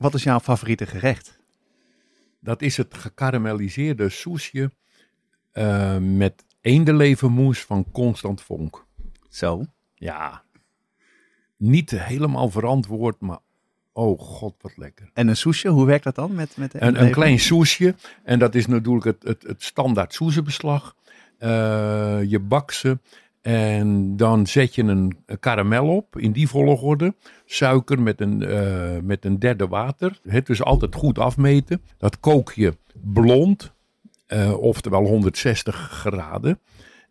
wat is jouw favoriete gerecht? Dat is het gekarameliseerde soesje eh, met eendenlevermoes van Constant Vonk. Zo. Ja, niet helemaal verantwoord, maar oh god, wat lekker. En een soesje, hoe werkt dat dan? Met, met Een, een klein soesje, en dat is natuurlijk het, het, het standaard soezebeslag. Eh, je bakt ze en dan zet je een karamel op in die volgorde. Suiker met een, eh, met een derde water. Het dus altijd goed afmeten. Dat kook je blond, eh, oftewel 160 graden.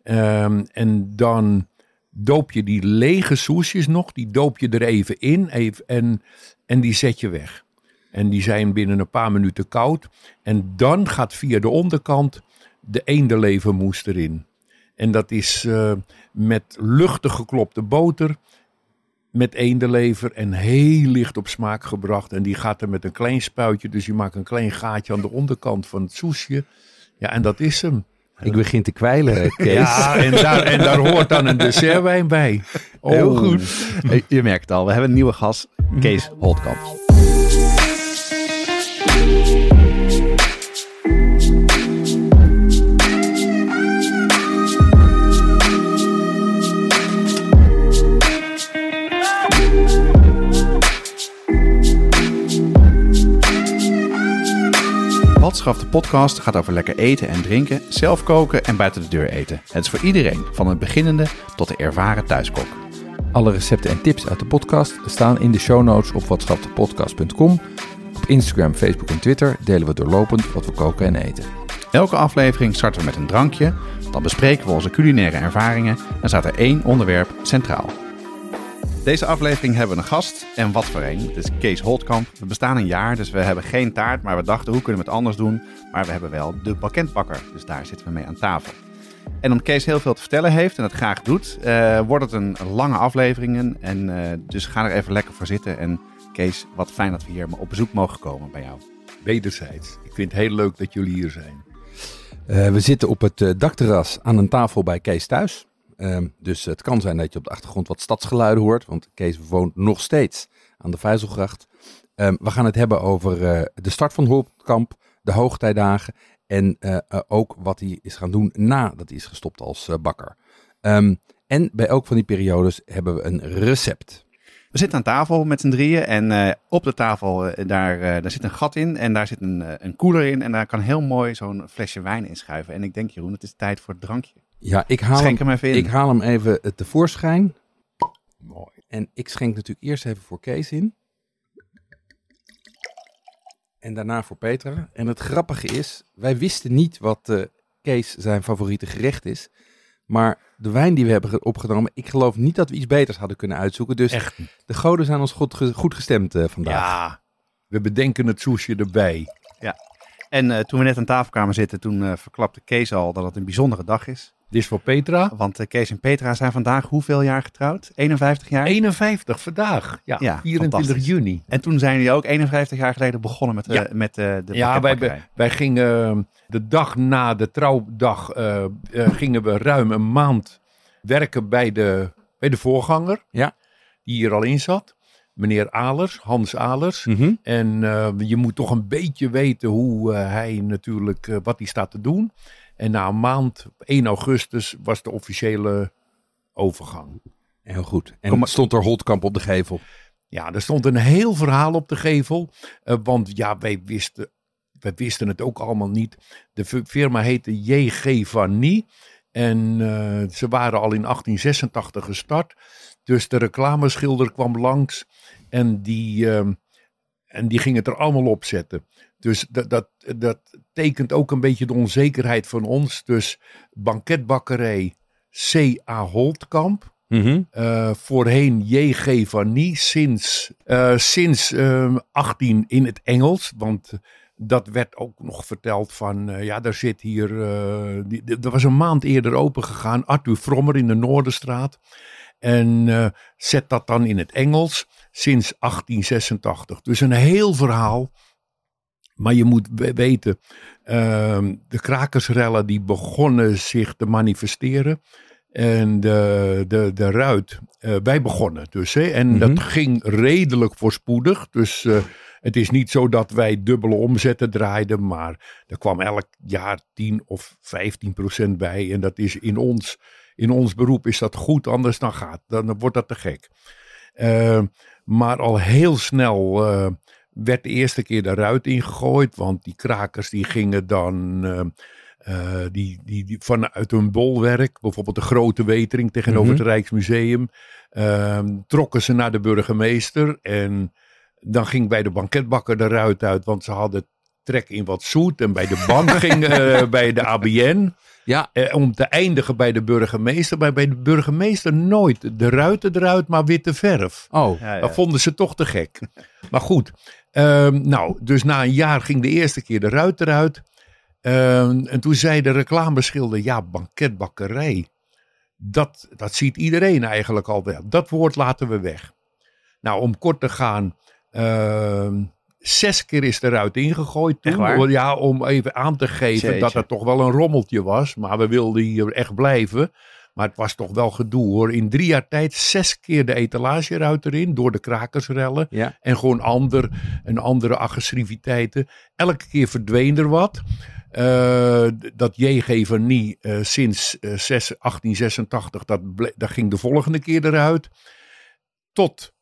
Ehm, en dan doop je die lege soesjes nog, die doop je er even in even, en, en die zet je weg. En die zijn binnen een paar minuten koud. En dan gaat via de onderkant de eendenlevermoes erin. En dat is eh, met luchtig geklopte boter, met eendenlever en heel licht op smaak gebracht. En die gaat er met een klein spuitje, dus je maakt een klein gaatje aan de onderkant van het soesje. Ja, en dat is hem. Ik begin te kwijlen, Kees. Ja, en daar, en daar hoort dan een dessertwijn bij. Oh. Heel goed. Hey, je merkt het al, we hebben een nieuwe gast, Kees Holtkamp. Watschaf de podcast gaat over lekker eten en drinken, zelf koken en buiten de deur eten. Het is voor iedereen, van het beginnende tot de ervaren thuiskok. Alle recepten en tips uit de podcast staan in de show notes op watschapdepodcast.com. Op Instagram, Facebook en Twitter delen we doorlopend wat we koken en eten. Elke aflevering starten we met een drankje, dan bespreken we onze culinaire ervaringen en staat er één onderwerp centraal. Deze aflevering hebben we een gast en wat voor een. Het is Kees Holtkamp. We bestaan een jaar, dus we hebben geen taart, maar we dachten hoe kunnen we het anders doen. Maar we hebben wel de pakketbakker, dus daar zitten we mee aan tafel. En omdat Kees heel veel te vertellen heeft en het graag doet, eh, wordt het een lange afleveringen. En eh, dus ga er even lekker voor zitten. En Kees, wat fijn dat we hier op bezoek mogen komen bij jou. Wederzijds. Ik vind het heel leuk dat jullie hier zijn. Eh, we zitten op het dakterras aan een tafel bij Kees thuis. Ehm, dus het kan zijn dat je op de achtergrond wat stadsgeluiden hoort, want Kees woont nog steeds aan de Vijzelgracht. Ehm, we gaan het hebben over eh, de start van Holtkamp, de hoogtijdagen en eh, eh, ook wat hij is gaan doen nadat hij is gestopt als bakker. Ehm, en bij elk van die periodes hebben we een recept. We zitten aan tafel met z'n drieën en op de tafel daar, daar zit een gat in en daar zit een, een koeler in. En daar kan heel mooi zo'n flesje wijn in schuiven. En ik denk Jeroen, het is tijd voor het drankje. Ja, ik haal, Schenk hem, hem even in. ik haal hem even tevoorschijn. Mooi. En ik schenk natuurlijk eerst even voor Kees in. En daarna voor Petra. En het grappige is, wij wisten niet wat eh, Kees zijn favoriete gerecht is. Maar de wijn die we hebben ge- opgenomen, ik geloof niet dat we iets beters hadden kunnen uitzoeken. Dus Echt. de goden zijn ons goed, goed gestemd eh, vandaag. Ja, we bedenken het soesje erbij. En eh, toen we net aan tafel kwamen zitten, toen verklapte Kees al dat het een bijzondere dag is. Dit is voor Petra. Want eh, Kees en Petra zijn vandaag hoeveel jaar getrouwd? 51 jaar? 51 vandaag. Ja, Ja, 24 fantastisch. juni. En toen zijn jullie ook 51 jaar geleden begonnen met, eh, Ja. met eh, de Ja, wij, wij gingen eh, de dag na de trouwdag eh, eh, gingen we ruim een maand werken bij de, bij de voorganger. Ja. Die hier al in zat. Meneer Alers, Hans Alers. Mhm. En eh, je moet toch een beetje weten hoe eh, hij natuurlijk, eh, wat hij staat te doen. En na een maand, op 1 augustus, was de officiële overgang. Heel goed. En Kom stond er Holtkamp op de gevel. Ja, er stond een heel verhaal op de gevel. eh, want ja, wij wisten, wij wisten het ook allemaal niet. De firma heette JG Vannie. En eh, ze waren al in 1886 gestart. Dus de reclameschilder kwam langs. En die, ehm, en die ging het er allemaal op zetten. Dus dat, dat, dat tekent ook een beetje de onzekerheid van ons. Dus banketbakkerij C.A. Holtkamp. Mhm. Eh, voorheen J.G. van Nie, sinds, eh, sinds ehm, 18 in het Engels. Want dat werd ook nog verteld van, eh, ja, daar zit hier, die, die- er was een maand eerder open gegaan, Arthur Frommer in de Noorderstraat. En zet dat dan in het Engels sinds 1886. Dus een heel verhaal. Maar je moet we- weten, ehm, de krakersrellen die begonnen zich te manifesteren. En de, de, de ruit, eh, wij begonnen dus. Hè, en Mhm. dat ging redelijk voorspoedig. Dus eh, het is niet zo dat wij dubbele omzetten draaiden. Maar er kwam elk jaar 10 of 15 procent bij. En dat is in ons, in ons beroep is dat goed. Anders dan gaat, dan wordt dat te gek. Eh, maar al heel snel eh, werd de eerste keer de ruit ingegooid. Want die krakers die gingen dan... eh, eh, die, die, die vanuit hun bolwerk, bijvoorbeeld de Grote Wetering tegenover Mhm. het Rijksmuseum, ehm, trokken ze naar de burgemeester. En dan ging bij de banketbakker de ruit uit, want ze hadden trek in wat zoet. En bij de bank ging eh, bij de ABN. Ja, eh, om te eindigen bij de burgemeester. Maar bij de burgemeester nooit de ruiten eruit, maar witte verf. oh. Ja, ja. Dat vonden ze toch te gek. Maar goed, ehm, nou, dus na een jaar ging de eerste keer de ruit eruit. Ehm, en toen zei de reclameschilder, ja, banketbakkerij. Dat, dat ziet iedereen eigenlijk al wel. Dat woord laten we weg. Nou, om kort te gaan, ehm, zes keer is de ruit ingegooid toen. Ja, om even aan te geven Jeetje. dat het toch wel een rommeltje was. Maar we wilden hier echt blijven. Maar het was toch wel gedoe hoor. In drie jaar tijd zes keer de etalageruit erin. Door de krakersrellen. Ja. En gewoon ander, een andere agressiviteiten. Elke keer verdween er wat. Eh, dat J.G. van Nie eh, sinds eh, zes- 1886, dat, ble- dat ging de volgende keer eruit. Tot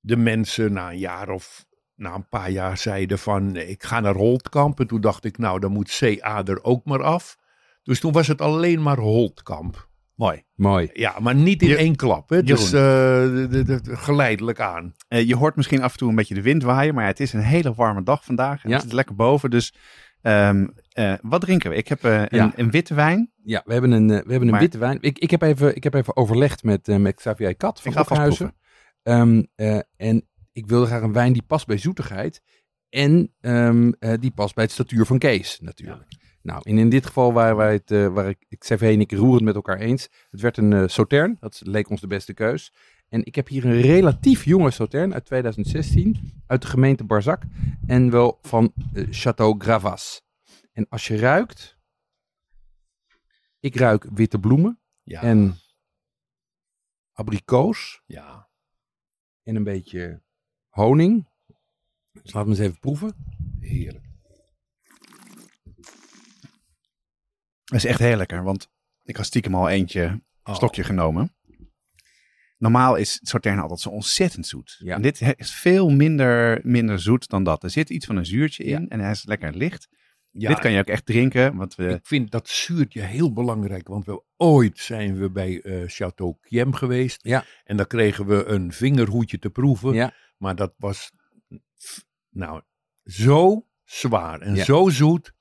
de mensen na een jaar of na een paar jaar zeiden van ik ga naar Holtkamp. En toen dacht ik nou dan moet CA er ook maar af. Dus toen was het alleen maar Holtkamp. Mooi. Mooi. Ja, maar niet in Je- één klap. Hè? Dus eh, de- de- de- geleidelijk aan. Eh, je hoort misschien af en toe een beetje de wind waaien, maar ja, het is een hele warme dag vandaag. En Ja. Het is lekker boven, dus ehm, eh, wat drinken we? Ik heb een, Ja. een witte wijn. Ja, we hebben een, we hebben een Maar- witte wijn. Ik, ik, heb even, ik heb even overlegd met, met Xavier Kat van Ophuizen. Ehm, eh, en ik wilde graag een wijn die past bij zoetigheid. En ehm, eh, die past bij het statuur van Kees, natuurlijk. Nou, en in dit geval waren wij het, eh, waar ik, Xavier en ik roerend met elkaar eens. Het werd een eh Sautern, dat leek ons de beste keus. En ik heb hier een relatief jonge Sautern uit 2016, uit de gemeente Barzak. En wel van eh, Château Gravas. En als je ruikt, ik ruik witte bloemen Ja. en abrikoos ja. en een beetje honing. Dus laten we eens even proeven. Heerlijk. Dat is echt heel lekker, want ik had stiekem al eentje Oh. stokje genomen. Normaal is Sautern altijd zo ontzettend zoet. Ja. En dit is veel minder, minder zoet dan dat. Er zit iets van een zuurtje in Ja. en hij is lekker licht. Ja, Dit kan je ook echt drinken, want we... Ik vind dat zuurtje heel belangrijk, want we, ooit zijn we bij eh Chateau Kiem geweest. Ja. En dan kregen we een vingerhoedje te proeven. Ja. Maar dat was nou zo zwaar en zo zoet.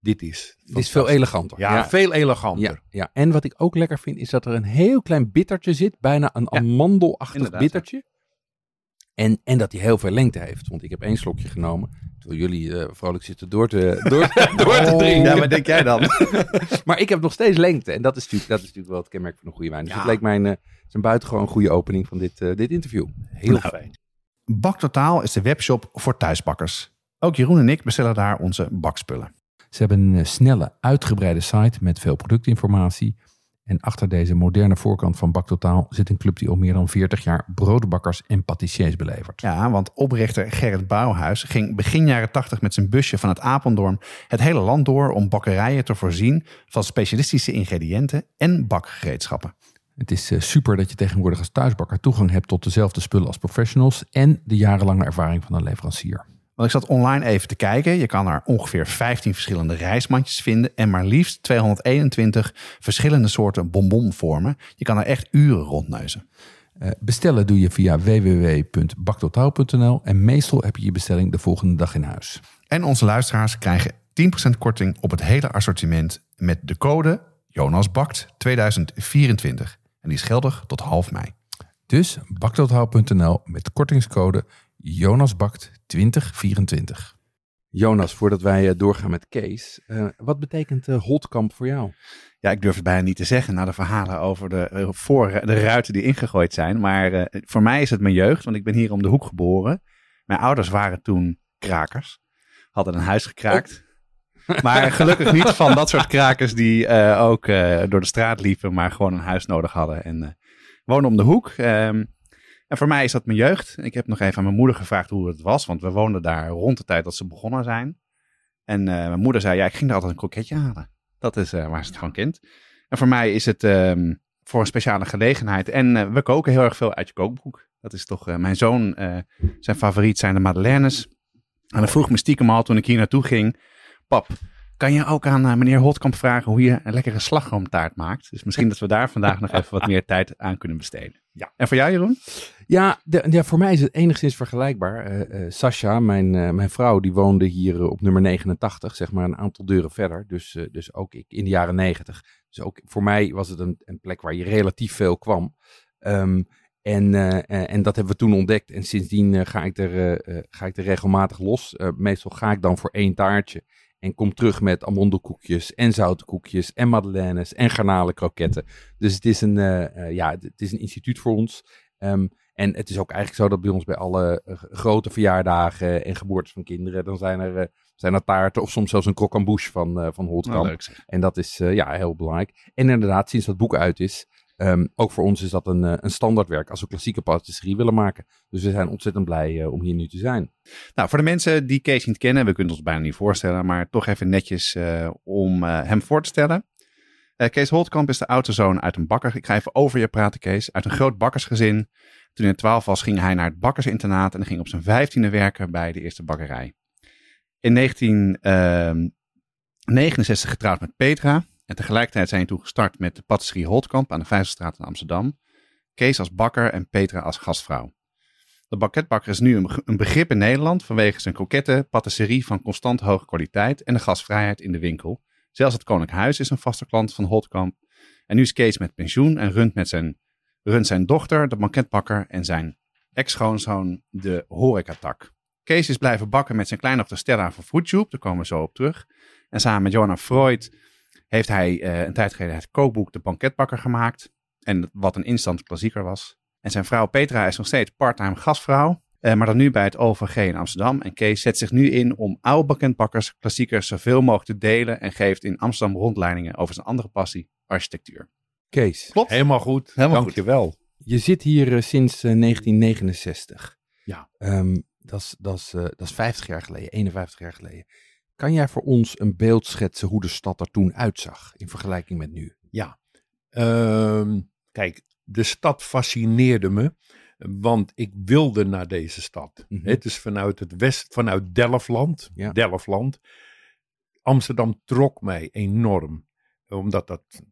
Dit is. Het is veel eleganter. Ja, veel eleganter. Ja, ja, en wat ik ook lekker vind, is dat er een heel klein bittertje zit. Bijna een Ja, amandelachtig bittertje. En, en dat hij heel veel lengte heeft. Want ik heb één slokje genomen. Terwijl jullie eh, vrolijk zitten door te, door, door te Oh. drinken. Ja, wat denk jij dan? Maar ik heb nog steeds lengte. En dat is natuurlijk, dat is natuurlijk wel het kenmerk van een goede wijn. Dus Ja. het leek mij een, eh, het is een buitengewoon goede opening van dit, eh, dit interview. Heel Nou, fijn. Baktotaal is de webshop voor thuisbakkers. Ook Jeroen en ik bestellen daar onze bakspullen. Ze hebben een eh, snelle, uitgebreide site met veel productinformatie. En achter deze moderne voorkant van Baktotaal zit een club die al meer dan 40 jaar broodbakkers en patissiers belevert. Ja, want oprichter Gerrit Bouwhuis ging begin jaren 80 met zijn busje van het Apeldoorn het hele land door om bakkerijen te voorzien van specialistische ingrediënten en bakgereedschappen. Het is eh, super dat je tegenwoordig als thuisbakker toegang hebt tot dezelfde spullen als professionals en de jarenlange ervaring van een leverancier. Want ik zat online even te kijken. Je kan er ongeveer 15 verschillende reismandjes vinden en maar liefst 221 verschillende soorten bonbonvormen. Je kan er echt uren rondneuzen. Eh, bestellen doe je via www.baktotaal.nl en meestal heb je je bestelling de volgende dag in huis. En onze luisteraars krijgen 10% korting op het hele assortiment met de code JonasBakt 2024. En die is geldig tot half mei. Dus baktotaal.nl met kortingscode JonasBakt2024. Jonas, voordat wij eh, doorgaan met Kees, eh, wat betekent uh, Holtkamp voor jou? Ja, ik durf het bijna niet te zeggen na de verhalen over de, uh, voor, de ruiten die ingegooid zijn. Maar voor mij is het mijn jeugd, want ik ben hier om de hoek geboren. Mijn ouders waren toen krakers, hadden een huis gekraakt. Oh. Maar gelukkig niet van dat soort krakers die ook door de straat liepen, maar gewoon een huis nodig hadden. En woonden om de hoek. Um, en voor mij is dat mijn jeugd. Ik heb nog even aan mijn moeder gevraagd hoe het was, want we woonden daar rond de tijd dat ze begonnen zijn. En uh, mijn moeder zei, ja, ik ging daar altijd een kroketje halen. Dat is uh, waar ze het van kent. En voor mij is het um, voor een speciale gelegenheid. En uh, we koken heel erg veel uit je kookboek. Dat is toch mijn zoon, zijn favoriet zijn de madeleines. En dan vroeg me stiekem al toen ik hier naartoe ging, pap, kan je ook aan meneer Holtkamp vragen hoe je een lekkere slagroomtaart maakt? Dus misschien dat we daar vandaag nog even wat meer tijd aan kunnen besteden. Ja. En voor jou, Jeroen? Ja, de, voor mij is het enigszins vergelijkbaar. Uh, uh, Sascha, mijn, uh, mijn vrouw, die woonde hier op nummer 89, zeg maar een aantal deuren verder. Dus, dus ook ik in de jaren 90. Dus ook voor mij was het een, een plek waar je relatief veel kwam. Um, en, en dat hebben we toen ontdekt. En sindsdien ga, ik er, ga ik er regelmatig los. meestal ga ik dan voor één taartje. En kom terug met amandelkoekjes en zoute koekjes en madeleines en garnalenkroketten. Dus het is een, ja, het is een instituut voor ons. Um, en het is ook eigenlijk zo dat bij ons bij alle uh, grote verjaardagen en geboortes van kinderen, dan zijn er, uh, zijn er taarten of soms zelfs een croquembouche van, uh, van Holtkamp. Nou, en dat is ja, heel belangrijk. En inderdaad, sinds dat boek uit is, um, ook voor ons is dat een, een standaardwerk als we klassieke patisserie willen maken. Dus we zijn ontzettend blij om hier nu te zijn. Nou, voor de mensen die Kees niet kennen, we kunnen ons bijna niet voorstellen, maar toch even netjes om hem voor te stellen. Kees Holtkamp is de oudste zoon uit een bakker. Ik ga even over je praten, Kees. Uit een groot bakkersgezin. Toen hij 12 was, ging hij naar het bakkersinternaat en ging op zijn vijftiende werken bij de eerste bakkerij. In 1969 ehm, getrouwd met Petra en tegelijkertijd zijn toen gestart met de patisserie Holtkamp aan de Vijzelstraat in Amsterdam. Kees als bakker en Petra als gastvrouw. De banketbakker is nu een begrip in Nederland vanwege zijn kokette patisserie van constant hoge kwaliteit en de gasvrijheid in de winkel. Zelfs het Koninklijk Huis is een vaste klant van Holtkamp. En nu is Kees met pensioen en runt met zijn runt zijn dochter, de banketbakker, en zijn ex-schoonzoon de horecatak. Kees is blijven bakken met zijn kleindochter Stella van Foodtube, daar komen we zo op terug. En samen met Johanna Freud heeft hij uh, een tijd geleden het kookboek De Banketbakker gemaakt. En wat een instant klassieker was. En zijn vrouw Petra is nog steeds parttime gastvrouw. Uh, maar dan nu bij het OVG in Amsterdam. En Kees zet zich nu in om oude banketbakkers klassiekers zoveel mogelijk te delen. En geeft in Amsterdam rondleidingen over zijn andere passie, architectuur. Kees. Klopt. Helemaal goed. Helemaal Dankjewel. Goed. Je zit hier uh, sinds uh, 1969. Ja. Um, dat is, dat, is, uh, dat is 50 jaar geleden, 51 jaar geleden. Kan jij voor ons een beeld schetsen hoe de stad er toen uitzag in vergelijking met nu? Ja. Um, kijk, de stad fascineerde me. Want ik wilde naar deze stad. Mm -hmm. Het is vanuit het west, vanuit Delftland. Ja. Delftland. Amsterdam trok mij enorm. Omdat dat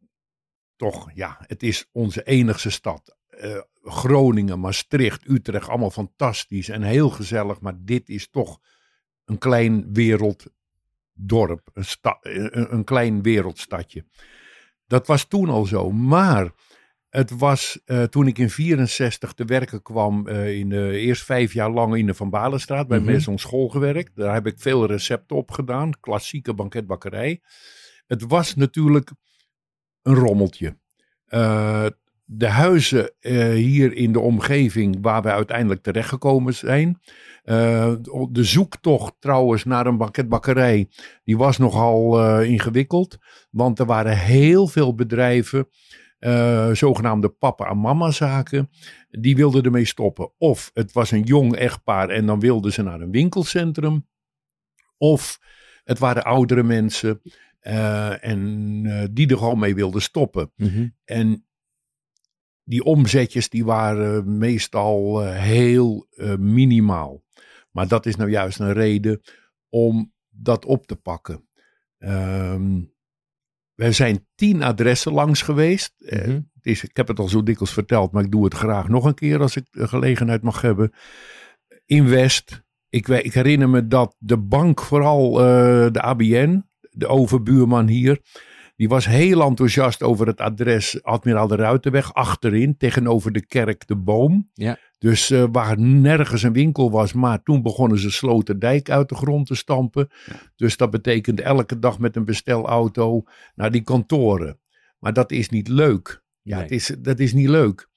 toch, ja, het is onze enigste stad. Uh, Groningen, Maastricht, Utrecht, allemaal fantastisch en heel gezellig. Maar dit is toch een klein werelddorp, een, een, een klein wereldstadje. Dat was toen al zo. Maar het was uh, toen ik in 64 te werken kwam, uh, in de, eerst vijf jaar lang in de Van Balenstraat bij mm -hmm. Maison School gewerkt. Daar heb ik veel recepten op gedaan, klassieke banketbakkerij. Het was natuurlijk een rommeltje. Uh, de huizen uh, hier in de omgeving waar we uiteindelijk terechtgekomen zijn. Uh, de zoektocht trouwens naar een banketbakkerij, die was nogal ingewikkeld. Want er waren heel veel bedrijven, zogenaamde papa- en mama zaken, die wilden ermee stoppen. Of het was een jong echtpaar en dan wilden ze naar een winkelcentrum. Of het waren oudere mensen uh, en uh, die er gewoon mee wilden stoppen. Mm -hmm. En die omzetjes die waren meestal heel minimaal. Maar dat is nou juist een reden om dat op te pakken. Um, we zijn tien adressen langs geweest. Mm -hmm. is, ik heb het al zo dikwijls verteld, maar ik doe het graag nog een keer als ik de gelegenheid mag hebben. In West. Ik, ik herinner me dat de bank, vooral de ABN, de overbuurman hier, Die was heel enthousiast over het adres Admiraal de Ruitenweg achterin, tegenover de kerk De Boom. Ja. Dus eh, waar nergens een winkel was, maar toen begonnen ze Sloterdijk uit de grond te stampen. Dus dat betekent elke dag met een bestelauto naar die kantoren. Maar dat is niet leuk. Ja, Nee. het is, dat is niet leuk.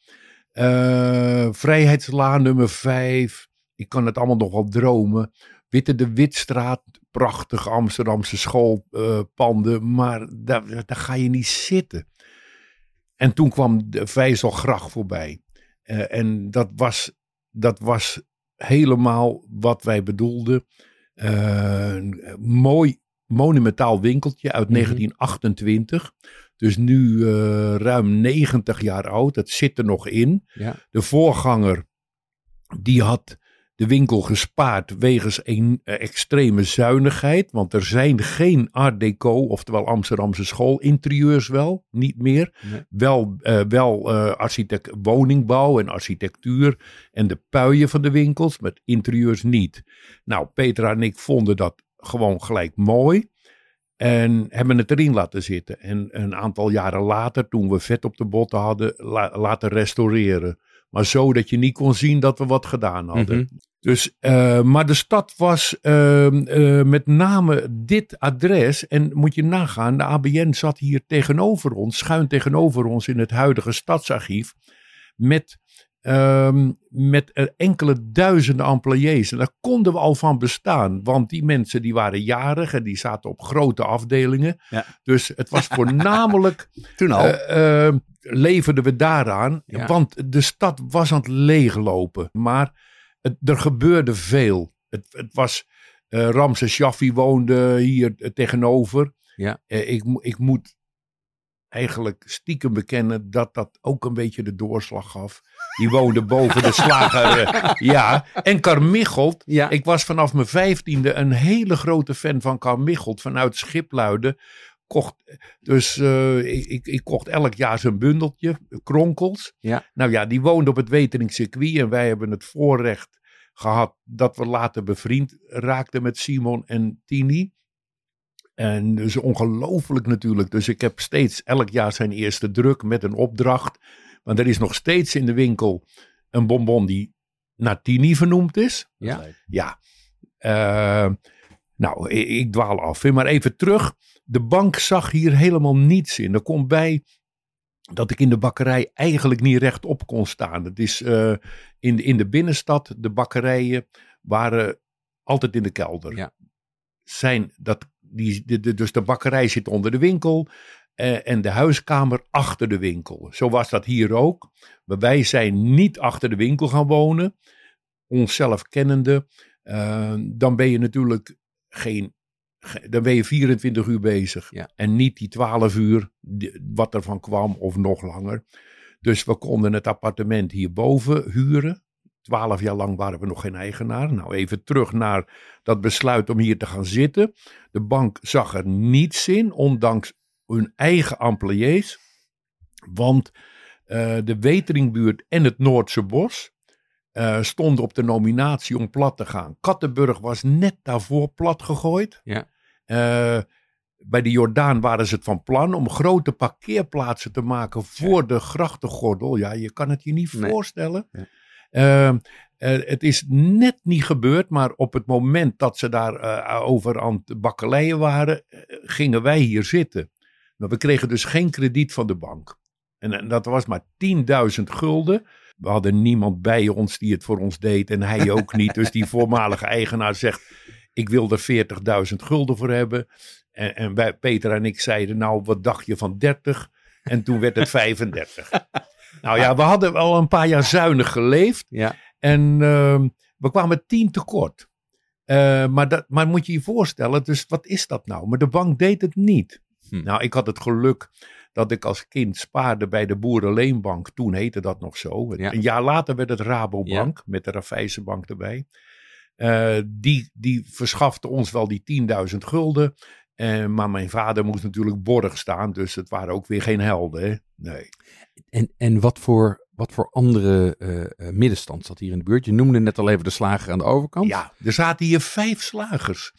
Eh, Vrijheidslaan nummer 5. Ik kan het allemaal nog wel dromen. Witte de Witstraat, prachtig Amsterdamse schoolpanden, maar daar, daar ga je niet zitten. En toen kwam de Vijzelgracht voorbij. Eh, en dat was, dat was helemaal wat wij bedoelden. Eh, een mooi monumentaal winkeltje uit Mhm. 1928. Dus nu eh, ruim 90 jaar oud. Het zit er nog in. Ja. De voorganger, die had de winkel gespaard wegens een eh, extreme zuinigheid. Want er zijn geen art deco, oftewel Amsterdamse schoolinterieurs wel, niet meer. Nee. Wel, eh, wel eh, architect, woningbouw en architectuur en de puien van de winkels, met interieurs niet. Nou, Petra en ik vonden dat gewoon gelijk mooi. En hebben het erin laten zitten. En een aantal jaren later, toen we vet op de botten hadden, la- laten restaureren. Maar zo dat je niet kon zien dat we wat gedaan hadden. Mhm. Dus, eh, maar de stad was ehm, eh, met name dit adres. En moet je nagaan, de ABN zat hier tegenover ons, schuin tegenover ons in het huidige stadsarchief. Met, ehm, met enkele duizenden employés. En daar konden we al van bestaan. Want die mensen die waren jarig en die zaten op grote afdelingen. Ja. Dus het was voornamelijk Toen al. eh, leverden we daaraan. Ja. Want de stad was aan het leeglopen. Maar het, er gebeurde veel. Het, het was. eh Ramses Shaffi woonde hier eh, tegenover. Ja. Eh, ik, ik moet eigenlijk stiekem bekennen dat dat ook een beetje de doorslag gaf. Die woonde boven de slager. ja, en Carmichelt. Ja. Ik was vanaf mijn vijftiende een hele grote fan van Carmichelt vanuit Schipluiden. Kocht, dus eh, ik, ik, kocht elk jaar zijn bundeltje, kronkels. Ja. Nou ja, die woonde op het Weteringscircuit en wij hebben het voorrecht gehad dat we later bevriend raakten met Simon en Tini. En dus ongelooflijk natuurlijk. Dus ik heb steeds elk jaar zijn eerste druk met een opdracht. Want er is nog steeds in de winkel een bonbon die naar Tini vernoemd is. Ja. Ja. Eh, nou, ik, ik dwaal af. Maar even terug. De bank zag hier helemaal niets in. Er komt bij dat ik in de bakkerij eigenlijk niet rechtop kon staan. Het is eh, in, de, in de binnenstad, de bakkerijen waren altijd in de kelder. Ja. Zijn dat, die, de, de- dus de bakkerij zit onder de winkel eh, en de huiskamer achter de winkel. Zo was dat hier ook. Maar wij zijn niet achter de winkel gaan wonen. Onszelf kennende. eh, dan ben je natuurlijk geen. Dan ben je 24 uur bezig. Ja. En niet die 12 uur, wat er van kwam, of nog langer. Dus we konden het appartement hierboven huren. Twaalf jaar lang waren we nog geen eigenaar. Nou, even terug naar dat besluit om hier te gaan zitten. De bank zag er niets in, ondanks hun eigen employés. Want eh, de Weteringbuurt en het Noordse Bos eh, stonden op de nominatie om plat te gaan. Kattenburg was net daarvoor plat gegooid. Ja. Eh, bij de Jordaan waren ze het van plan om grote parkeerplaatsen te maken voor de grachtengordel. Ja, je kan het je niet Nee. voorstellen. Ja. Ehm, eh, het is net niet gebeurd, maar op het moment dat ze daar over aan het bakkeleien waren, gingen wij hier zitten. Maar we kregen dus geen krediet van de bank. En, en dat was maar 10.000 gulden. We hadden niemand bij ons die het voor ons deed en hij ook niet. Dus die voormalige eigenaar zegt, ik wil er 40.000 gulden voor hebben. En, en wij, Peter en ik zeiden, nou wat dacht je van 30? En toen werd het 35. Nou ja, we hadden wel een paar jaar zuinig geleefd. Ja. En ehm, we kwamen tien tekort. Eh, maar, dat, maar moet je je voorstellen, dus wat is dat nou? Maar de bank deed het niet. Hm. Nou, ik had het geluk dat ik als kind spaarde bij de Boerenleenbank. Toen heette dat nog zo. Ja. Een jaar later werd het Rabobank, met de Raiffeisenbank erbij. Eh, die, die verschafte ons wel die 10.000 gulden. Eh, maar mijn vader moest natuurlijk borg staan, dus het waren ook weer geen helden. Hè? Nee. En, en wat, voor, wat voor andere eh, middenstand zat hier in de buurt? Je noemde net al even de slager aan de overkant. Ja, er zaten hier vijf slagers.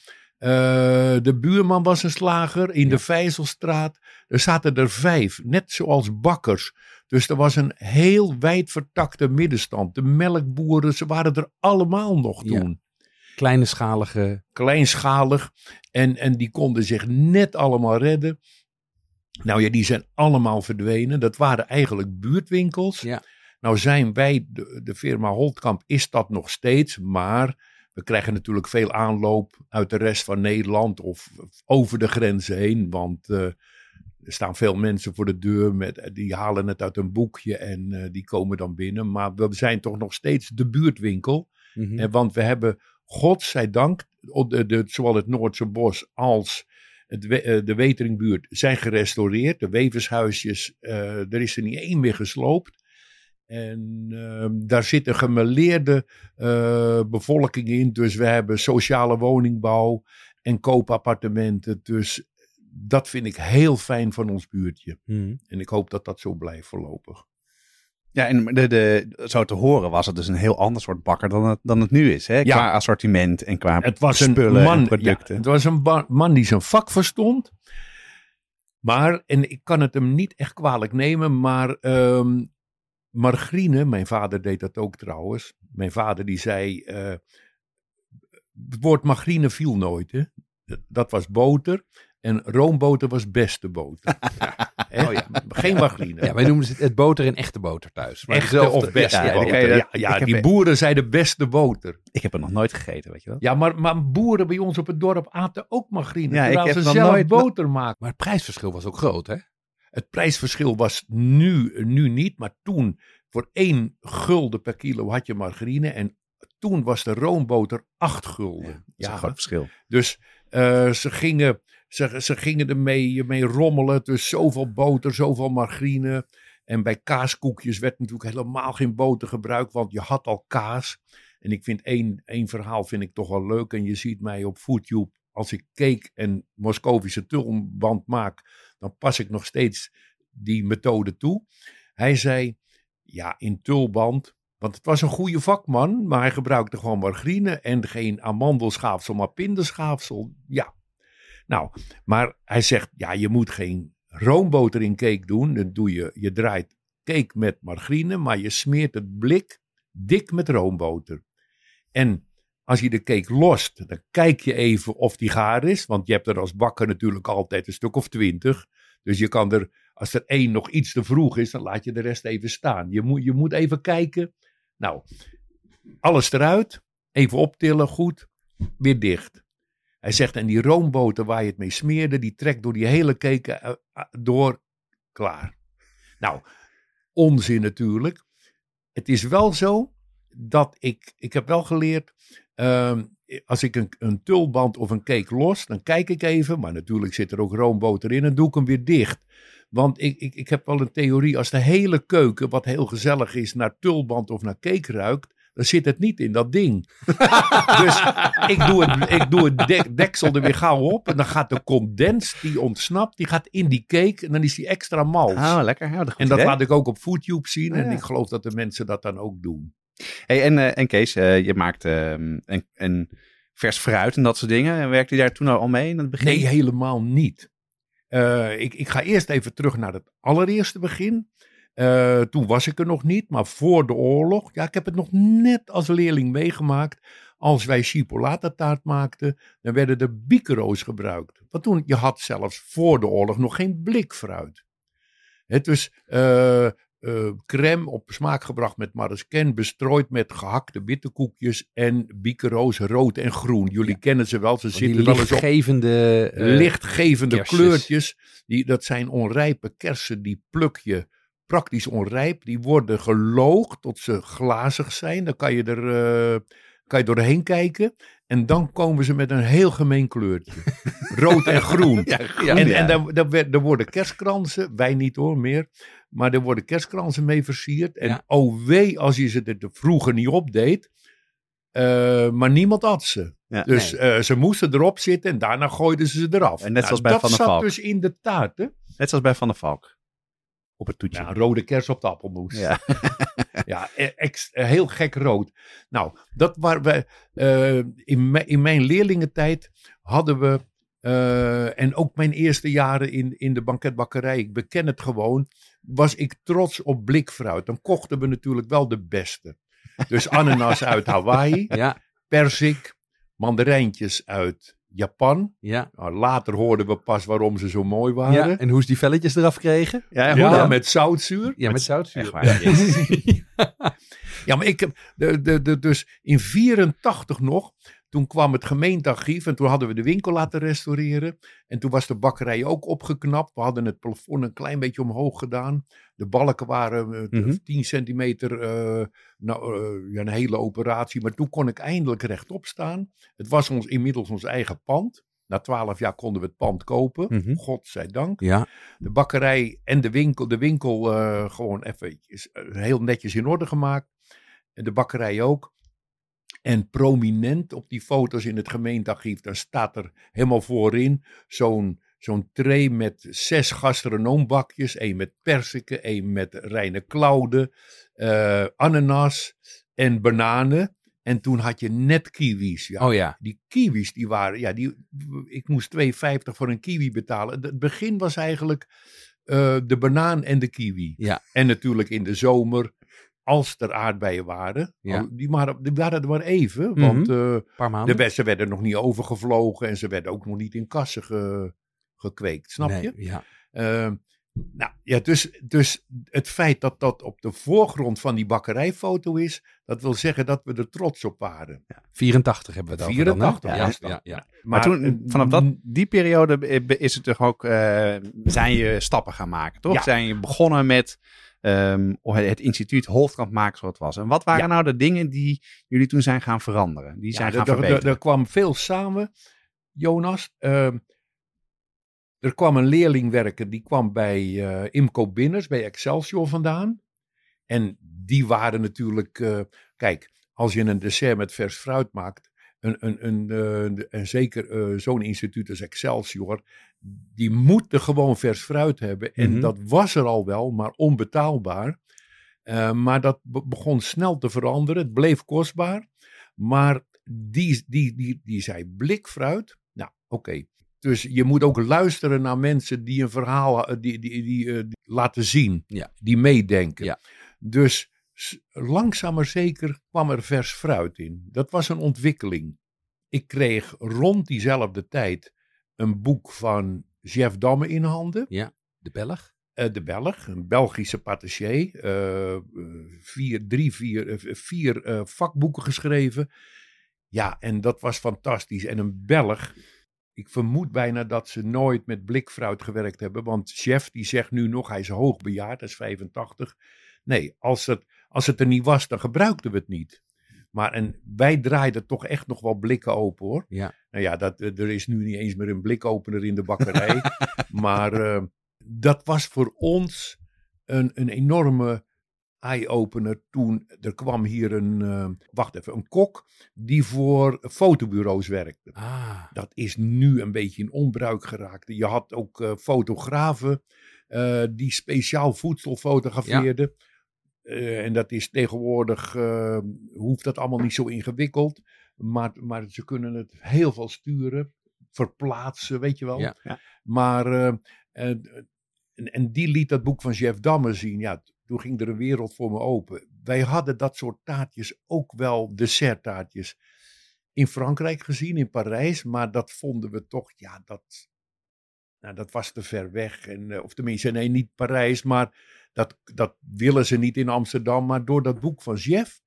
De buurman was een slager in de Vijzelstraat. Er zaten er vijf, net zoals bakkers. Dus er was een heel wijd vertakte middenstand. De melkboeren, ze waren er allemaal nog Ja. toen. Kleinschalige. Kleinschalig. En, en die konden zich net allemaal redden. Nou ja, die zijn allemaal verdwenen. Dat waren eigenlijk buurtwinkels. Ja. Nou zijn wij, de, de firma Holtkamp is dat nog steeds, maar we krijgen natuurlijk veel aanloop uit de rest van Nederland of over de grenzen heen, want eh, er staan veel mensen voor de deur, met, die halen het uit een boekje en eh, die komen dan binnen. Maar we zijn toch nog steeds de buurtwinkel, Mhm. eh, want we hebben, godzijdank, de, de, zowel het Noordse Bos als het, eh, de Weteringbuurt zijn gerestaureerd. De wevershuisjes, eh, er is er niet één meer gesloopt. En ehm, daar zit een gemeleerde eh, bevolking in. Dus we hebben sociale woningbouw en koopappartementen. Dus dat vind ik heel fijn van ons buurtje. Mhm. En ik hoop dat dat zo blijft voorlopig. Ja, en de, de, zo te horen was het dus een heel ander soort bakker dan het, dan het nu is. Hè? Ja. Qua assortiment en qua Het was een man, en producten. ja, het was een man die zijn vak verstond. Maar, en ik kan het hem niet echt kwalijk nemen, maar ehm, margarine, mijn vader deed dat ook trouwens. Mijn vader die zei, eh, het woord margarine viel nooit. Hè? Dat was boter en roomboter was beste boter. Hè? Oh ja. Geen margarine. Ja, wij noemen het, het boter en echte boter thuis. Maar Echte of beste ja, ja, die boter. Ja, ja, ik heb- die boeren zeiden beste boter. Ik heb het nog nooit gegeten, weet je wel. Ja, maar, maar boeren bij ons op het dorp aten ook margarine. Ja, ik terwijl heb ze zelf nooit- boter maken. Maar het prijsverschil was ook groot, hè? Het prijsverschil was nu, nu niet, maar toen voor één gulden per kilo had je margarine. En toen was de roomboter acht gulden. Dat is een groot verschil. Dus eh, ze, gingen, ze, ze gingen ermee mee rommelen. Dus zoveel boter, zoveel margarine. En bij kaaskoekjes werd natuurlijk helemaal geen boter gebruikt, want je had al kaas. En ik vind één, één verhaal vind ik toch wel leuk. En je ziet mij op FoodTube, als ik cake en Moscovische tulband maak, dan pas ik nog steeds die methode toe. Hij zei, ja, in tulband, want het was een goede vakman, maar hij gebruikte gewoon margarine en geen amandelschaafsel, maar pindenschaafsel. Ja. Nou, maar hij zegt, ja, je moet geen roomboter in cake doen. Dan doe je, je draait cake met margarine, maar je smeert het blik dik met roomboter. En als je de cake lost, dan kijk je even of die gaar is, want je hebt er als bakker natuurlijk altijd een stuk of twintig. Dus je kan er, als er één nog iets te vroeg is, dan laat je de rest even staan. Je moet, je moet even kijken. Nou, alles eruit. Even optillen, goed. Weer dicht. Hij zegt, en die roomboter waar je het mee smeerde, die trekt door die hele cake eh, eh, door. Klaar. Nou, onzin natuurlijk. Het is wel zo dat ik, ik heb wel geleerd, ehm, als ik een, een tulband of een cake los, dan kijk ik even, maar natuurlijk zit er ook roomboter in en doe ik hem weer dicht. Want ik, ik, ik heb wel een theorie, als de hele keuken, wat heel gezellig is, naar tulband of naar cake ruikt, dan zit het niet in dat ding. dus ik doe het, ik doe het dek- deksel er weer gauw op en dan gaat de condens, die ontsnapt, die gaat in die cake en dan is die extra mals. Oh, lekker. Ja, dat en dat idee. laat ik ook op FoodTube zien Ah, en ik geloof dat de mensen dat dan ook doen. Hey, en, eh, en Kees, eh, je maakt ehm, een, een vers fruit en dat soort dingen. En werkte je daar toen al mee in het begin? Nee, helemaal niet. Eh, ik, ik ga eerst even terug naar het allereerste begin. Toen was ik er nog niet, maar voor de oorlog. Ja, ik heb het nog net als leerling meegemaakt. Als wij chipolata taart maakten, dan werden er bikero's gebruikt. Want toen, je had zelfs voor de oorlog nog geen blikfruit. Het dus eh, eh, crème op smaak gebracht met marasken, bestrooid met gehakte bitterkoekjes en bikero's rood en groen. Jullie kennen ze wel, ze zitten wel eens op lichtgevende... eh, lichtgevende kersjes. kleurtjes. Die, dat zijn onrijpe kersen, die pluk je praktisch onrijp. Die worden geloogd tot ze glazig zijn. Dan kan je er eh, kan je doorheen kijken. En dan komen ze met een heel gemeen kleurtje. Rood en groen. Ja, en ja. en daar, daar, werd- daar worden kerstkransen, wij niet hoor meer, maar er worden kerstkransen mee versierd. En Ja. oh wee als je ze er vroeger niet op deed. Eh, maar niemand had ze. Ja, Dus nee. eh, ze moesten erop zitten en daarna gooiden ze ze eraf. En net zoals bij dat Van der zat Valk. dus in de taart, hè? Net zoals bij Van der Valk. Op het toetje. Ja, een rode kers op de appelmoes. Ja. Ja, e- ex- eh, heel gek rood. Nou, dat waren we. eh, in, mijn- in mijn leerlingentijd hadden we, eh, en ook mijn eerste jaren in, in de banketbakkerij, ik beken het gewoon, was ik trots op blikfruit. Dan kochten we natuurlijk wel de beste. Dus ananas uit Hawaii, Ja, persik, mandarijntjes uit Japan. ja. Nou, later hoorden we pas waarom ze zo mooi waren. ja. En hoe is die velletjes eraf kregen? Ja, met zoutzuur. Ja, met zoutzuur. Echt waar. Yes. Ja, maar ik heb de, de, de, dus in 84 nog, toen kwam het gemeentearchief en toen hadden we de winkel laten restaureren. En toen was de bakkerij ook opgeknapt. We hadden het plafond een klein beetje omhoog gedaan. De balken waren eh, Mhm. 10 centimeter, eh, nou, ja, een hele operatie. Maar toen kon ik eindelijk rechtop staan. Het was ons inmiddels ons eigen pand. Na twaalf jaar konden we het pand kopen. Mhm. Godzijdank Ja, de bakkerij en de winkel, de winkel gewoon even heel netjes in orde gemaakt. En de bakkerij ook. En prominent op die foto's in het gemeentearchief, daar staat er helemaal voorin zo'n zo'n tray met zes gastronoombakjes. één met persiken, één met reine klauwen, eh, ananas en bananen. En toen had je net kiwis. Ja, oh ja. die kiwis, die waren, ja, die, ik moest 2,50 voor een kiwi betalen. Het begin was eigenlijk eh, de banaan en de kiwi. Ja. En natuurlijk in de zomer, als er aardbeien waren. Ja. Al- Die, waren die waren er maar even, Mhm. want eh, maanden. de bessen werden nog niet overgevlogen en ze werden ook nog niet in kassen ge- gekweekt, snap Nee, je? Ja. Ehm, nou ja, dus, dus het feit dat dat op de voorgrond van die bakkerijfoto is, dat wil zeggen dat we er trots op waren. 84 hebben we het over dan, hè? 84, ja, ja, ja, dat. Maar toen, vanaf dat, die periode eh, is het toch ook, eh, zijn je stappen gaan maken, toch? Ja. Zijn je begonnen met ehm, het instituut Holtkamp maken zoals het was. En wat waren Ja. nou de dingen die jullie toen zijn gaan veranderen? Die zijn gaan er- er- verbeteren? Er kwam veel samen, Jonas. Ehm, er kwam een leerling werken, die kwam bij eh, Imco Binners, bij Excelsior vandaan. En die waren natuurlijk, eh, kijk, als je een dessert met vers fruit maakt, een, een, een, eh, en zeker eh, zo'n instituut als Excelsior, die moeten gewoon vers fruit hebben. En Mhm. dat was er al wel, maar onbetaalbaar. Eh, maar dat be- begon snel te veranderen. Het bleef kostbaar. Maar die, die, die, die zei blikfruit. Nou, oké. Dus je moet ook luisteren naar mensen die een verhaal die, die, die, eh, die laten zien. Ja. Die meedenken. Ja. Dus langzaam maar zeker kwam er vers fruit in. Dat was een ontwikkeling. Ik kreeg rond diezelfde tijd een boek van Jeff Damme in handen. De Belg. Eh, de Belg, een Belgische patissier. eh, vier, drie, vier, eh, vier vakboeken geschreven. Ja, en dat was fantastisch. En een Belg, ik vermoed bijna dat ze nooit met blikfruit gewerkt hebben. Want chef die zegt nu nog, hij is hoogbejaard, hij is 85. Nee, als het, als het er niet was, dan gebruikten we het niet. Maar en wij draaiden toch echt nog wel blikken open hoor. Ja. Nou ja, dat, er is nu niet eens meer een blikopener in de bakkerij. maar eh, dat was voor ons een, een enorme eye-opener toen er kwam hier een, eh, wacht even, een kok die voor fotobureaus werkte. Ah. Dat is nu een beetje in onbruik geraakt. Je had ook eh, fotografen eh, die speciaal voedsel fotografeerden. Eh, en dat is tegenwoordig, eh, hoeft dat allemaal niet zo ingewikkeld. Maar, maar ze kunnen het heel veel sturen, verplaatsen, weet je wel. Ja. Ja. Maar, eh, en, en die liet dat boek van Jeff Damme zien. Ja, toen ging er een wereld voor me open. Wij hadden dat soort taartjes ook wel, desserttaartjes, in Frankrijk gezien, in Parijs. Maar dat vonden we toch, ja, dat, nou, dat was te ver weg. En, of tenminste, nee, niet Parijs, maar dat, dat willen ze niet in Amsterdam. Maar door dat boek van Jeff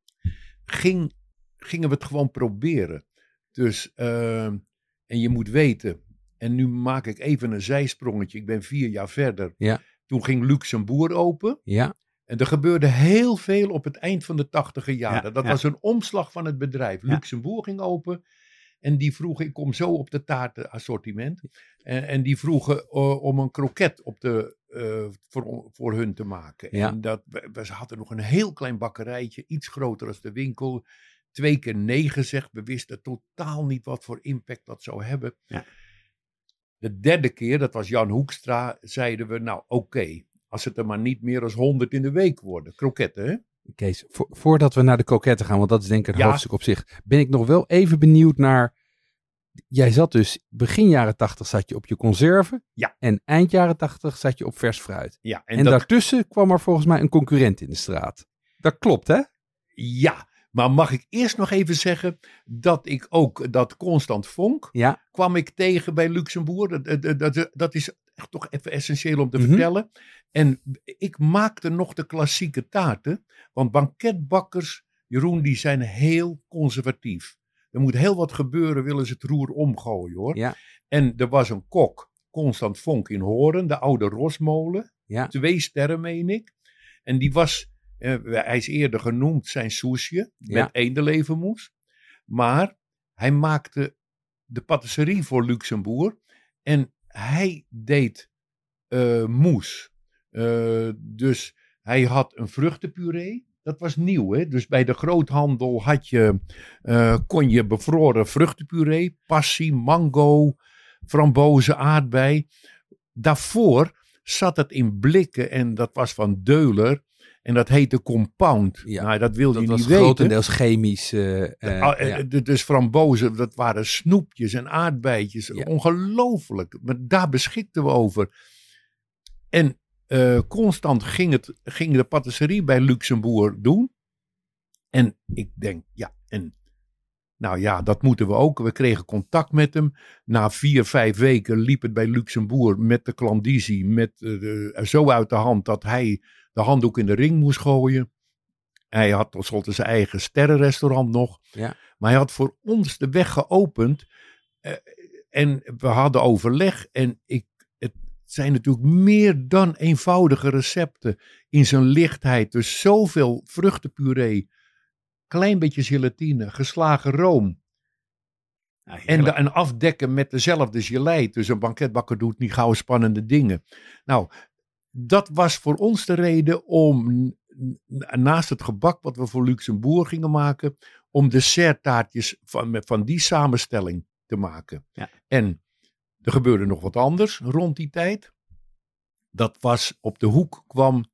ging, gingen we het gewoon proberen. Dus, eh, en je moet weten, en nu maak ik even een zijsprongetje. Ik ben vier jaar verder. Ja. Toen ging Luxembourg open. Ja. En er gebeurde heel veel op het eind van de tachtiger jaren. Ja, dat ja. was een omslag van het bedrijf. Ja. Luxembourg ging open. En die vroegen, ik kom zo op de taartenassortiment. En, en die vroegen eh, om een kroket op de, eh, voor, voor hun te maken. Ja. En dat, we, we hadden nog een heel klein bakkerijtje, iets groter als de winkel. Twee keer nee gezegd. We wisten totaal niet wat voor impact dat zou hebben. Ja. De derde keer, dat was Jan Hoekstra, zeiden we, nou oké, als het er maar niet meer dan 100 in de week worden. Kroketten, hè? Kees, vo- voordat we naar de koketten gaan, want dat is denk ik een Ja. hoofdstuk op zich, ben ik nog wel even benieuwd naar Jij zat dus begin jaren 80 zat je op je conserven. Ja. En eind jaren 80 zat je op vers fruit. Ja, En, en, dat, daartussen kwam er volgens mij een concurrent in de straat. Dat klopt, hè? ja, maar mag ik eerst nog even zeggen dat ik ook dat Constant Vonk Ja. kwam ik tegen bij Luxemburg. Dat, dat, dat, dat is echt toch even essentieel om te Mhm. vertellen. En ik maakte nog de klassieke taarten. Want banketbakkers, Jeroen, die zijn heel conservatief. Er moet heel wat gebeuren, willen ze het roer omgooien hoor. Ja. En er was een kok, Constant Vonk in Horen, de oude Rosmolen. Ja. Twee sterren, meen ik. En die was, eh, hij is eerder genoemd zijn soesje met eendelevenmoes. Maar hij maakte de patisserie voor Luxemburg. En hij deed eh moes. Eh, dus hij had een vruchtenpuree. Dat was nieuw, hè? Dus bij de groothandel had je, eh, kon je bevroren vruchtenpuree, passie, mango, frambozen, aardbei. Daarvoor zat het in blikken en dat was van Deuler. En dat heette Compound. Ja, nou, dat wilde Dat je was niet weten. grotendeels chemisch. eh, eh, Ah, ja. Dus frambozen, dat waren snoepjes en aardbeidjes. Ja. Ongelooflijk. Maar daar beschikten we over. En eh, constant ging, het, ging de patisserie bij Luxemburg doen. En ik denk, ja, en nou ja, dat moeten we ook. We kregen contact met hem. Na vier, vijf weken liep het bij Luxemburg met de klandizie met, eh, de- zo uit de hand dat hij de handdoek in de ring moest gooien. Hij had tenslotte zijn eigen sterrenrestaurant nog. Ja. Maar hij had voor ons de weg geopend. eh, en we hadden overleg. En ik, zijn natuurlijk meer dan eenvoudige recepten. In zijn lichtheid. Dus zoveel vruchtenpuree. Klein beetje gelatine. Geslagen room. Nou, En, de- en afdekken met dezelfde gelei. Dus een banketbakker doet niet gauw spannende dingen. Nou, dat was voor ons de reden om naast het gebak wat we voor Luxemburg gingen maken, om desserttaartjes van, van die samenstelling te maken. Ja. En er gebeurde nog wat anders rond die tijd. Dat was op de hoek kwam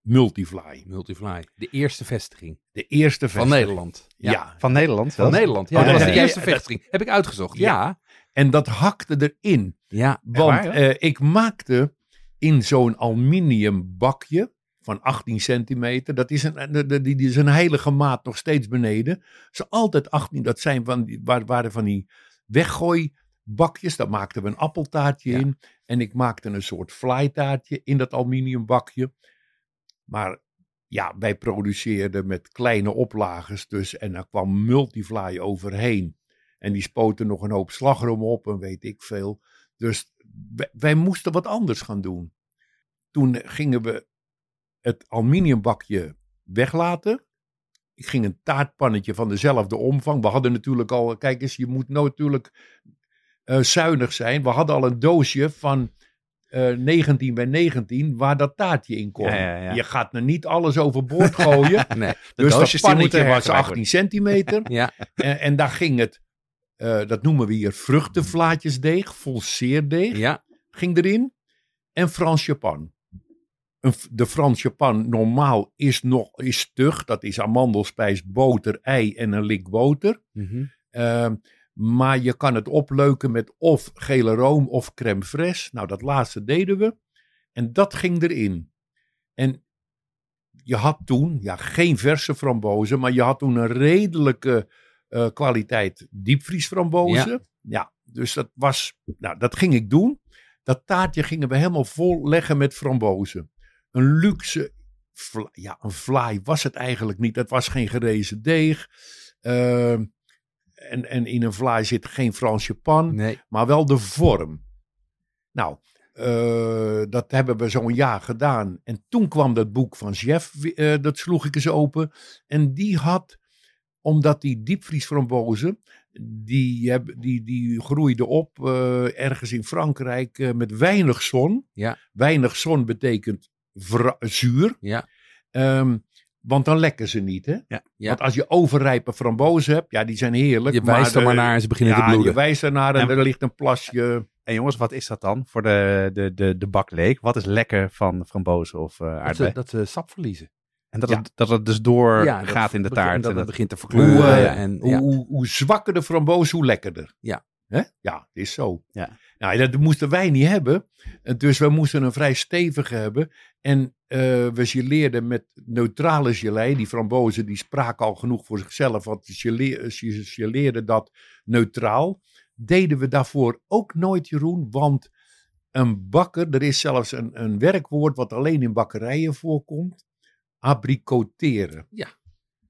Multifly. Multifly. De eerste vestiging De eerste van. Nederland. Ja. Van Nederland Van? Nederland. Ja, Oh, dat was ja, de eerste vestiging. Heb ik uitgezocht. Ja. En dat hakte erin. Ja. Want waar, eh, ik maakte in zo'n aluminium bakje van 18 centimeter. Dat is een, de- die, die is een heilige maat nog steeds beneden. Ze altijd 18, dat zijn van die, waar, waren van die weggooibakjes. Daar maakten we een appeltaartje Ja. in. En ik maakte een soort flytaartje in dat aluminium bakje. Maar ja, wij produceerden met kleine oplages dus. En daar kwam Multifly overheen. En die spoten nog een hoop slagroom op en weet ik veel. Dus wij, wij moesten wat anders gaan doen. Toen gingen we het aluminiumbakje weglaten. Ik ging een taartpannetje van dezelfde omvang. We hadden natuurlijk al, kijk eens, je moet natuurlijk eh, zuinig zijn. We hadden al een doosje van eh 19 bij 19 waar dat taartje in kon. Ja, ja, ja. Je gaat er niet alles overboord gooien. Nee. dus dat pannetje was hergebruikt 18 centimeter. Ja. En, en daar ging het, eh, dat noemen we hier vruchtenvlaatjesdeeg, volseerdeeg, Ja. ging erin. En Frans Japan. Een de Frans Japan normaal is nog is stug. Dat is amandelspijs, boter, ei en een lik boter. Mhm. Ehm, maar je kan het opleuken met of gele room of crème fraîche. Nou, dat laatste deden we. En dat ging erin. En je had toen, ja, geen verse frambozen, maar je had toen een redelijke eh, kwaliteit diepvriesframbozen. Ja. dus dat was, nou, dat ging ik doen. Dat taartje gingen we helemaal vol leggen met frambozen. Een luxe, ja, een vlaai was het eigenlijk niet. Het was geen gerezen deeg. Ehm, en, en in een vlaai zit geen Frans Japan Nee. maar wel de vorm. Nou, eh, dat hebben we zo'n jaar gedaan. En toen kwam dat boek van Jeff, eh, dat sloeg ik eens open. En die had, omdat die diepvriesframbozen, die, die, die groeide op eh, ergens in Frankrijk met weinig zon. Ja. Weinig zon betekent zuur. Ja. Ehm, want dan lekken ze niet, hè? Ja. Ja. Want als je overrijpe frambozen hebt, ja, die zijn heerlijk. Je wijst er de- maar naar en ze beginnen te ja, bloeden. je wijst ernaar en, En- er ligt een plasje. En jongens, wat is dat dan voor de, de, de, de bakleek? Wat is lekker van frambozen of eh Dat aardbei? ze, dat ze sap verliezen. En dat, Ja. het, dat het dus door Ja, dat gaat in de taart. Dat en het dat- begint te Hoe, verkleuren. eh, en, hoe, ja. hoe, hoe zwakker de framboos, hoe lekkerder. Ja. Hè? Ja, het is zo. Ja. Nou, dat moesten wij niet hebben. Eh, Dus we moesten een vrij stevige hebben. En eh, we geleerden met neutrale gelei. Die frambozen die spraken al genoeg voor zichzelf. Want ze gele- ze geleerden dat neutraal. Deden we daarvoor ook nooit, Jeroen. Want een bakker, er is zelfs een, een werkwoord wat alleen in bakkerijen voorkomt. Abricoteren. Ja.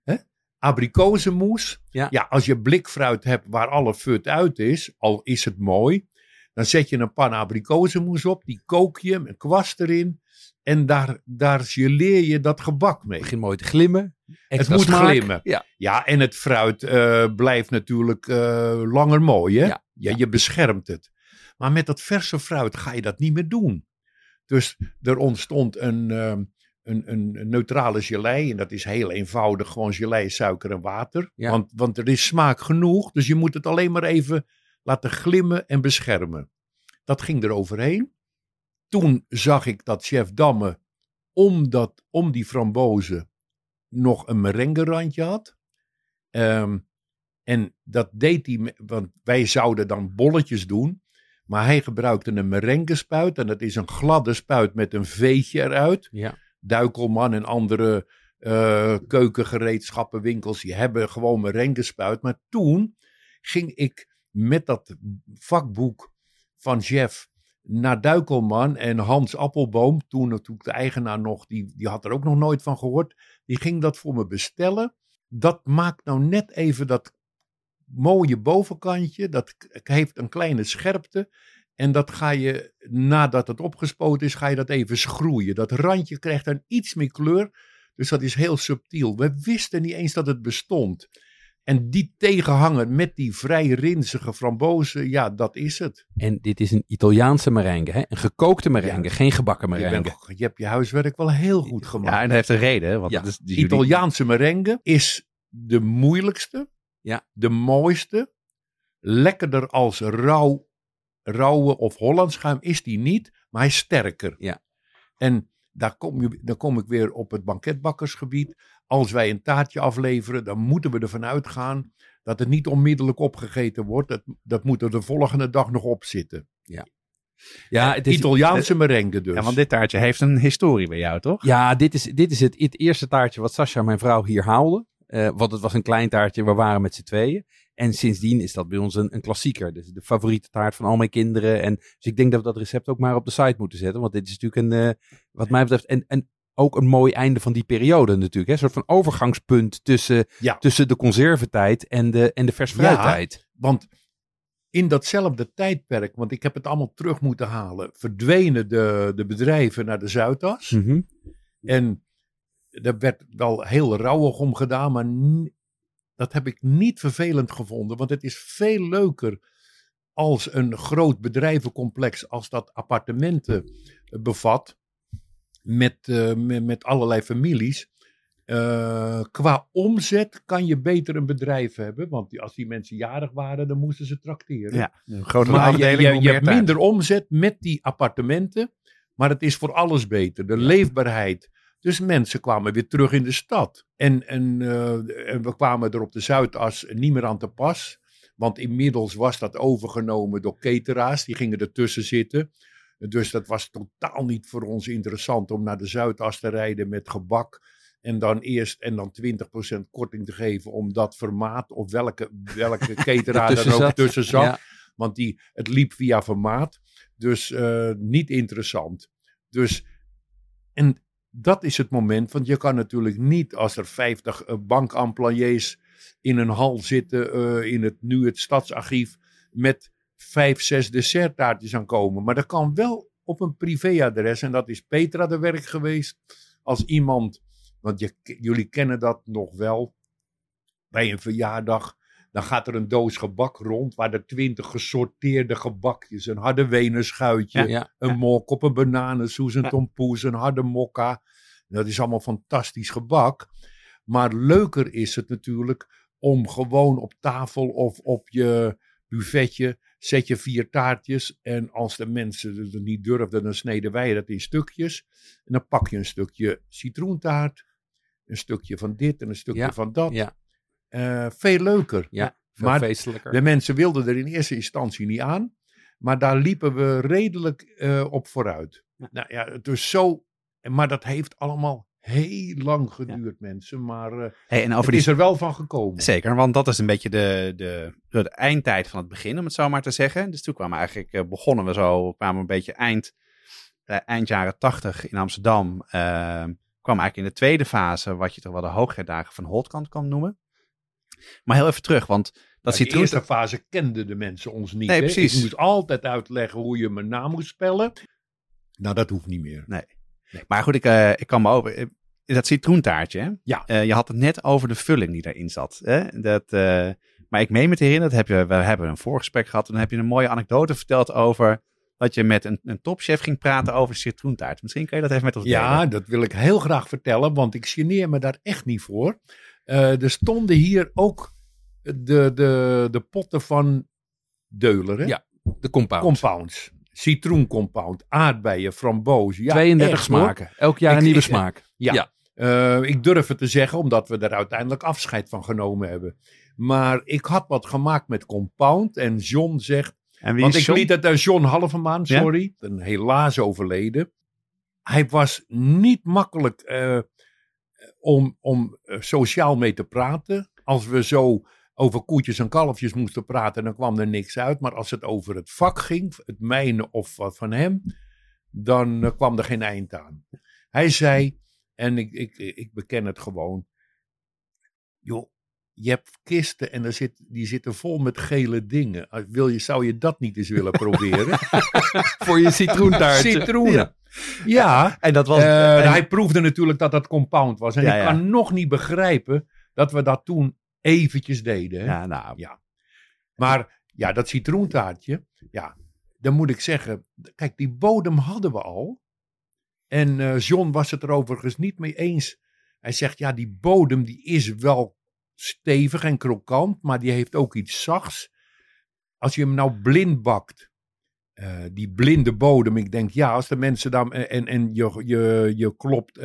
Hè? Abrikozenmoes. Ja. ja, als je blikfruit hebt waar alle fut uit is, al is het mooi. Dan zet je een pan abrikozenmoes op, die kook je met kwast erin. En daar, daar geleer je dat gebak mee. Het begint mooi te glimmen. Het moet smaak. glimmen. Ja. Ja, en het fruit eh, blijft natuurlijk eh, langer mooi. Hè? Ja, Ja, ja. Je beschermt het. Maar met dat verse fruit ga je dat niet meer doen. Dus er ontstond een, ehm, een, een, een neutrale gelei. En dat is heel eenvoudig. Gewoon gelei, suiker en water. Ja. Want, want er is smaak genoeg. Dus je moet het alleen maar even laten glimmen en beschermen. Dat ging er overheen. Toen zag ik dat chef Damme om, dat, om die frambozen nog een merengerandje had. Ehm, en dat deed hij, want wij zouden dan bolletjes doen. Maar hij gebruikte een merengespuit. En dat is een gladde spuit met een veetje eruit. Ja. Duikelman en andere eh keukengereedschappenwinkels, die hebben gewoon merengespuit. Maar toen ging ik met dat vakboek van Jeff naar Duikelman en Hans Appelboom, toen natuurlijk de eigenaar nog, die, die had er ook nog nooit van gehoord, die ging dat voor me bestellen. Dat maakt nou net even dat mooie bovenkantje, dat heeft een kleine scherpte. En dat ga je, nadat het opgespoten is, ga je dat even schroeien. Dat randje krijgt dan iets meer kleur. Dus dat is heel subtiel. We wisten niet eens dat het bestond. En die tegenhanger met die vrij rinzige frambozen, ja, dat is het. En dit is een Italiaanse merengue. Hè? Een gekookte merengue, Ja. geen gebakken Je, merengue. bent, je hebt je huiswerk wel heel goed gemaakt. Ja, en dat heeft een reden. hè, Want Ja. dat is, die jullie- Italiaanse merengue is de moeilijkste, Ja. de mooiste, lekkerder als rauw, rauwe of Hollandschuim is die niet, maar hij is sterker. Ja. En daar kom, je, dan kom ik weer op het banketbakkersgebied. Als wij een taartje afleveren, dan moeten we ervan uitgaan dat het niet onmiddellijk opgegeten wordt. Dat, dat moet er de volgende dag nog op zitten. Ja, het is, Italiaanse merengue dus. Ja, want dit taartje heeft een historie bij jou, toch? ja dit, is, dit is het, het eerste taartje wat Sascha, mijn vrouw, hier haalde. Eh, want het was een klein taartje, we waren met z'n tweeën. En sindsdien is dat bij ons een, een klassieker. Dus de favoriete taart van al mijn kinderen. En, dus ik denk dat we dat recept ook maar op de site moeten zetten. Want dit is natuurlijk een, eh, wat mij betreft, en, en ook een mooi einde van die periode natuurlijk. Hè? Een soort van overgangspunt tussen, Ja. tussen de conservetijd en de, en de fruittijd. Want in datzelfde tijdperk, want ik heb het allemaal terug moeten halen, verdwenen de, de bedrijven naar de Zuidas. Mhm. En daar werd wel heel rauwig om gedaan, maar dat heb ik niet vervelend gevonden. Want het is veel leuker als een groot bedrijvencomplex, als dat appartementen bevat, met, eh, met, met allerlei families. Eh, qua omzet kan je beter een bedrijf hebben, want als die mensen jarig waren, dan moesten ze trakteren. Ja, een grotere Maar je, afdeling, je, je meer hebt minder omzet met die appartementen, maar het is voor alles beter. De leefbaarheid. Dus mensen kwamen weer terug in de stad. En, en, eh, en we kwamen er op de Zuidas niet meer aan te pas. Want inmiddels was dat overgenomen door cateraars. Die gingen ertussen zitten. Dus dat was totaal niet voor ons interessant om naar de Zuidas te rijden met gebak. En dan eerst en dan 20% korting te geven om dat formaat of welke, welke cateraar er ook tussen zat. Ja. Want die, het liep via formaat. Dus eh, niet interessant. Dus, en dat is het moment. Want je kan natuurlijk niet als er 50 eh, bankemployés in een hal zitten. eh, in het, nu het stadsarchief. Met vijf, zes desserttaartjes aankomen. Maar dat kan wel op een privéadres. En dat is Petra de werk geweest. Als iemand. Want je, jullie kennen dat nog wel. Bij een verjaardag dan gaat er een doos gebak rond waar er twintig gesorteerde gebakjes, een harde wenerschuitje, Ja. een mok op een bananensoes, een tompoes, een harde mokka. Dat is allemaal fantastisch gebak. Maar leuker is het natuurlijk om gewoon op tafel of op je buffetje zet je vier taartjes. En als de mensen het niet durfden, dan sneden wij dat in stukjes. En dan pak je een stukje citroentaart, een stukje van dit en een stukje Ja, van dat. ja. Eh, veel leuker. Ja, veel Maar feestelijker. De mensen wilden er in eerste instantie niet aan. Maar daar liepen we redelijk eh, op vooruit. Nou ja, het is zo. Maar dat heeft allemaal heel lang geduurd, mensen. Maar eh, Hey, en over het die is er wel van gekomen. Zeker, want dat is een beetje de, de, de eindtijd van het begin, om het zo maar te zeggen. Dus toen kwamen eigenlijk, eh, begonnen we zo, kwamen een beetje eind, eh, eind jaren tachtig in Amsterdam. kwam eigenlijk in de tweede fase, wat je toch wel de hoogherdagen van Holtkant kan noemen. Maar heel even terug, want dat Maar in de eerste fase kenden de mensen ons niet. Nee, hè? precies. Ik moest altijd uitleggen hoe je mijn naam moest spellen. Nou, dat hoeft niet meer. Maar goed, ik, eh, ik kan me over... eh, Dat citroentaartje, hè? Ja. Eh, je had het net over de vulling die daarin zat. Hè? Dat, eh, maar ik meen me te herinneren, dat heb je, we hebben een voorgesprek gehad. En dan heb je een mooie anekdote verteld over dat je met een, een topchef ging praten over citroentaart. Misschien kun je dat even met ons Ja, delen. dat wil ik heel graag vertellen, want ik geneer me daar echt niet voor. Eh, er stonden hier ook de, de, de potten van Deuleren. Ja, De compound. Compounds. Citroencompound, aardbeien, framboos. Ja, 32 echt, hoor. smaken. Elk jaar een Ik- nieuwe ik- smaak. Ja. Ja. Eh, ik durf het te zeggen, omdat we er uiteindelijk afscheid van genomen hebben. Maar ik had wat gemaakt met compound. En John zegt. En wie want is ik John? liet het aan John Halvemaan, Ja? sorry. Een helaas overleden. Hij was niet makkelijk eh, om, om eh, sociaal mee te praten. Als we zo over koetjes en kalfjes moesten praten, dan kwam er niks uit. Maar als het over het vak ging, het mijne of wat van hem, dan eh, kwam er geen eind aan. Hij zei, en ik, ik, ik beken het gewoon. Joh, je hebt kisten en er zit, die zitten vol met gele dingen. Uh, Wil je, zou je dat niet eens willen proberen? Voor je citroentaartje. Citroenen. Ja. Ja, En dat was... eh, en- hij proefde natuurlijk dat dat compound was. En Ja, ik ja. kan nog niet begrijpen dat we dat toen eventjes deden. Hè? ja, nou, Ja. Maar ja, dat citroentaartje, ja, dan moet ik zeggen, kijk, die bodem hadden we al. En eh, John was het er overigens niet mee eens. Hij zegt, ja, die bodem die is wel stevig en krokant, maar die heeft ook iets zachts. Als je hem nou blind bakt, eh, die blinde bodem, ik denk, ja, als de mensen dan, eh, en, en je, je, je klopt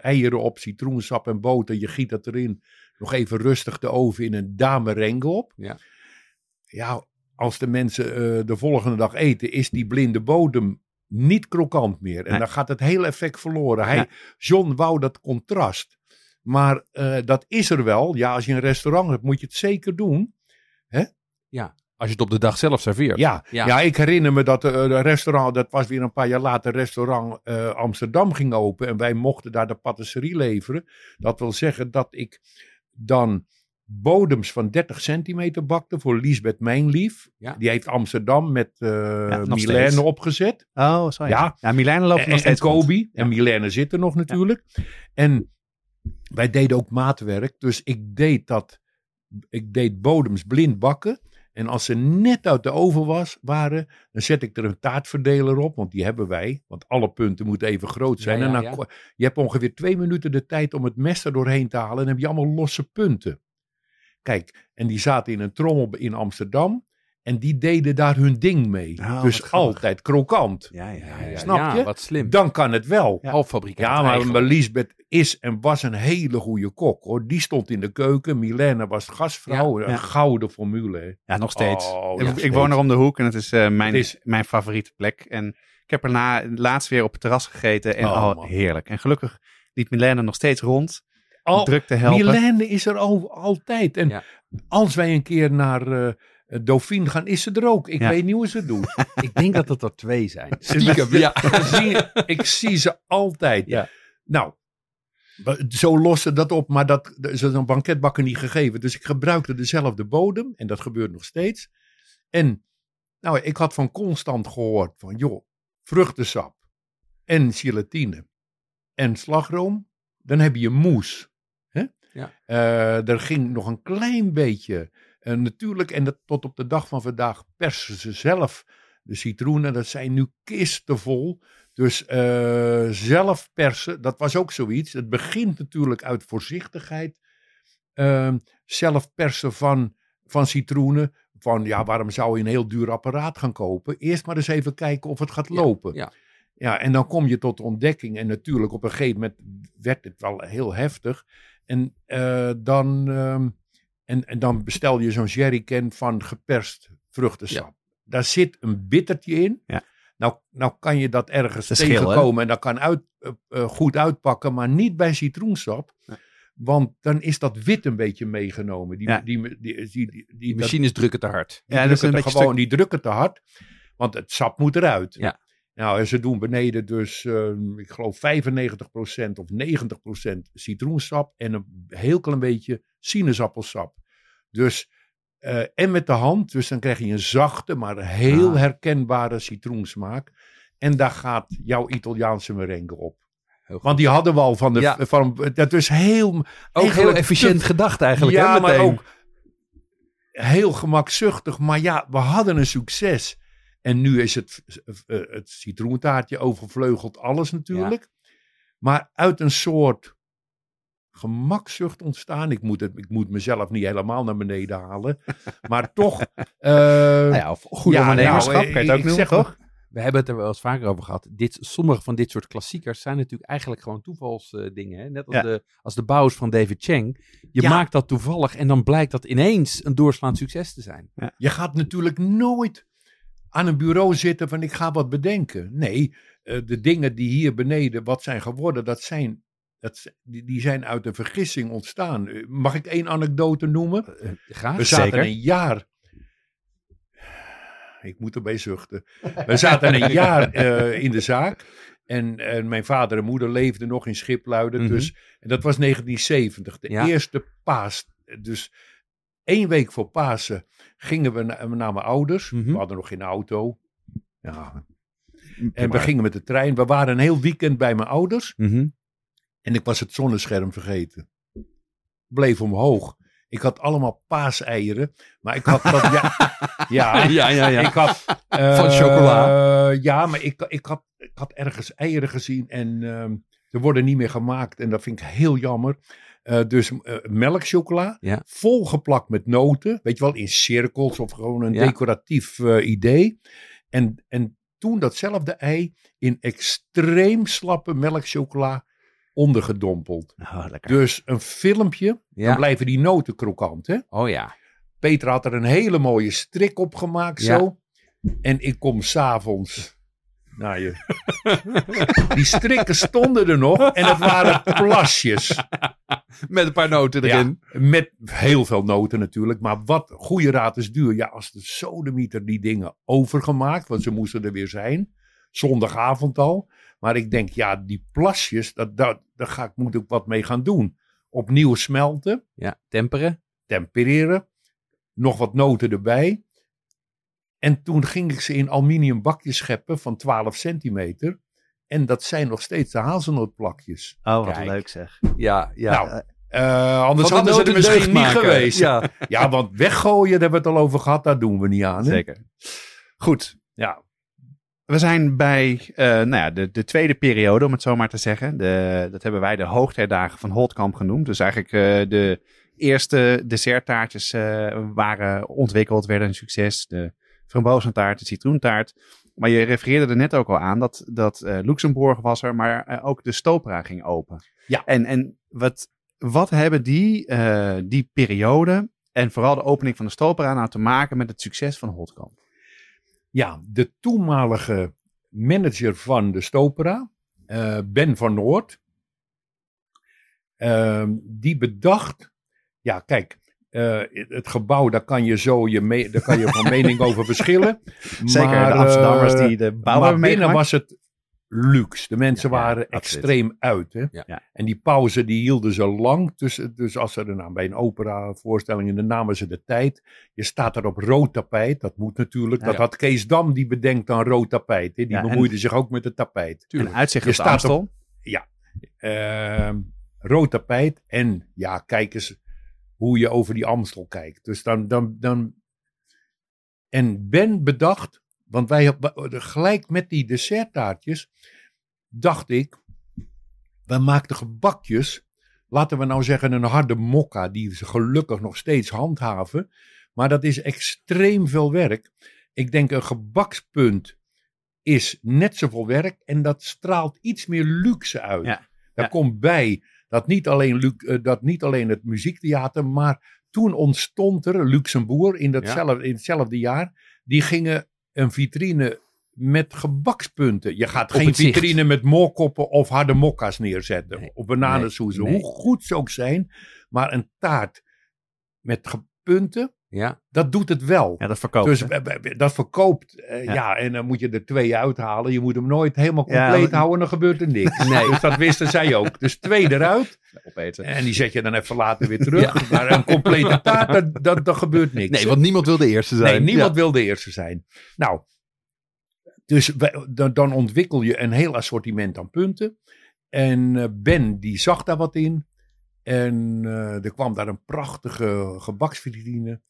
eieren op, citroensap en boter, je giet dat erin, nog even rustig de oven in en daar merengue op. Ja. Ja, als de mensen eh, de volgende dag eten, is die blinde bodem niet krokant meer. En Nee. dan gaat het hele effect verloren. Hij, Ja. John wou dat contrast. Maar eh, dat is er wel. Ja, als je een restaurant hebt, moet je het zeker doen. Als je het op de dag zelf serveert. Ja, ja. Ja. ik herinner me dat eh, de restaurant, dat was weer een paar jaar later, restaurant eh, Amsterdam ging open. En wij mochten daar de patisserie leveren. Dat wil zeggen dat ik dan bodems van 30 centimeter bakte voor Lisbeth Mijnlief. Ja. Die heeft Amsterdam met eh nog Milène opgezet. Oh, zo ja. Ja. Milène loopt En, nog en steeds rond. Kobe en Milène zitten nog natuurlijk. En wij deden ook maatwerk. Dus ik deed dat. Ik deed bodems blind bakken. En als ze net uit de oven was, waren, dan zet ik er een taartverdeler op. Want die hebben wij. Want alle punten moeten even groot zijn. Ja, ja, en dan, ja. je hebt ongeveer twee minuten de tijd om het mes er doorheen te halen. En dan heb je allemaal losse punten. Kijk, en die zaten in een trommel in Amsterdam. En die deden daar hun ding mee. Oh, dus altijd krokant. Ja, ja, ja. ja. Snap Ja, je? wat slim. Dan kan het wel. Halffabrikaat Ja, maar eigenlijk. Lisbeth is en was een hele goede kok hoor. Die stond in de keuken. Milena was gastvrouw. Ja, een ja. gouden formule. hè. Ja, nog steeds. Oh, ik, woon er om de hoek en het is, eh, mijn, Het is- mijn favoriete plek. En ik heb er na, laatst weer op het terras gegeten. En Oh, oh, heerlijk. En gelukkig liep Milène nog steeds rond. Al, druk te helpen. Milene is er al, altijd. En Ja. als wij een keer naar eh Dauphine gaan, is ze er ook. Ik Ja. weet niet hoe ze het doet. Ik denk dat het er twee zijn. Stiekem, ja. Ik zie, ik zie ze altijd. Ja. Nou, we- zo loste dat op, maar dat dat is een banketbakker niet gegeven. Dus ik gebruikte dezelfde bodem en dat gebeurt nog steeds. En nou, ik had van Constant gehoord van, joh, vruchtensap en gelatine en slagroom, dan heb je moes. Hè? Ja. Eh, er ging nog een klein beetje, eh, natuurlijk, en dat, tot op de dag van vandaag persen ze zelf de citroenen. Dat zijn nu kistenvol. Dus eh, zelf persen, dat was ook zoiets. Het begint natuurlijk uit voorzichtigheid. Ehm, zelf persen van, van citroenen. Van ja, waarom zou je een heel duur apparaat gaan kopen? Eerst maar eens even kijken of het gaat lopen. ja. Ja, en dan kom je tot de ontdekking. En natuurlijk, op een gegeven moment werd het wel heel heftig. En, eh, dan, ehm, en, en dan bestel je zo'n jerrycan van geperst vruchtensap. Daar zit een bittertje in. Ja. Nou, nou kan je dat ergens schil, hè? tegenkomen en dat kan uit, eh, eh, goed uitpakken, maar niet bij citroensap. Want dan is dat wit een beetje meegenomen. Die, Ja. die, die, die, dat- machines drukken te hard. die Ja, dat is drukken een te beetje gewoon, die drukken te hard, want het sap moet eruit. Ja. Nou, en ze doen beneden dus, eh, ik geloof 95% of 90% citroensap en een heel klein beetje sinaasappelsap. Dus, eh, en met de hand, dus dan krijg je een zachte, maar heel Ah. herkenbare citroensmaak. En daar gaat jouw Italiaanse merengue op. Want die hadden we al van de, Ja. van, dat is heel, Ook heel efficiënt te- gedacht eigenlijk. ja, hè, maar ook heel gemakzuchtig. Maar ja, we hadden een succes. En nu is het, eh, het citroentaartje overvleugeld alles natuurlijk. Maar uit een soort gemakzucht ontstaan. Ik moet, het, ik moet mezelf niet helemaal naar beneden halen. maar toch. eh, Nou ja, of goed ja, ondernemerschap, nou, kan je het ik- ook ik noemen, zeg toch? We hebben het er wel eens vaker over gehad. Dit, sommige van dit soort klassiekers zijn natuurlijk eigenlijk gewoon toevalsdingen. hè? Net als, Ja. de, als de bouwers van David Chang. Je Ja. maakt dat toevallig en dan blijkt dat ineens een doorslaand succes te zijn. Je gaat natuurlijk nooit aan een bureau zitten van ik ga wat bedenken. Nee, eh, de dingen die hier beneden wat zijn geworden, dat zijn, dat, die, zijn uit een vergissing ontstaan. Eh, Mag ik één anekdote noemen? Eh, graag. We zaten zeker. een jaar. Ik moet erbij zuchten. We zaten een jaar in de zaak. En, en mijn vader en moeder leefden nog in Schipluiden. Mhm. dus, en dat was 1970, de Ja. eerste paas. Dus één week voor Pasen gingen we na- naar mijn ouders. Mhm. We hadden nog geen auto. Ja. En we gingen met de trein. We waren een heel weekend bij mijn ouders. Mhm. En ik was het zonnescherm vergeten. Bleef omhoog. Ik had allemaal paaseieren. Maar ik had dat. Ja, ja, Ja, ja, ja. ik had. Van eh, chocola. Ja, maar ik, ik, had, ik had ergens eieren gezien. En ehm, ze worden niet meer gemaakt. En dat vind ik heel jammer. Eh, dus eh, melkchocola. Ja. Volgeplakt met noten. Weet je wel, in cirkels of gewoon een Ja. decoratief eh, idee. En, en toen datzelfde ei in extreem slappe melkchocola ondergedompeld. Oh. Dus een filmpje, dan blijven die noten krokant. Hè? Oh ja. Peter had er een hele mooie strik op gemaakt zo. En ik kom s'avonds naar je. Die strikken stonden er nog en het waren plasjes. Met een paar noten erin. Met heel veel noten natuurlijk. Maar wat goede raad is duur. Ja, als de sodemieter die dingen overgemaakt. Want ze moesten er weer zijn. Zondagavond al. Maar ik denk, ja, die plasjes. Dat, dat, daar ga ik, moet ik wat mee gaan doen. Opnieuw smelten. Ja, temperen. Tempereren. Nog wat noten erbij. En toen ging ik ze in aluminium bakjes scheppen van 12 centimeter. En dat zijn nog steeds de hazelnootplakjes. Oh, wat Kijk. leuk zeg. Ja, ja. Nou, Eh, anders hadden ze er misschien niet geweest. Ja. Ja. want weggooien, daar hebben we het al over gehad, daar doen we niet aan. Hè? Zeker. Goed. Ja. We zijn bij eh, nou ja, de, de tweede periode, om het zo maar te zeggen. De, dat hebben wij de hoogtijdagen van Holtkamp genoemd. Dus eigenlijk eh, de eerste desserttaartjes eh, waren ontwikkeld, werden een succes. De frambozentaart, de citroentaart. Maar je refereerde er net ook al aan dat, dat eh, Luxemburg was er, maar eh, ook de Stopera ging open. Ja. En, en wat, wat hebben die, eh, die periode en vooral de opening van de Stopera nou te maken met het succes van Holtkamp? ja, de toenmalige manager van de Stopera, Ben van Noord, ehm, die bedacht, ja kijk, eh, het gebouw, daar kan je zo je, me- daar kan je van mening over verschillen. Zeker Maar, de Amsterdammers eh, die de bouw maar binnen was het luxe. De mensen Ja, ja, waren extreem uit. Hè? Ja. Ja. En die pauze die hielden ze lang. Dus, dus als ze er nou bij een opera-voorstelling, dan namen ze de tijd. Je staat er op rood tapijt. Dat moet natuurlijk. Ja. Dat had Kees Dam, die bedenkt dan rood tapijt. Hè? Die Ja, en- bemoeide zich ook met het tapijt. Een uitzicht Je op staat Amstel. Ehm, rood tapijt. En ja, kijk eens hoe je over die Amstel kijkt. Dus dan, dan, dan. En Ben bedacht, want wij gelijk met die desserttaartjes, dacht ik, we maakten gebakjes. Laten we nou zeggen een harde mokka, die ze gelukkig nog steeds handhaven. Maar dat is extreem veel werk. Ik denk een gebakspunt is net zoveel werk en dat straalt iets meer luxe uit. Ja, Daar ja. komt bij dat niet, alleen, eh, dat niet alleen het muziektheater, maar toen ontstond er Luxemburg in, datzelfde, in hetzelfde jaar. Die gingen een vitrine met gebakspunten. Je gaat geen zicht. vitrine met moorkoppen of harde mokka's neerzetten. Nee, of bananensoezen. nee, nee. Hoe goed ze ook zijn. Maar een taart met punten, Ja, dat doet het wel. Ja, dat verkoopt. Dus hè? dat verkoopt. eh, Ja. ja. en dan moet je er twee uithalen. Je moet hem nooit helemaal compleet houden, dan gebeurt er niks. Nee. Dus dat wisten zij ook. Dus twee eruit. opeten. En die zet je dan even later weer terug. Maar een complete taart, dat, dat, dat gebeurt niks. nee, want niemand wil de eerste zijn. Nee, niemand Ja. wil de eerste zijn. Nou, dus dan ontwikkel je een heel assortiment aan punten. En eh, Ben, die zag daar wat in. En eh, er kwam daar een prachtige gebaksvitrine.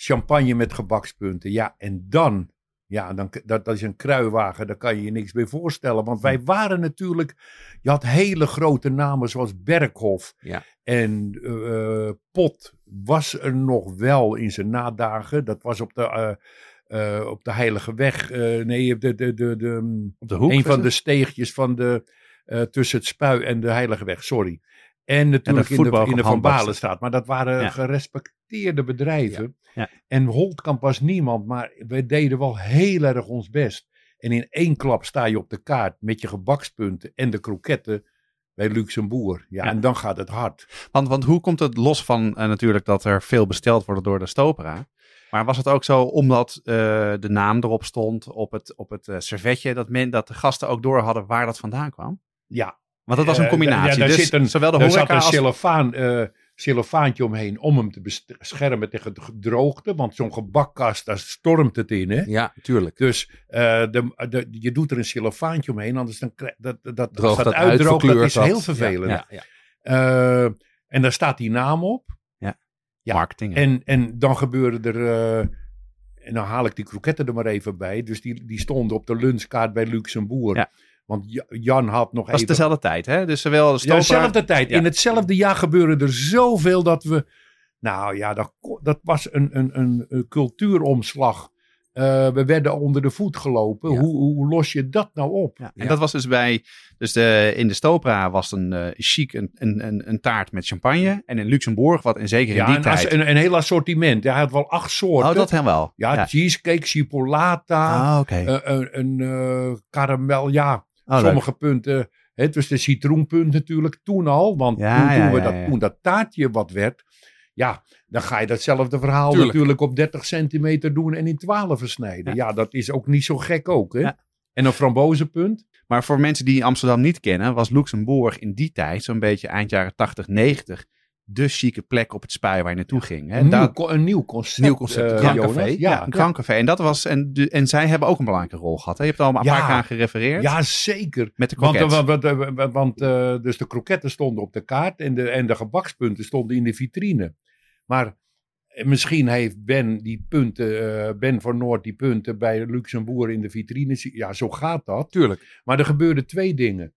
Champagne met gebakspunten. Ja, en dan, ja, dan, dat, dat is een kruiwagen, daar kan je je niks bij voorstellen. Want wij waren natuurlijk, je had hele grote namen zoals Berghof. Ja. En eh, Pot was er nog wel in zijn nadagen. Dat was op de, eh, eh, op de Heilige Weg. eh, nee, de, de, de, de, Op de hoek. een van het? de steegjes van de, eh, tussen het Spui en de Heilige Weg, sorry. En natuurlijk in de, voetbal- in de Van handbakster. Balenstraat. Maar dat waren Ja. gerespecteerde bedrijven. Ja. En Holtkamp was niemand, maar we deden wel heel erg ons best. En in één klap sta je op de kaart met je gebakspunten en de kroketten bij Luxemburg. Ja, Ja. en dan gaat het hard. Want, want hoe komt het los van eh, natuurlijk dat er veel besteld wordt door de Stopera? Maar was het ook zo omdat eh, de naam erop stond op het, op het eh, servetje, dat, men, dat de gasten ook door hadden waar dat vandaan kwam? Ja, Want dat was een Eh, combinatie. ja, daar dus zit een- zowel de er horeca zat een als... cellofaan, eh, cellofaantje omheen om hem te beschermen tegen de droogte. Want zo'n gebakkast, daar stormt het in, hè? Ja, tuurlijk. Dus eh, de, de, je doet er een cellofaantje omheen, anders dan, dat, dat, dat, uitdroogt, dat is dat. heel vervelend. Ja, ja. En daar staat die naam op. ja. Marketing. En, en dan gebeuren er. en dan haal ik die kroketten er maar even bij. Dus die, die stonden op de lunchkaart bij Luxemburg. Ja. Want Ja- Jan had nog Dat was even. dezelfde tijd, hè? Dus zowel de Ja, dezelfde tijd. Ja. In hetzelfde jaar gebeurde er zoveel dat we. Nou ja, dat, dat was een, een, een, cultuuromslag. Eh, we werden onder de voet gelopen. Ja. Hoe, hoe los je dat nou op? Ja, en Ja. dat was dus bij, dus de, in de Stopera was een eh, chic een, een, een, een taart met champagne. En in Luxemburg, wat en zeker in Ja, die een, tijd. een, een heel assortiment. Hij had wel acht soorten. oh, dat helemaal wel. ja, ja. cheesecake, chipolata, Ah, oké. eh, een, een karamel. Ja, Oh, leuk. sommige punten. Het was de citroenpunt natuurlijk toen al. Want Ja, toen, toen, ja, we ja, dat, ja. toen dat taartje wat werd. Ja, dan ga je datzelfde verhaal Tuurlijk. natuurlijk op 30 centimeter doen en in 12 versnijden. Ja. dat is ook niet zo gek ook. Hè? Ja. En een frambozenpunt. Maar voor mensen die Amsterdam niet kennen, was Luxemburg in die tijd, zo'n beetje eind jaren 80, 90, de chique plek op het spui waar je naartoe ging. Hè? Een, Daar- nieuw, een nieuw concept. Nieuw concept, eh, Grand Jonas. Café. Ja, een krankcafé. En dat was, en, de, en zij hebben ook een belangrijke rol gehad. Hè? Je hebt er al een Ja. paar keer aan gerefereerd. ja, zeker. Met de Want, kroket. want, want, want, want, eh, dus de kroketten stonden op de kaart en de, en de gebakspunten stonden in de vitrine. Maar eh, misschien heeft Ben die punten, eh, Ben van Noord die punten bij Luxemburg in de vitrine. Ja, zo gaat dat. Tuurlijk. Maar er gebeurden twee dingen.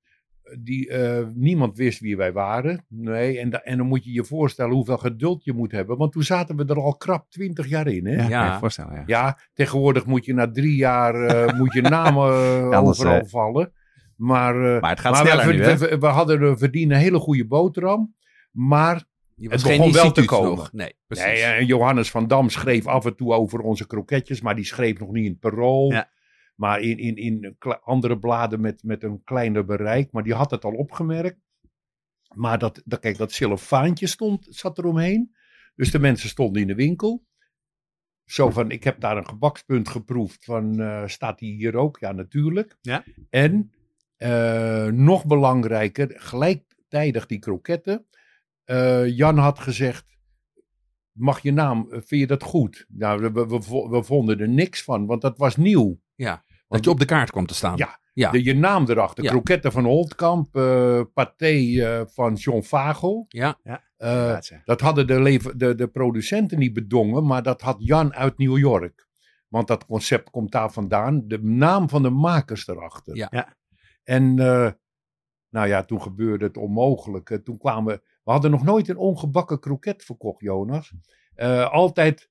Die, eh, niemand wist wie wij waren. Nee, en, da- en dan moet je je voorstellen hoeveel geduld je moet hebben. Want toen zaten we er al krap twintig jaar in. Hè? ja, voorstellen. Ja. Ja, tegenwoordig moet je na drie jaar eh, moet je namen eh, Anders, overal vallen. Maar, eh, Maar het gaat maar sneller we, nu, hè? we, hadden we verdienen een hele goede boterham. Maar Je Het geen begon wel te komen. nog. Nee, precies. nee, Johannes van Dam schreef af en toe over onze kroketjes. Maar die schreef nog niet in het parool. Ja. Maar in, in, in andere bladen met, met een kleiner bereik. Maar die had het al opgemerkt. Maar dat, dat, kijk, dat cellofaantje stond, zat eromheen. Dus de mensen stonden in de winkel. Zo van, ik heb daar een gebakspunt geproefd. Van, eh, staat die hier ook? Ja, natuurlijk. Ja. En eh, nog belangrijker, gelijktijdig die kroketten. Eh, Jan had gezegd, mag je naam, vind je dat goed? Nou, we, we- we vonden er niks van, want dat was nieuw. Ja, dat je op de kaart kwam te staan. Ja. Ja. De, je naam erachter. Ja. Kroketten van Holtkamp, eh paté eh, van John Vagel. Ja. Eh, ja. dat hadden de, lever- de, de producenten niet bedongen, maar dat had Jan uit New York. Want dat concept komt daar vandaan. De naam van de makers erachter. Ja. Ja. En eh, nou ja, toen gebeurde het onmogelijke. Toen kwamen we. We hadden nog nooit een ongebakken kroket verkocht, Jonas. Eh, altijd eh,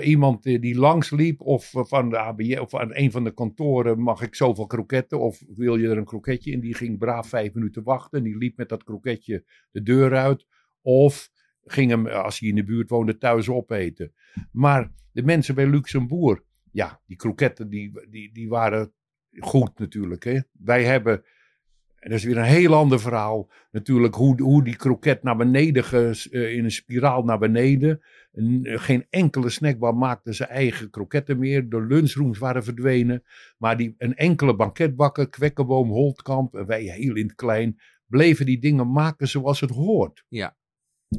iemand die, die langsliep of eh, van de ABJ of aan een van de kantoren mag ik zoveel kroketten of wil je er een kroketje in? Die ging braaf vijf minuten wachten. Die liep met dat kroketje de deur uit. Of ging hem, eh, als hij in de buurt woonde, thuis opeten. Maar de mensen bij Luxemburg, ja, die kroketten die, die, die waren goed natuurlijk. Hè? Wij hebben, en dat is weer een heel ander verhaal, natuurlijk hoe, hoe die kroket naar beneden, ges- eh, in een spiraal naar beneden. Eh, geen enkele snackbar maakte zijn eigen kroketten meer. De lunchrooms waren verdwenen. Maar die, een enkele banketbakker, Kwekkenboom, Holtkamp, en wij heel in het klein, bleven die dingen maken zoals het hoort. Ja.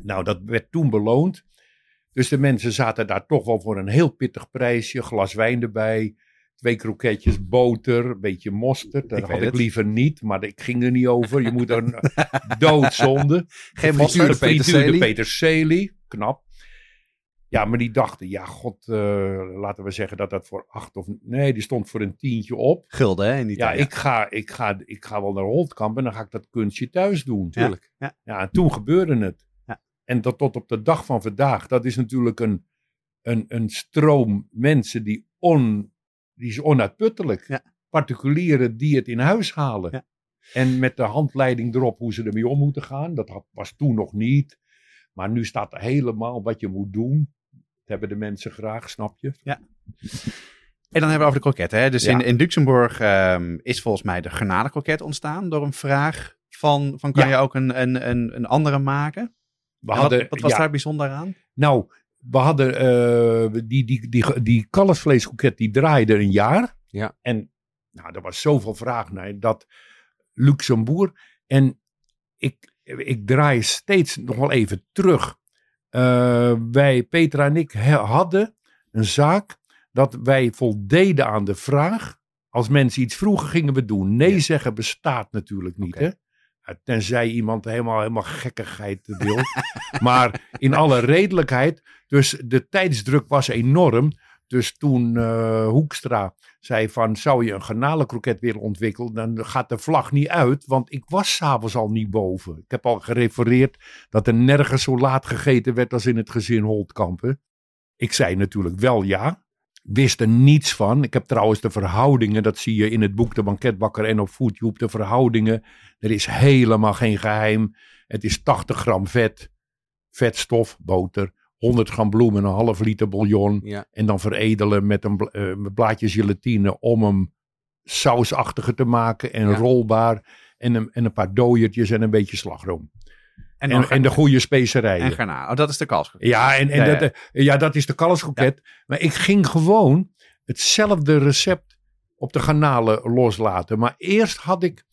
Nou, dat werd toen beloond. Dus de mensen zaten daar toch wel voor een heel pittig prijsje. Glas wijn erbij. Twee kroketjes, boter, een beetje mosterd. Dat Ik had ik het. liever niet, maar ik ging er niet over. Je moet er een doodzonde. Geen mosterd, peterselie, knap. Ja, maar die dachten, ja god, eh, laten we zeggen dat dat voor acht of... Nee, die stond voor een tientje op. Gulden, hè? In die Ja, tijd. ik ga, ik, ga, ik ga wel naar Holtkamp en dan ga ik dat kunstje thuis doen. Tuurlijk. Ja, en toen gebeurde het. Ja. En dat tot op de dag van vandaag, dat is natuurlijk een, een, een stroom mensen die, on, die is onuitputtelijk. Ja. Particulieren die het in huis halen. Ja. En met de handleiding erop hoe ze ermee om moeten gaan. Dat was toen nog niet. Maar nu staat er helemaal wat je moet doen. Dat hebben de mensen graag, snap je? En dan hebben we over de kroket. Hè? Dus Ja. in, in Luxemburg ehm, is volgens mij de garnalenkroket ontstaan door een vraag van, van kan Ja. je ook een, een, een, een andere maken? We En hadden, wat, wat was ja, daar bijzonder aan? Nou, we hadden eh, die, die, die, die die draaide een jaar. Ja. En nou, er was zoveel vraag naar dat Luxemburg. En ik, ik draai steeds nog wel even terug. Eh, wij, Petra en ik, hadden een zaak dat wij voldeden aan de vraag. Als mensen iets vroegen, gingen we doen. Nee Ja. zeggen bestaat natuurlijk niet. Hè? Tenzij iemand helemaal, helemaal gekkigheid wil. maar in alle redelijkheid. Dus de tijdsdruk was enorm. Dus toen eh, Hoekstra zei van, zou je een garnalenkroket willen ontwikkelen, dan gaat de vlag niet uit, want ik was s'avonds al niet boven. Ik heb al gerefereerd dat er nergens zo laat gegeten werd als in het gezin Holtkampen. Ik zei natuurlijk wel ja, wist er niets van. Ik heb trouwens de verhoudingen, dat zie je in het boek De Banketbakker en op Foodtube, de verhoudingen. Er is helemaal geen geheim. Het is 80 gram vet, vetstof, boter, 100 gram bloem en een half liter bouillon. Ja. En dan veredelen met een eh, blaadje gelatine om hem sausachtiger te maken en Ja. rolbaar. En een, en een paar dooiertjes en een beetje slagroom. En, de goede specerijen. en garnalen. Oh, dat is de kalfskroket. Ja, en, en Ja, ja. Dat, eh, ja, dat is de kalfskroket. Maar ik ging gewoon hetzelfde recept op de garnalen loslaten. Maar eerst had ik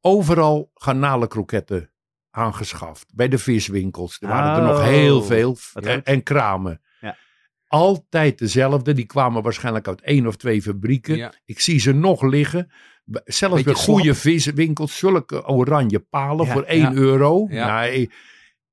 overal garnalenkroketten aangeschaft. Bij de viswinkels. Er waren er nog Oh, heel veel. En, kramen. Ja. Altijd dezelfde. Die kwamen waarschijnlijk uit één of twee fabrieken. Ik zie ze nog liggen. Zelfs bij goede viswinkels. Zulke oranje palen Ja, voor 1 ja. euro. Ja. Nou,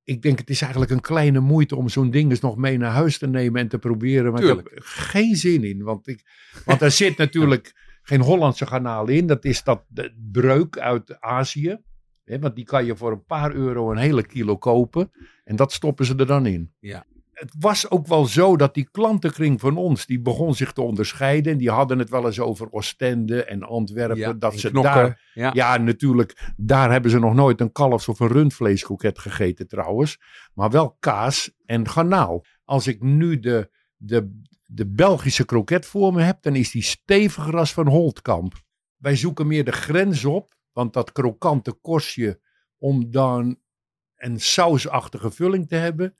ik- denk het is eigenlijk een kleine moeite om zo'n ding eens nog mee naar huis te nemen en te proberen. Maar ik heb geen zin in. Want, ik, want er zit natuurlijk geen Hollandse garnaal in. Dat is dat breuk uit Azië. Hè, want die kan je voor een paar euro een hele kilo kopen. En dat stoppen ze er dan in. Ja. Het was ook wel zo dat die klantenkring van ons, die begon zich te onderscheiden. En die hadden het wel eens over Oostende en Antwerpen. Ja, dat en ze knokken. daar Ja. ja, natuurlijk. Daar hebben ze nog nooit een kalfs- of een rundvleeskroket gegeten trouwens. Maar wel kaas en garnaal. Als ik nu de, de, de Belgische kroket voor me heb, dan is die steviger als van Holtkamp. Wij zoeken meer de grens op, want dat krokante kostje om dan een sausachtige vulling te hebben.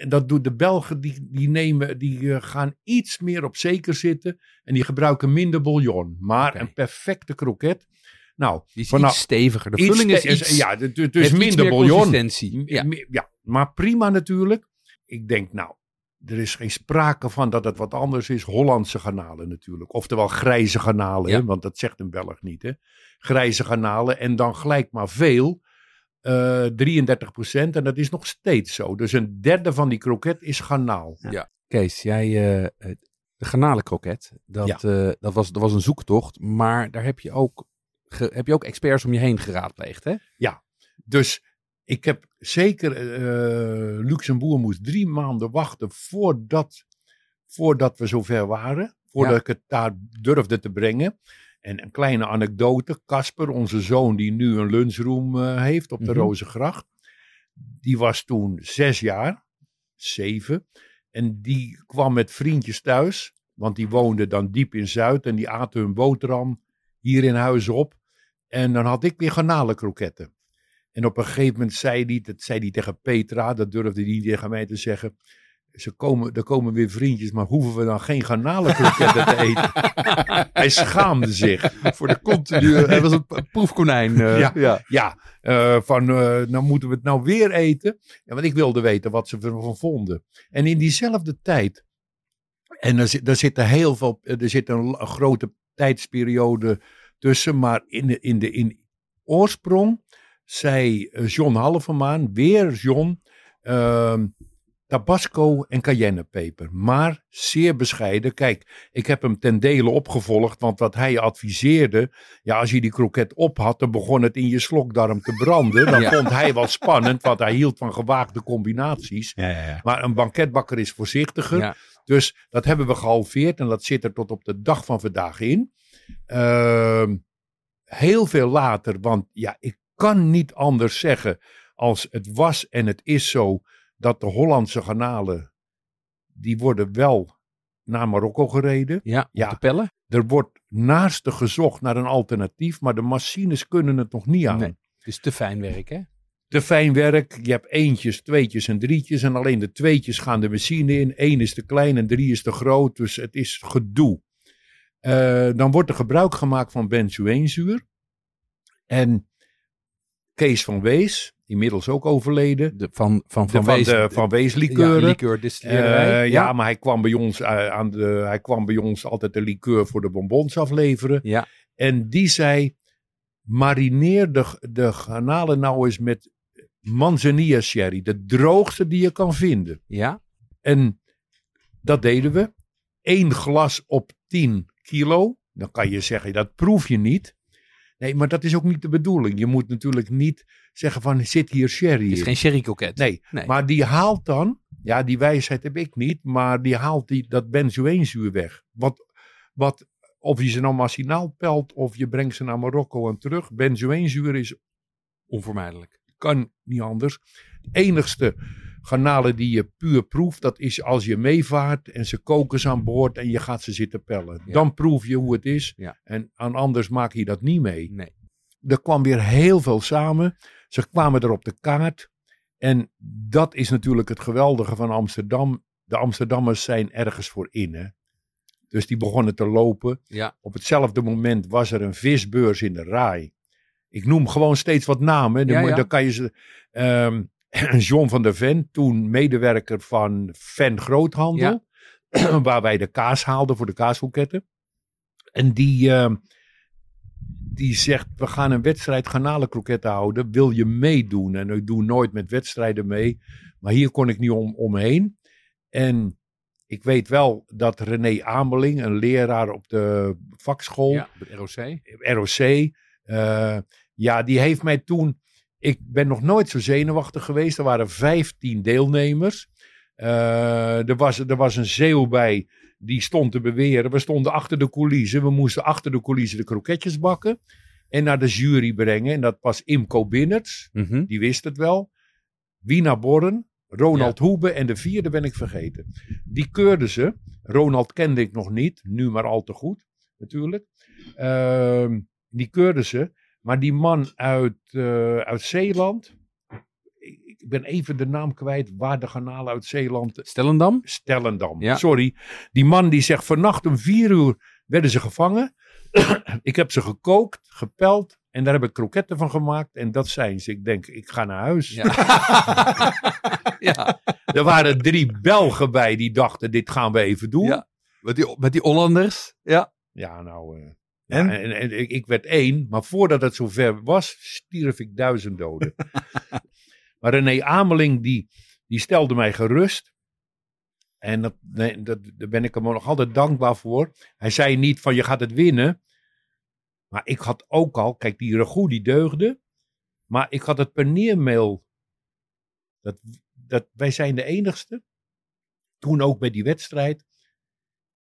En dat doen de Belgen, die, die, nemen, die eh, gaan iets meer op zeker zitten. En die gebruiken minder bouillon. Maar een perfecte kroket. Nou, Die is vanaf- iets steviger. De vulling is iets, ja, dus, dus minder bouillon. Ja. Ja. maar prima natuurlijk. Ik denk, nou, er is geen sprake van dat het wat anders is. Hollandse garnalen natuurlijk. Oftewel grijze garnalen, Ja. want dat zegt een Belg niet. Hè. Grijze garnalen en dan gelijk maar veel. Eh 33% En dat is nog steeds zo. Dus een derde van die kroket is garnaal. Kees, jij, eh, eh, de garnalenkroket, dat, Ja. eh, dat, was, dat was een zoektocht. Maar daar heb je ook, ge- heb je ook experts om je heen geraadpleegd, hè? Dus ik heb zeker, eh Luxemburg moest drie maanden wachten voordat voordat we zover waren. Voordat Ja. ik het daar durfde te brengen. En een kleine anekdote. Casper, onze zoon die nu een lunchroom eh, heeft op de Mhm. Rozengracht. Die was toen zes jaar. Zeven. En die kwam met vriendjes thuis. Want die woonden dan diep in Zuid. En die aten hun boterham hier in huis op. En dan had ik weer garnalenkroketten. En op een gegeven moment zei hij, dat zei hij tegen Petra, dat durfde hij niet tegen mij te zeggen. Ze komen, er komen weer vriendjes, maar hoeven we dan geen garnalenkroketten te eten? Hij schaamde zich. Voor de continu. Hij was een proefkonijn. eh, Ja. ja. Ja, eh, van eh, nou moeten we het nou weer eten. Ja, want ik wilde weten wat ze ervan vonden. En in diezelfde tijd, en er, zit, er zit er heel veel, er zit een, grote tijdsperiode tussen, maar in de, in de in oorsprong zei John Halvermaan, weer John, ehm, Tabasco en cayennepeper. Maar zeer bescheiden. Kijk, ik heb hem ten dele opgevolgd, want wat hij adviseerde, ja, als je die kroket op had, dan begon het in je slokdarm te branden. Dan Ja. vond hij wel spannend, want hij hield van gewaagde combinaties. Ja, ja. Maar een banketbakker is voorzichtiger. Dus dat hebben we gehalveerd en dat zit er tot op de dag van vandaag in. Ehm, heel veel later, want ja, ik kan niet anders zeggen als het was en het is zo dat de Hollandse garnalen, die worden wel naar Marokko gereden. Ja, Ja. pellen. Er wordt naarstig gezocht naar een alternatief, maar de machines kunnen het nog niet aan. Nee. Het is te fijn werk, hè? Te fijn werk. Je hebt eentjes, tweetjes en drietjes. En alleen de tweetjes gaan de machine in. Eén is te klein en drie is te groot. Dus het is gedoe. Eh, dan wordt er gebruik gemaakt van benzoeenzuur. En Kees van Wees, inmiddels ook overleden. De, van, van, De, van, Wees- de Van Wees Ja. Eh, ja, maar hij kwam bij ons, eh, aan de, hij kwam bij ons altijd de liqueur voor de bonbons afleveren. Ja. En die zei, marineer de, de garnalen nou eens met manzanilla sherry. De droogste die je kan vinden. Ja. En dat deden we. Eén glas op 10 kilo. Dan kan je zeggen, dat proef je niet. Nee, maar dat is ook niet de bedoeling. Je moet natuurlijk niet zeggen van, zit hier sherry Het is in. geen sherry coquet. Nee, Nee. maar die haalt dan, ja, die wijsheid heb ik niet, maar die haalt die, dat benzoeenzuur weg. Wat, wat, of je ze nou machinaal pelt of je brengt ze naar Marokko en terug, benzoeenzuur is, Onvermijdelijk. kan niet anders. De enigste garnalen die je puur proeft, dat is als je meevaart en ze koken ze aan boord en je gaat ze zitten pellen. Ja. Dan proef je hoe het is Ja. en aan anders maak je dat niet mee Nee. er kwam weer heel veel samen. Ze kwamen er op de kaart. En dat is natuurlijk het geweldige van Amsterdam. De Amsterdammers zijn ergens voor in. Hè? Dus die begonnen te lopen. Ja. Op hetzelfde moment was er een visbeurs in de Rai. Ik noem gewoon steeds wat namen. Dan, Ja, moet- ja. dan kan je ze. ehm, John van der Ven, toen medewerker van Ven Groothandel. waar wij de kaas haalden voor de kaashoeketten. En die, ehm, die zegt, we gaan een wedstrijd garnalenkroketten houden. Wil je meedoen? En ik doe nooit met wedstrijden mee. Maar hier kon ik niet om, omheen. En ik weet wel dat René Ameling, een leraar op de vakschool, Ja, het ROC. ROC. eh, ja, die heeft mij toen. Ik ben nog nooit zo zenuwachtig geweest. Er waren 15 deelnemers. Eh, er, was, er was een zeeuw bij. Die stond te beweren. We stonden achter de coulissen. We moesten achter de coulissen de kroketjes bakken. En naar de jury brengen. En dat was Imco Binnerts. Mhm. Die wist het wel. Wina Borren. Ronald Hoebe. En de vierde ben ik vergeten. Die keurden ze. Ronald kende ik nog niet. Nu maar al te goed. Natuurlijk. Ehm, die keurden ze. Maar die man uit, eh, uit Zeeland. Ik ben even de naam kwijt. Waar de garnalen uit Zeeland. Stellendam? Stellendam. Ja. Sorry. Die man die zegt vannacht om vier uur werden ze gevangen. ik heb ze gekookt, gepeld. En daar heb ik kroketten van gemaakt. En dat zijn ze. Ik denk, ik ga naar huis. Ja. ja. Er waren drie Belgen bij die dachten, dit gaan we even doen. Ja. Met die, met die Hollanders. Ja. Ja, nou. eh, En? ja, en, en ik, werd één, maar voordat het zover was, stierf ik duizend doden. maar René Ameling, die, die stelde mij gerust. En dat, nee, dat, daar ben ik hem nog altijd dankbaar voor. Hij zei niet van je gaat het winnen. Maar ik had ook al, kijk, die ragout die deugde. Maar ik had het paneermeel. Dat, dat, wij zijn de enigste. Toen ook bij die wedstrijd.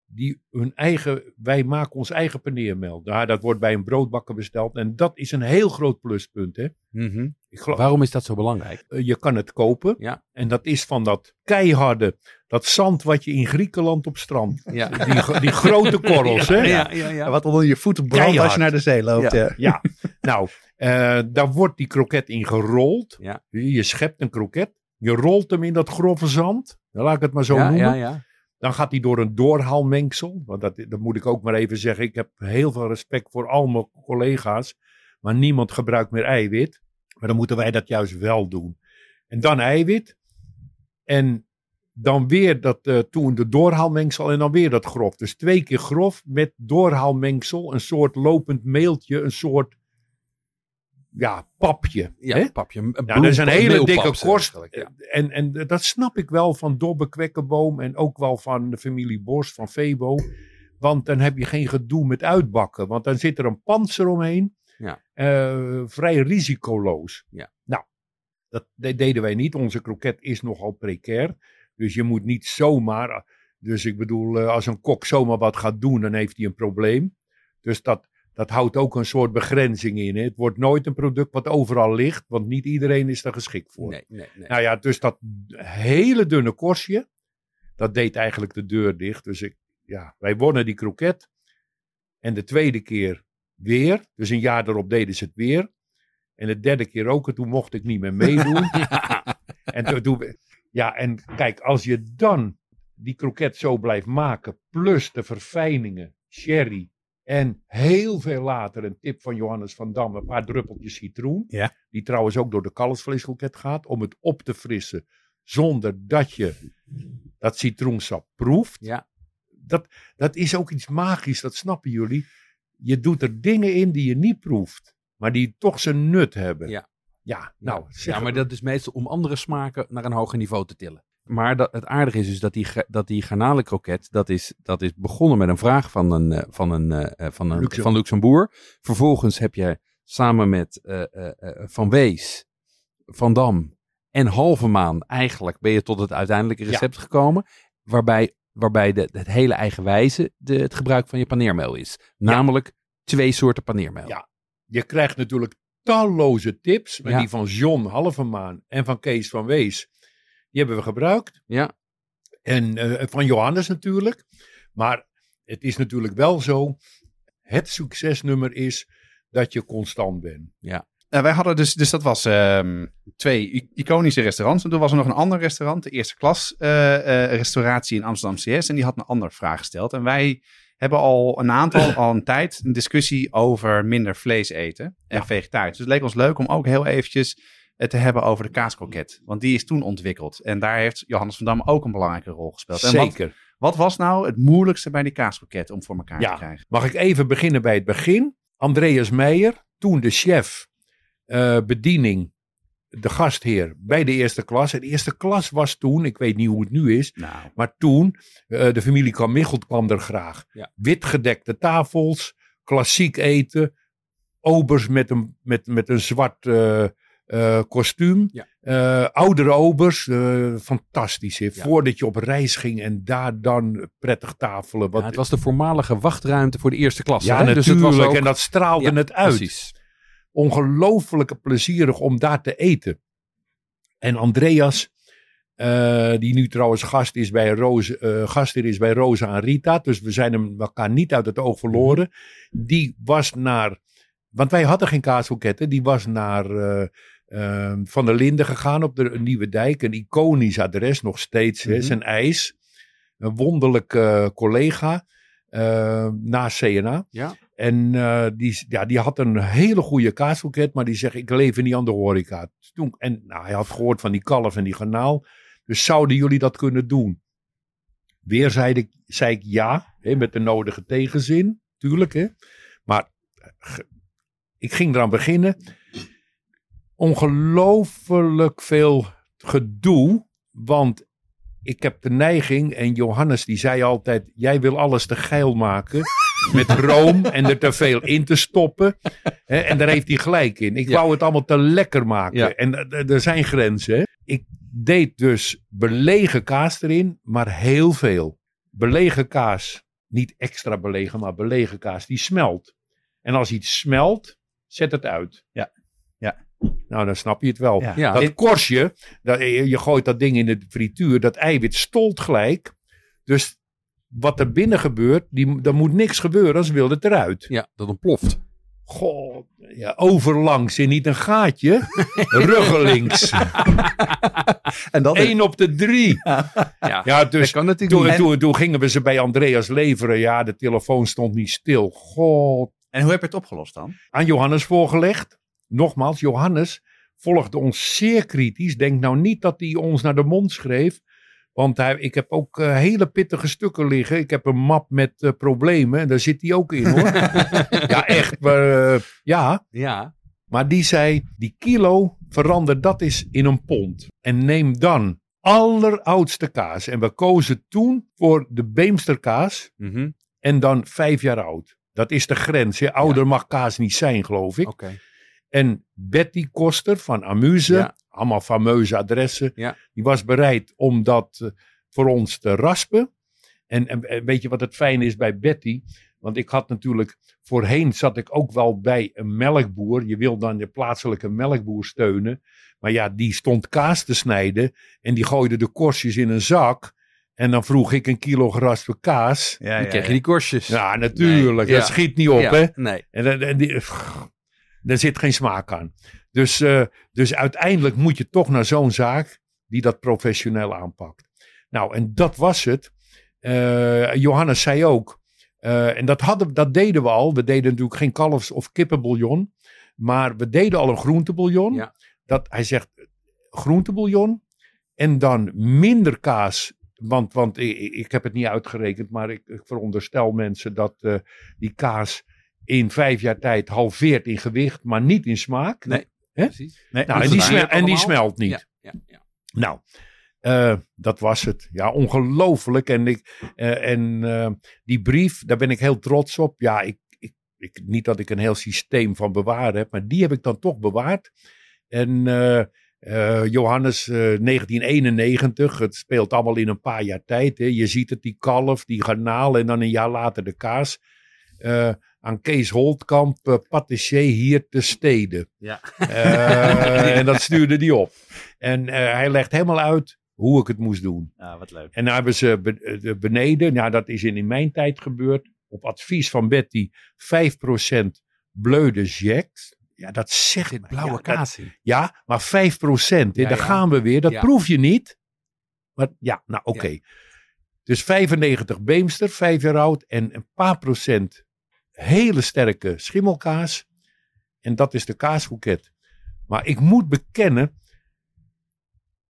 Die hun eigen, wij maken ons eigen paneermel. Ja, dat wordt bij een broodbakker besteld. En dat is een heel groot pluspunt. Hè? Mhm. Ik geloof, Waarom is dat zo belangrijk? eh, je kan het kopen. Ja. En dat is van dat keiharde, dat zand wat je in Griekenland op strand. Ja. Die, die grote korrels, hè? ja, ja, ja. Wat onder je voeten brandt als je naar de zee loopt. Ja. Ja. Ja, nou, eh, daar wordt die kroket in gerold. Ja. Je schept een kroket. Je rolt hem in dat grove zand. Dan laat ik het maar zo ja, noemen. ja, ja. Dan gaat hij door een doorhaalmengsel. Want dat, dat moet ik ook maar even zeggen. Ik heb heel veel respect voor al mijn collega's. Maar niemand gebruikt meer eiwit. Maar dan moeten wij dat juist wel doen. En dan eiwit. En dan weer dat eh, toen de doorhaalmengsel en dan weer dat grof. Dus twee keer grof met doorhaalmengsel. Een soort lopend meeltje. Een soort ja, papje. Ja, hè? papje. Een Ja, dat is een hele dikke korst. ja. En, en dat snap ik wel van Dobbe Kwekkenboom en ook wel van de familie Bos, van Febo. Want dan heb je geen gedoe met uitbakken. Want dan zit er een panzer omheen. Ja. Eh, vrij risicoloos. Ja. Nou, dat de- deden wij niet. Onze kroket is nogal precair. Dus je moet niet zomaar. Dus ik bedoel, eh, als een kok zomaar wat gaat doen, dan heeft hij een probleem. Dus dat, dat houdt ook een soort begrenzing in. Hè. Het wordt nooit een product wat overal ligt, want niet iedereen is daar geschikt voor. Nee, nee, nee. Nou ja, dus dat hele dunne korstje, dat deed eigenlijk de deur dicht. Dus ik, ja, wij wonnen die kroket. En de tweede keer weer. Dus een jaar daarop deden ze het weer. En de derde keer ook. En toen mocht ik niet meer meedoen. en toen, toen- ja, en kijk, als je dan die kroket zo blijft maken, plus de verfijningen, sherry en heel veel later een tip van Johannes van Dam, een paar druppeltjes citroen, Ja. die trouwens ook door de kalfsvleeskroket gaat, om het op te frissen zonder dat je dat citroensap proeft. Ja. Dat, dat is ook iets magisch, dat snappen jullie. Je doet er dingen in die je niet proeft, maar die toch zijn nut hebben. Ja. Ja, nou, ja, maar dat is meestal om andere smaken naar een hoger niveau te tillen. Maar dat, het aardige is dus dat die, dat die garnalenkroket, dat is, dat is begonnen met een vraag van een, eh, van een, eh, eh, van een van. Vervolgens heb je samen met Van Wees, Van Dam en Halvemaan eigenlijk ben je tot het uiteindelijke Ja. recept gekomen. Waarbij, waarbij de, het hele eigenwijze de, het gebruik van je paneermeel is. Namelijk twee soorten paneermeel. Ja. je krijgt natuurlijk talloze tips. Maar Ja. die van John Halvemaan en van Kees van Wees, die hebben we gebruikt. Ja. En eh, van Johannes natuurlijk. Maar het is natuurlijk wel zo. Het succesnummer is dat je constant bent. Eh, wij hadden dus, dus dat was ehm, twee iconische restaurants. En toen was er nog een ander restaurant, de eerste klas eh, eh, restauratie in Amsterdam CS. En die had een andere vraag gesteld. En wij hebben al een aantal, al een tijd, een discussie over minder vlees eten en Ja. vegetarisch. Dus het leek ons leuk om ook heel eventjes het te hebben over de kaaskroket. Want die is toen ontwikkeld. En daar heeft Johannes van Dam ook een belangrijke rol gespeeld. En wat, Zeker. wat was nou het moeilijkste bij die kaaskroket om voor elkaar Ja. te krijgen? Mag ik even beginnen bij het begin? Andreas Meijer, toen de chef eh, bediening, de gastheer bij de eerste klas. En de eerste klas was toen, ik weet niet hoe het nu is, Nou, maar toen, eh, de familie Van Michelt kwam er graag. Ja. Witgedekte tafels, klassiek eten, obers met een, met, met een zwart eh, kostuum. Ja. Eh, oudere obers, eh, fantastisch. Hè? Voordat je op reis ging en daar dan prettig tafelen. Wat, Ja, het was de voormalige wachtruimte voor de eerste klasse. ja, hè? natuurlijk. Dus het was ook, En dat straalde het uit. Precies. Ongelooflijk plezierig om daar te eten. En Andreas, eh, die nu trouwens gast is bij Roos, eh, gastheer is bij Rosa en Rita. Dus we zijn hem elkaar niet uit het oog verloren. Die was naar, want wij hadden geen kaasroketten. Die was naar eh, eh, Van der Linden gegaan op de Nieuwe Dijk. Een iconisch adres nog steeds. hè, Mhm. Zijn ijs. Een wonderlijke eh, collega eh, na CNA. Ja. En eh, die, ja, die had een hele goede kaasroket, maar die zegt, ik lever niet aan de horeca. Toen, en nou, hij had gehoord van die kalf en die garnaal. Dus zouden jullie dat kunnen doen? Weer zei ik, zei ik ja, hè, met de nodige tegenzin, tuurlijk. Hè. Maar eh, ik ging eraan beginnen. Ongelooflijk veel gedoe, want ik heb de neiging, en Johannes die zei altijd, jij wil alles te geil maken met room en er te veel in te stoppen. Hè, en daar heeft hij gelijk in. Ik Ja. wou het allemaal te lekker maken. Ja. En eh, er- er zijn grenzen. Hè. Ik deed dus belegen kaas erin, maar heel veel. Belegen kaas niet extra belegen, maar belegen kaas, die smelt. En als iets smelt, zet het uit. Ja. Nou, dan snap je het wel. Ja. Dat korstje, dat, je gooit dat ding in de frituur, dat eiwit stolt gelijk. Dus wat er binnen gebeurt, die, er moet niks gebeuren, als wil het eruit. Ja, dat ontploft. God, ja, overlangs en niet een gaatje. Ruggelings. En dat is, Eén op de drie. Ja, Ja, dat dus kan natuurlijk toen, toen, toen gingen we ze bij Andreas leveren. Ja, de telefoon stond niet stil. God. En hoe heb je het opgelost dan? Aan Johannes voorgelegd. Nogmaals, Johannes volgde ons zeer kritisch. Denk nou niet dat hij ons naar de mond schreef. Want hij, ik heb ook eh, hele pittige stukken liggen. Ik heb een map met eh, problemen. En daar zit hij ook in hoor. ja, echt. Maar, eh, ja, Ja, maar die zei, die kilo, verander dat eens in een pond. En neem dan alleroudste kaas. En we kozen toen voor de Beemsterkaas. mhm. En dan vijf jaar oud. Dat is de grens. Hè? Ouder mag kaas niet zijn, geloof ik. oké. En Betty Koster van Amuse, Ja. allemaal fameuze adressen. Ja. Die was bereid om dat eh, voor ons te raspen. En, en, en weet je wat het fijn is bij Betty? Want ik had natuurlijk, voorheen zat ik ook wel bij een melkboer. Je wil dan de plaatselijke melkboer steunen. Maar ja, die stond kaas te snijden. En die gooide de korstjes in een zak. En dan vroeg ik een kilo geraspe kaas. Ja, Dan krijg je die korstjes. Ja, natuurlijk. Nee, ja. Dat schiet niet op, Ja, hè? Nee. En, en die, daar zit geen smaak aan. Dus, eh, dus uiteindelijk moet je toch naar zo'n zaak die dat professioneel aanpakt. Nou, en dat was het. Eh, Johannes zei ook, eh, en dat, hadden, dat deden we al. We deden natuurlijk geen kalfs- of kippenbouillon. Maar we deden al een groentebouillon. Ja. Dat, hij zegt groentebouillon. En dan minder kaas. Want, want ik, ik heb het niet uitgerekend. Maar ik, ik veronderstel mensen dat die kaas in vijf jaar tijd halveert in gewicht. Maar niet in smaak. Nee. Hè? Precies. Nee, Nou, en, is die smelt, en die smelt niet. Ja, ja, ja. Nou, eh, dat was het. Ja, ongelooflijk. En, ik, eh, en eh, die brief, daar ben ik heel trots op. Ja, ik, ik, ik, niet dat ik een heel systeem van bewaren heb, maar die heb ik dan toch bewaard. En eh, eh, Johannes, eh, 1991, het speelt allemaal in een paar jaar tijd. Hè. Je ziet het, die kalf, die garnaal en dan een jaar later de kaas. Aan Kees Holtkamp, patissier hier te steden. Ja. Eh, en dat stuurde die op. En eh, hij legt helemaal uit hoe ik het moest doen. Ja, wat leuk. En dan hebben ze be- de beneden, nou dat is in, in mijn tijd gebeurd, op advies van Betty, 5% bleu de Jacques. Ja, dat zegt mij- blauwe ja, kaas ja, maar 5%, hè, Ja, daar ja. gaan we weer. Dat proef je niet. Maar ja, nou oké. Dus 95 Beemster, 5 jaar oud. En een paar procent hele sterke schimmelkaas. En dat is de kaasbouquet. Maar ik moet bekennen,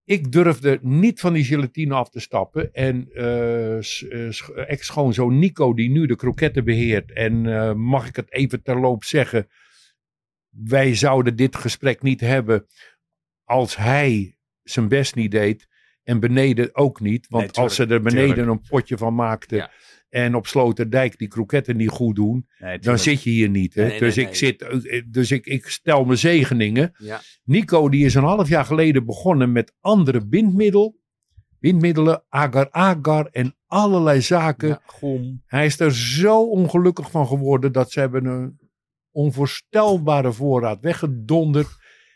ik durfde niet van die gelatine af te stappen. En sch- ex-schoonzoon Nico, die nu de kroketten beheert. En mag ik het even terloop zeggen. Wij zouden dit gesprek niet hebben als hij zijn best niet deed. En beneden ook niet. Want Nee, als ze er beneden tuurlijk. een potje van maakten. Ja. En op Sloterdijk die kroketten niet goed doen. Nee, Dan zit je hier niet. Hè? Nee, dus nee. ik, zit, eh, dus ik, ik stel mijn zegeningen. Ja. Nico die is een half jaar geleden begonnen met andere bindmiddel, bindmiddelen, agar-agar en allerlei zaken. Ja, gom. Hij is er zo ongelukkig van geworden dat ze hebben een onvoorstelbare voorraad weggedonderd.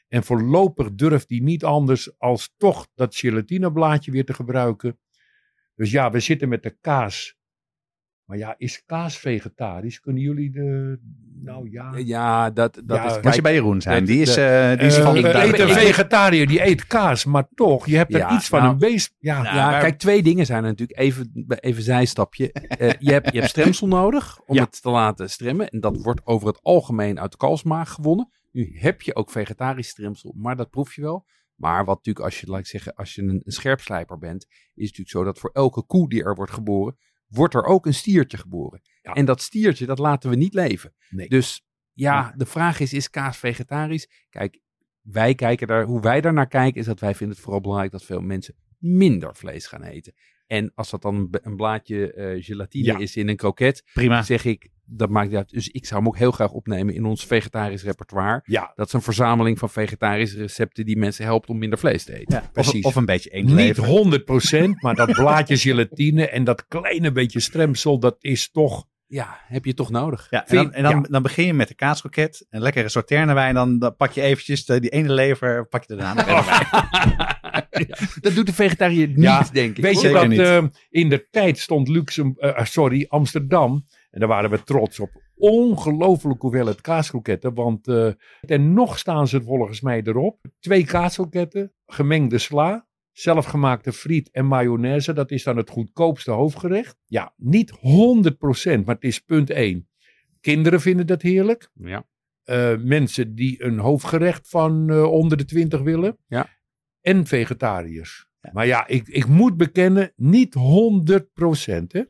En voorlopig durft hij niet anders als toch dat gelatineblaadje weer te gebruiken. Dus ja, we zitten met de kaas. Maar ja, is kaas vegetarisch? Kunnen jullie de... Nou ja... Ja, dat, dat Ja, is... Kijk, je bij Jeroen zijn. Die is, de- eh, die is Eh, van... ik eet een vegetariër die eet kaas, maar toch, je hebt er Ja, iets van nou, een beest. Ja, nou, ja, maar- kijk, twee dingen zijn er natuurlijk. Even, even zijstapje. Eh, je, hebt, je hebt stremsel nodig om het te laten stremmen. En dat wordt over het algemeen uit de kalfsmaag gewonnen. Nu heb je ook vegetarisch stremsel, maar dat proef je wel. Maar wat natuurlijk, als je, laat ik zeggen, als je een, een scherpslijper bent, is het natuurlijk zo dat voor elke koe die er wordt geboren, wordt er ook een stiertje geboren. Ja. En dat stiertje, dat laten we niet leven. Nee. Dus ja, de vraag is, is kaas vegetarisch? Kijk, wij kijken daar, hoe wij daar naar kijken, is dat wij vinden het vooral belangrijk dat veel mensen minder vlees gaan eten. En als dat dan een, blaadje eh, gelatine Ja. is in een kroket, Prima. zeg ik, dat maakt niet uit. Dus ik zou hem ook heel graag opnemen in ons vegetarisch repertoire. Ja, Dat is een verzameling van vegetarische recepten die mensen helpt om minder vlees te eten. Ja, precies. Of, of een beetje niet eendlever. 100%, maar dat blaadje gelatine en dat kleine beetje stremsel, dat is toch... Ja, heb je toch nodig. Ja, en dan, en dan, ja. dan begin je met de kaaskroket, een lekkere sauterne wijn. Dan, dan pak je eventjes de, die ene lever, pak je daarna nog. Dat doet de vegetariër niet, Ja, denk ik. Weet je wat, niet. eh, in de tijd stond Luxem, eh, sorry, Amsterdam, en daar waren we trots op, ongelooflijk hoeveelheid kaaskroketten, want eh, en nog staan ze volgens mij erop. Twee kaaskroketten, gemengde sla, zelfgemaakte friet en mayonaise, dat is dan het goedkoopste hoofdgerecht. Ja, niet 100%, maar het is punt 1. Kinderen vinden dat heerlijk. Ja. Eh, mensen die een hoofdgerecht van eh, onder de 20 willen. Ja. En vegetariërs. Maar ja, ik, ik moet bekennen, niet 100% hè.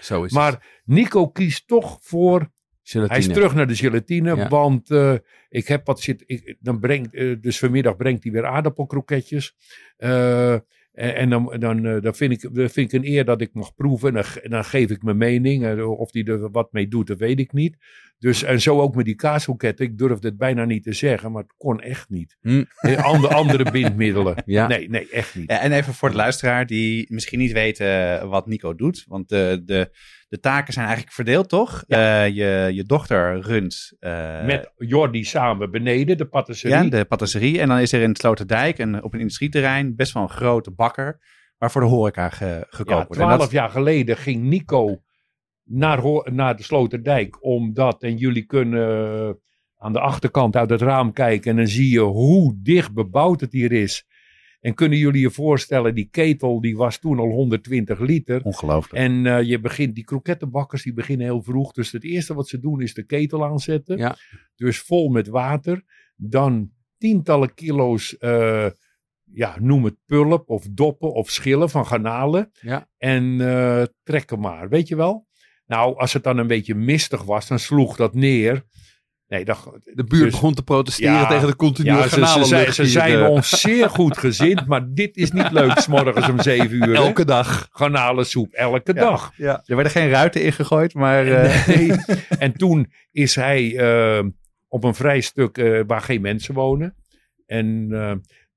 Zo is het. Maar Nico kiest toch voor. Gelatine. Hij is terug naar de gelatine. Ja. Want eh, ik heb wat zit. Ik, dan brengt, eh, dus vanmiddag brengt hij weer aardappelkroketjes. Eh, en, en dan, dan, dan vind, ik, dan vind ik een eer dat ik mag proeven. En dan, dan geef ik mijn mening. Of hij er wat mee doet, dat weet ik niet. Dus, en zo ook met die kaaskroketten. Ik durfde het bijna niet te zeggen, maar het kon echt niet. Hm. Eh, andere, andere bindmiddelen. Ja. Nee, nee, echt niet. En even voor de luisteraar die misschien niet weten wat Nico doet. Want de, de, de taken zijn eigenlijk verdeeld, toch? Eh, je, je dochter runt eh, Met Jordi samen beneden, de patisserie. ja, de patisserie. En dan is er in Sloterdijk een, op een industrieterrein best wel een grote bakker. Waar voor de horeca ge, gekookt Ja, wordt. En twaalf dat- jaar geleden ging Nico naar, naar de Sloterdijk. Omdat, en jullie kunnen aan de achterkant uit het raam kijken. En dan zie je hoe dicht bebouwd het hier is. En kunnen jullie je voorstellen, die ketel die was toen al 120 liter. Ongelooflijk. En eh, je begint, die krokettenbakkers die beginnen heel vroeg. Dus het eerste wat ze doen is de ketel aanzetten. Ja. Dus vol met water. Dan tientallen kilo's, eh, ja, noem het pulp of doppen of schillen van garnalen. Ja. En eh trekken maar, weet je wel. Nou, als het dan een beetje mistig was, dan sloeg dat neer. Nee, De buurt dus- begon te protesteren Ja, tegen de continue ja, ze, ze, ze zijn eh, ons zeer goed gezind, maar dit is niet leuk, 's morgens om zeven uur. hè. elke dag. Garnalensoep, elke Ja. dag. Ja. Er werden geen ruiten ingegooid, maar... eh, Nee. En toen is hij eh, op een vrij stuk eh, waar geen mensen wonen. En, eh,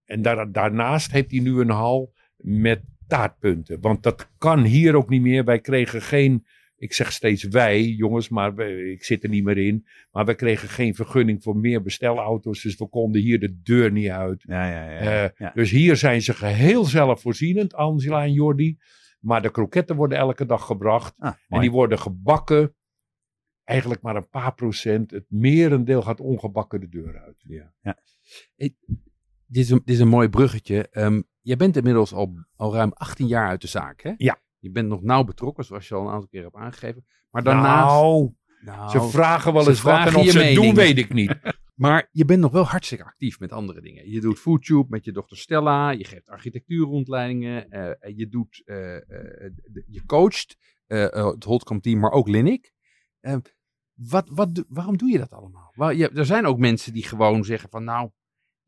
en daar, daarnaast heeft hij nu een hal met taartpunten. Want dat kan hier ook niet meer. Wij kregen geen, ik zeg steeds wij, jongens, maar ik zit er niet meer in. Maar wij kregen geen vergunning voor meer bestelauto's. Dus we konden hier de deur niet uit. ja, ja, ja. Eh, ja. Dus hier zijn ze geheel zelfvoorzienend, Angela en Jordi. Maar de kroketten worden elke dag gebracht. Ah, En die worden gebakken. Eigenlijk maar een paar procent. Het merendeel gaat ongebakken de deur uit. Dit is een, dit is een mooi bruggetje. Ehm, jij bent inmiddels al, al ruim 18 jaar uit de zaak, hè? Ja. Je bent nog nauw betrokken, zoals je al een aantal keer hebt aangegeven. Maar daarnaast... Nou, Nou, ze vragen wel eens wat. vragen En of ze mening. doen, weet ik niet. Maar je bent nog wel hartstikke actief met andere dingen. Je doet FoodTube met je dochter Stella. Je geeft architectuurrondleidingen. en je, doet, eh, eh, je coacht het Holtkamp team, maar ook Linnik. Eh, wat, wat, waarom doe je dat allemaal? Wel, je, er zijn ook mensen die gewoon zeggen van nou,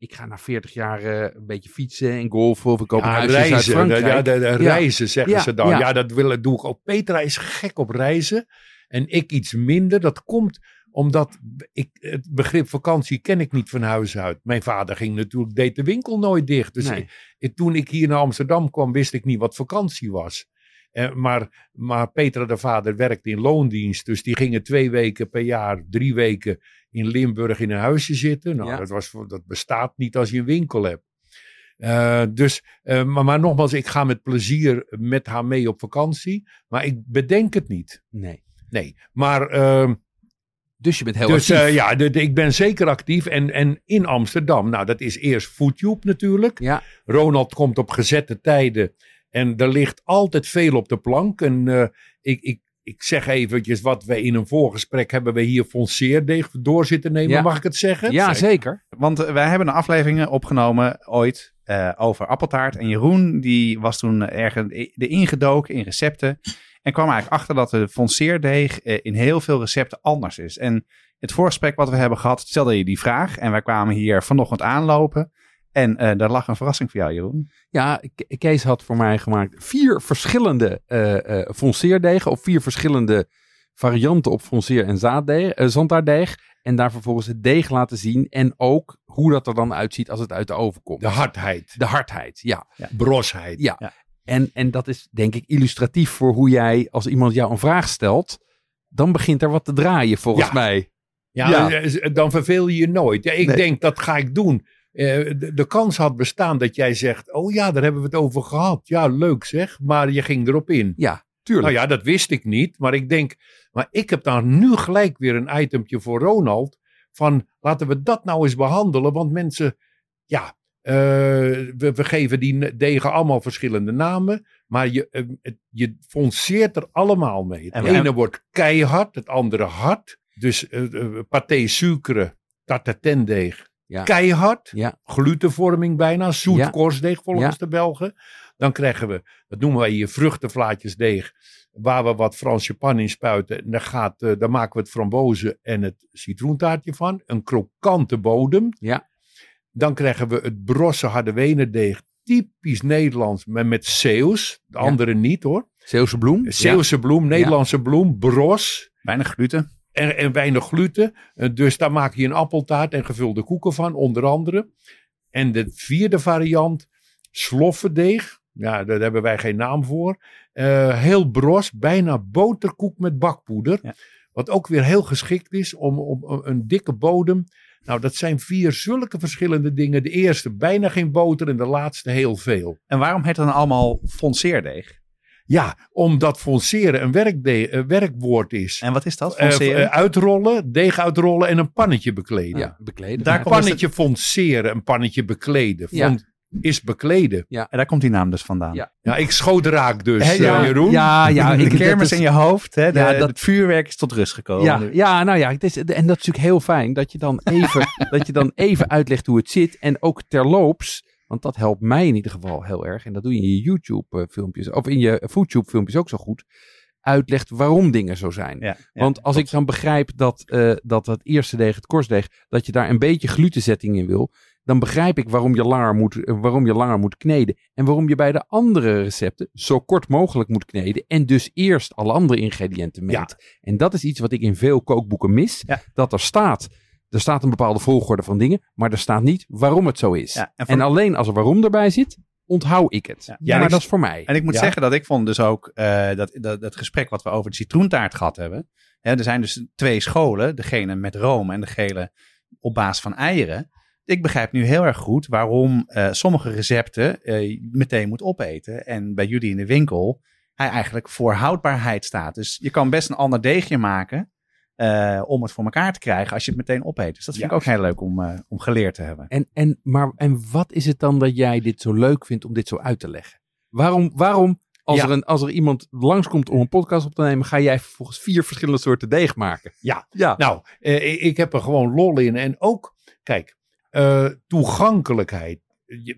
ik ga na 40 jaar eh, een beetje fietsen en golfen of ik koop een Ja, in reizen. Ja, de, reizen zeggen ze dan. ja. Ja, dat willen, doe ik ook. Petra is gek op reizen. En ik iets minder. Dat komt omdat ik, het begrip vakantie ken ik niet van huis uit. Mijn vader ging natuurlijk, deed de winkel nooit dicht. Dus Nee. ik- ik- toen ik hier naar Amsterdam kwam, wist ik niet wat vakantie was. Eh, maar, maar Petra, de vader, werkte in loondienst. Dus die gingen twee weken per jaar, drie weken in Limburg in een huisje zitten. Nou, Ja. dat, was, dat bestaat niet als je een winkel hebt. Eh, dus, eh, maar, maar nogmaals, ik ga met plezier met haar mee op vakantie. Maar ik bedenk het niet. Nee. Nee, maar ehm, Dus je bent heel dus actief. eh, ja, de, de- ik ben zeker actief. En, en in Amsterdam, nou dat is eerst FoodTube natuurlijk. Ja. Ronald komt op gezette tijden. En er ligt altijd veel op de plank. En eh, ik, ik, ik zeg eventjes wat we in een voorgesprek hebben we hier fonceerdeeg door zitten nemen. Ja. Mag ik het zeggen? ja, zeker. Want eh, wij hebben een aflevering opgenomen ooit eh, over appeltaart. En Jeroen die was toen ergens de ingedoken in recepten. En kwam eigenlijk achter dat de fonceerdeeg eh, in heel veel recepten anders is. En het voorgesprek wat we hebben gehad, stelde je die vraag. En wij kwamen hier vanochtend aanlopen. En eh, daar lag een verrassing voor jou, Jeroen. Ja, Ke- Kees had voor mij gemaakt vier verschillende eh eh fonceerdegen of vier verschillende varianten op fonceer en zaaddeeg, zandaarddeeg. En daar vervolgens het deeg laten zien. En ook hoe dat er dan uitziet als het uit de oven komt. De hardheid, De hardheid, ja. brosheid. Ja. Ja. En, en dat is denk ik illustratief voor hoe jij, als iemand jou een vraag stelt, dan begint er wat te draaien volgens Ja. mij. Ja, Ja. dan verveel je je nooit. Ja, ik Nee. denk, dat ga ik doen. Eh, de, de kans had bestaan dat jij zegt, oh ja, daar hebben we het over gehad. Ja, leuk zeg, maar je ging erop in. Ja, tuurlijk. Nou ja, dat wist ik niet. Maar ik denk, maar ik heb daar nu gelijk weer een itempje voor Ronald. Van laten we dat nou eens behandelen. Want mensen, ja, eh, we, we geven die degen allemaal verschillende namen. Maar je, eh, je fonceert er allemaal mee. Het En- ene en- wordt keihard, het andere hard. Dus paté sucre, tartatendeeg, Ja. keihard. Ja. Glutenvorming bijna, zoet Ja. korstdeeg volgens Ja. de Belgen. Dan krijgen we, dat noemen wij hier vruchtenvlaatjesdeeg waar we wat Franse pan in spuiten. En daar, gaat, eh, daar maken we het frambozen en het citroentaartje van. Een krokante bodem. Ja. Dan krijgen we het brosse harde wenendeeg. Typisch Nederlands, maar met Zeeuws. De Ja. andere niet hoor. Zeeuwse bloem. Zeeuwse bloem, Nederlandse bloem, bros. Weinig gluten. En, en weinig gluten. Eh, Dus daar maak je een appeltaart en gevulde koeken van, onder andere. En de vierde variant, sloffendeeg. Ja, daar hebben wij geen naam voor. Eh, heel bros, bijna boterkoek met bakpoeder. Ja. Wat ook weer heel geschikt is om, om, om een dikke bodem. Nou, dat zijn vier zulke verschillende dingen. De eerste bijna geen boter en de laatste heel veel. En waarom heet het dan allemaal fonceerdeeg? Ja, omdat fonceren een werkde- een werkwoord is. En wat is dat? Eh, Fonceren? eh, uitrollen, deeg uitrollen en een pannetje bekleden. Ja, bekleden. Daar Een komt dus pannetje fonceren, een pannetje bekleden. Ja. Fon- Is bekleden. en daar komt die naam dus vandaan. Ja. Ja, ik schoot raak dus, eh, ja. Jeroen. Ja, ja. de ik, kermis is- in je hoofd. Hè? De, Ja, dat- Het vuurwerk is tot rust gekomen. Ja, ja, nou ja, het is, en dat is natuurlijk heel fijn dat je dan even, dat je dan even uitlegt hoe het zit. En ook terloops, want dat helpt mij in ieder geval heel erg. En dat doe je in je YouTube-filmpjes, of in je FoodTube-filmpjes ook zo goed. Uitlegt waarom dingen zo zijn. Ja, ja, Want als ik dan begrijp dat, eh, dat het eerste deeg, het korstdeeg, dat je daar een beetje glutenzetting in wil, dan begrijp ik waarom je, langer moet, eh, waarom je langer moet kneden. En waarom je bij de andere recepten zo kort mogelijk moet kneden. En dus eerst alle andere ingrediënten mengt. En dat is iets wat ik in veel kookboeken mis. Ja. Dat er staat, er staat een bepaalde volgorde van dingen, maar er staat niet waarom het zo is. Ja, en alleen als er waarom erbij zit, onthoud ik het. Ja. Ja, Ja, maar ik- dat is voor mij. En ik moet Ja. zeggen dat ik vond dus ook eh, dat, dat, dat gesprek wat we over de citroentaart gehad hebben. Hè, er zijn dus twee scholen. Degene met room en degene op basis van eieren. Ik begrijp nu heel erg goed waarom eh, sommige recepten eh, je meteen moet opeten. En bij jullie in de winkel hij eigenlijk voor houdbaarheid staat. Dus je kan best een ander deegje maken eh, om het voor elkaar te krijgen als je het meteen opeet. Dus dat vind ik ook heel leuk om, eh, om geleerd te hebben. En, en, maar, en wat is het dan dat jij dit zo leuk vindt om dit zo uit te leggen? Waarom, waarom als, Ja. er een, als er iemand langskomt om een podcast op te nemen, ga jij vervolgens vier verschillende soorten deeg maken? Ja. Ja. Nou, eh, ik- heb er gewoon lol in. En ook, kijk, toegankelijkheid.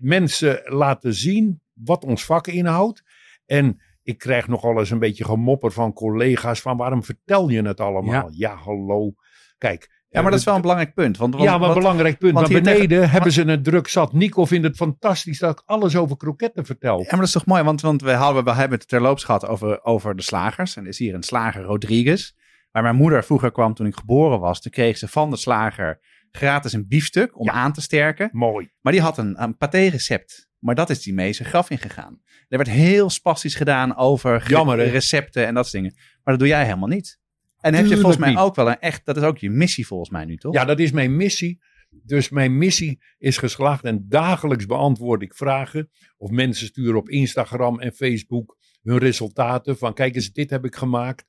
Mensen laten zien wat ons vak inhoudt. En ik krijg nogal eens een beetje gemopper van collega's van waarom vertel je het allemaal? Ja, hallo. Kijk. Ja, maar dat is wel een eh, belangrijk punt. Want, want, ja, maar een belangrijk punt. want hier beneden tegen- hebben ze het druk zat. Nico vindt het fantastisch dat ik alles over kroketten vertel. Ja, maar dat is toch mooi, want, want we, hadden, we hebben het terloops gehad over, over de slagers. En er is hier een slager, Rodriguez. Waar mijn moeder vroeger kwam toen ik geboren was. Toen kreeg ze van de slager gratis een biefstuk om Ja. aan te sterken. Mooi. Maar die had een, een paté-recept. Maar dat is die mee zijn graf ingegaan. Er werd heel spastisch gedaan over Jammer, recepten en dat soort dingen. Maar dat doe jij helemaal niet. En heb je volgens mij ook wel een echt, dat is ook je missie volgens mij nu, toch? Ja, dat is mijn missie. Dus mijn missie is geslaagd en dagelijks beantwoord ik vragen. Of mensen sturen op Instagram en Facebook hun resultaten. Van kijk eens, dit heb ik gemaakt.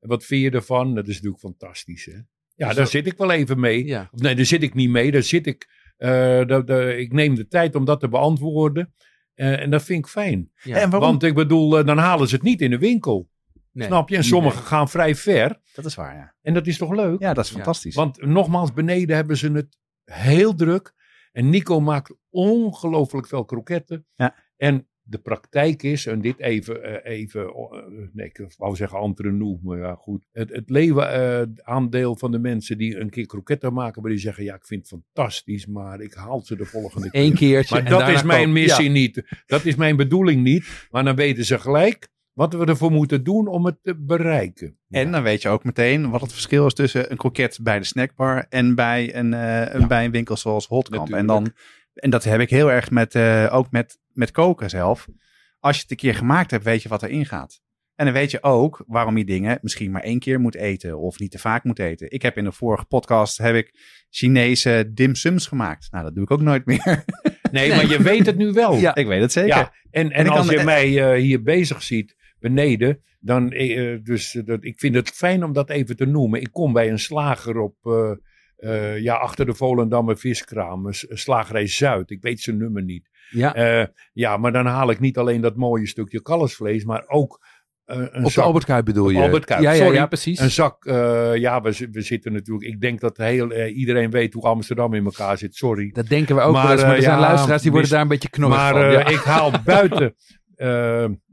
Wat vind je ervan? Dat is natuurlijk fantastisch. Hè? Ja, Dus daar dat- zit ik wel even mee. Ja. Of nee, daar zit ik niet mee. Daar zit ik, eh, dat- dat- ik neem de tijd om dat te beantwoorden. Eh, en dat vind ik fijn. Ja. En waarom? Want ik bedoel, eh, dan halen ze het niet in de winkel. Nee. Snap je? En sommigen gaan vrij ver. Dat is waar, ja. En dat is toch leuk? Ja, dat is Ja. fantastisch. Want nogmaals, beneden hebben ze het heel druk. En Nico maakt ongelooflijk veel kroketten. Ja. En de praktijk is, en dit even, eh, even eh, nee, ik wou zeggen entre nous, maar ja goed. Het, het leven eh, aandeel van de mensen die een keer kroketten maken, maar die zeggen, ja ik vind het fantastisch, maar ik haal ze de volgende keer. Eén keertje. Maar en dat is mijn missie Ja. niet. Dat is mijn bedoeling niet. Maar dan weten ze gelijk, wat we ervoor moeten doen om het te bereiken. En dan weet je ook meteen wat het verschil is tussen een kroket bij de snackbar en bij een, eh, bij een winkel zoals Hotkamp. En, dan, en dat heb ik heel erg met, eh, ook met, met koken zelf. Als je het een keer gemaakt hebt, weet je wat erin gaat. En dan weet je ook waarom je dingen misschien maar één keer moet eten of niet te vaak moet eten. Ik heb in de vorige podcast heb ik Chinese dim sums gemaakt. Nou, dat doe ik ook nooit meer. Nee, maar je weet het nu wel. ik weet het zeker. Ja, en, en, als kan- je mij eh, hier bezig ziet, beneden, dan, eh, dus, dat, ik vind het fijn om dat even te noemen. Ik kom bij een slager op, ja, achter de Volendammer viskraam, slagerij Zuid. Ik weet zijn nummer niet. Ja, Eh, ja, maar dan haal ik niet alleen dat mooie stukje kalfsvlees, maar ook eh, een op de Albert Kuip bedoel je? Albert Kuip, Ja, ja, sorry. ja, precies. een zak, eh, ja, we, zi- we zitten natuurlijk. Ik denk dat heel, iedereen weet hoe Amsterdam in elkaar zit. Sorry. Dat denken we ook Maar, wel eens, maar er zijn ja, luisteraars die worden daar een beetje knorrig Maar van. ja. ik haal buiten,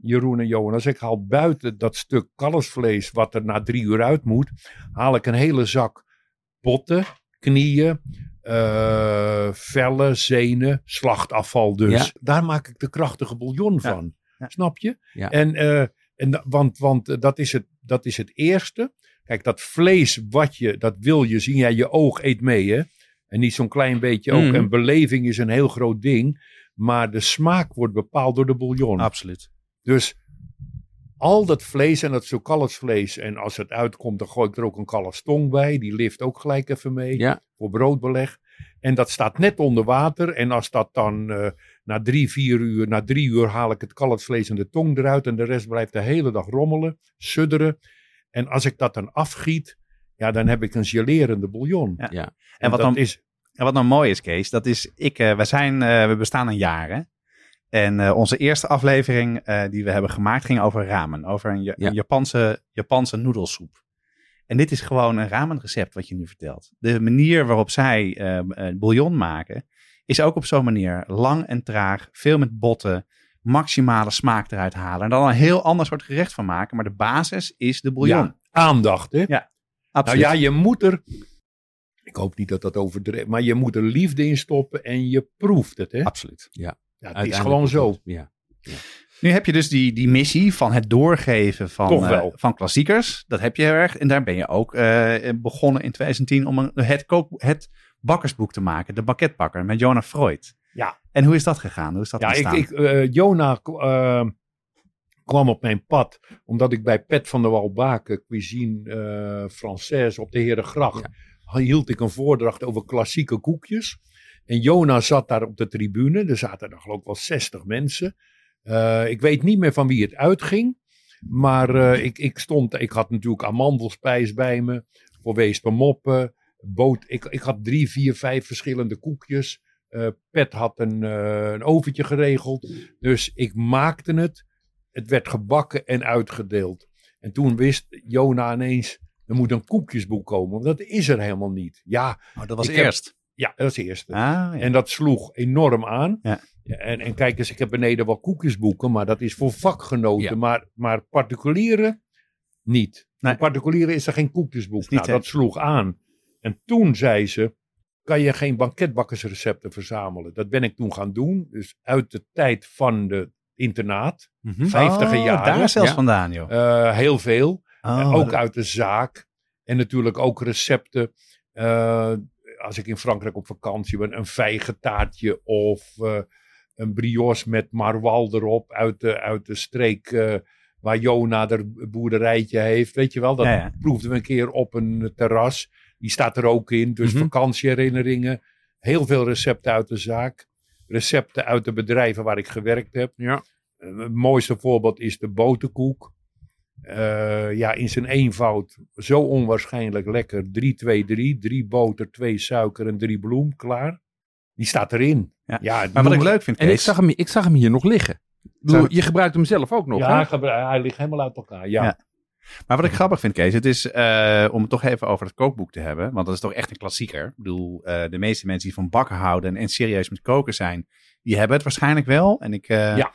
Jeroen en Jonas, ik haal buiten dat stuk kalfsvlees wat er na drie uur uit moet, haal ik een hele zak botten, knieën, eh, vellen, zenen, slachtafval dus. Ja. Daar maak ik de krachtige bouillon Ja. van. Ja. Snap je? En, eh, en, want want eh, dat, is het, dat is het eerste. Kijk, dat vlees wat je, dat wil je zien. Ja, je oog eet mee, hè. En niet zo'n klein beetje ook. Mhm. En beleving is een heel groot ding. Maar de smaak wordt bepaald door de bouillon. Absoluut. Dus al dat vlees en dat zo kalfsvlees. En als het uitkomt, dan gooi ik er ook een kalfstong bij. Die lift ook gelijk even mee. Ja. Voor broodbeleg. En dat staat net onder water. En als dat dan eh, na drie, vier uur, na drie uur haal ik het kalfsvlees en de tong eruit. En de rest blijft de hele dag rommelen, sudderen. En als ik dat dan afgiet, ja, dan heb ik een gelerende bouillon. Ja. Ja. En, En wat dat dan- is, En wat nou mooi is, Kees, dat is, ik, eh, we, zijn, eh, we bestaan een jaar. Hè? En eh, onze eerste aflevering eh, die we hebben gemaakt ging over ramen. Over een, Ja- Ja. een Japanse, Japanse noedelsoep. En dit is gewoon een ramenrecept wat je nu vertelt. De manier waarop zij eh, eh, bouillon maken, is ook op zo'n manier lang en traag. Veel met botten, maximale smaak eruit halen. En dan een heel ander soort gerecht van maken. Maar de basis is de bouillon. ja, aandacht, hè? Nou Absoluut. ja, je moet er. Ik hoop niet dat dat overdreven. Maar je moet er liefde in stoppen en je proeft het. Hè? Absoluut. Ja, het is gewoon zo. Ja. Nu heb je dus die, die missie van het doorgeven van, eh, van klassiekers. Dat heb je heel erg. En daar ben je ook eh, begonnen in 2010 om een, het, kook, het bakkersboek te maken. De Banketbakker met Jonah Freud. Ja. En hoe is dat gegaan? Hoe is dat Ja, ik, ontstaan? ik, eh, Jona eh, kwam op mijn pad. Omdat ik bij Pet van der Walbaken, cuisine eh Française op de Herengracht, hield ik een voordracht over klassieke koekjes. En Jona zat daar op de tribune. Er zaten er geloof ik wel 60 mensen. Eh, ik weet niet meer van wie het uitging. Maar eh, ik, ik stond, ik had natuurlijk amandelspijs bij me. Voor Weespermoppen. Boot, ik, ik had drie, vier, vijf verschillende koekjes. Eh, Pet had een, een oventje geregeld. Dus ik maakte het. Het werd gebakken en uitgedeeld. En toen wist Jona ineens, er moet een koekjesboek komen. Want dat is er helemaal niet. Ja, oh, dat was heb- eerst. Ja dat is het eerste. Ah, ja. En dat sloeg enorm aan. Ja. En, en kijk eens, ik heb beneden wel koekjesboeken, maar dat is voor vakgenoten. Ja. Maar, maar particulieren niet. Nee. Voor particulieren is er geen koekjesboek. Niet, nou, dat sloeg aan. En toen zei ze, kan je geen banketbakkersrecepten verzamelen? Dat ben ik toen gaan doen. Dus uit de tijd van de internaat, Mhm. vijftiger Oh, jaren. daar zelfs vandaan, joh. Eh, heel veel. Oh, Eh, ook dat- uit de zaak. En natuurlijk ook recepten. eh, als ik in Frankrijk op vakantie ben, een vijgentaartje of eh, een brioche met marwal erop uit de, uit de streek eh, waar Jona er boerderijtje heeft. Weet je wel, dat Ja, ja. proefden we een keer op een terras. Die staat er ook in. Dus Mhm. vakantieherinneringen. Heel veel recepten uit de zaak. Recepten uit de bedrijven waar ik gewerkt heb. Ja. Eh, Het mooiste voorbeeld is de boterkoek. Eh, ja, in zijn eenvoud zo onwaarschijnlijk lekker. 3, 2, 3. 3 boter, 2 suiker en 3 bloem. Klaar. Die staat erin. Ja. Ja, Maar wat ik leuk vind, En Kees, ik zag, hem, ik zag hem hier nog liggen. Bedoel, je gebruikt hem zelf ook nog, Ja, hè? hij, ligt helemaal uit elkaar. Ja. Ja. Maar wat ik grappig vind, Kees, het is eh, om het toch even over het kookboek te hebben. Want dat is toch echt een klassieker. Ik bedoel, eh, de meeste mensen die van bakken houden en serieus met koken zijn, die hebben het waarschijnlijk wel. En ik, eh, Ja.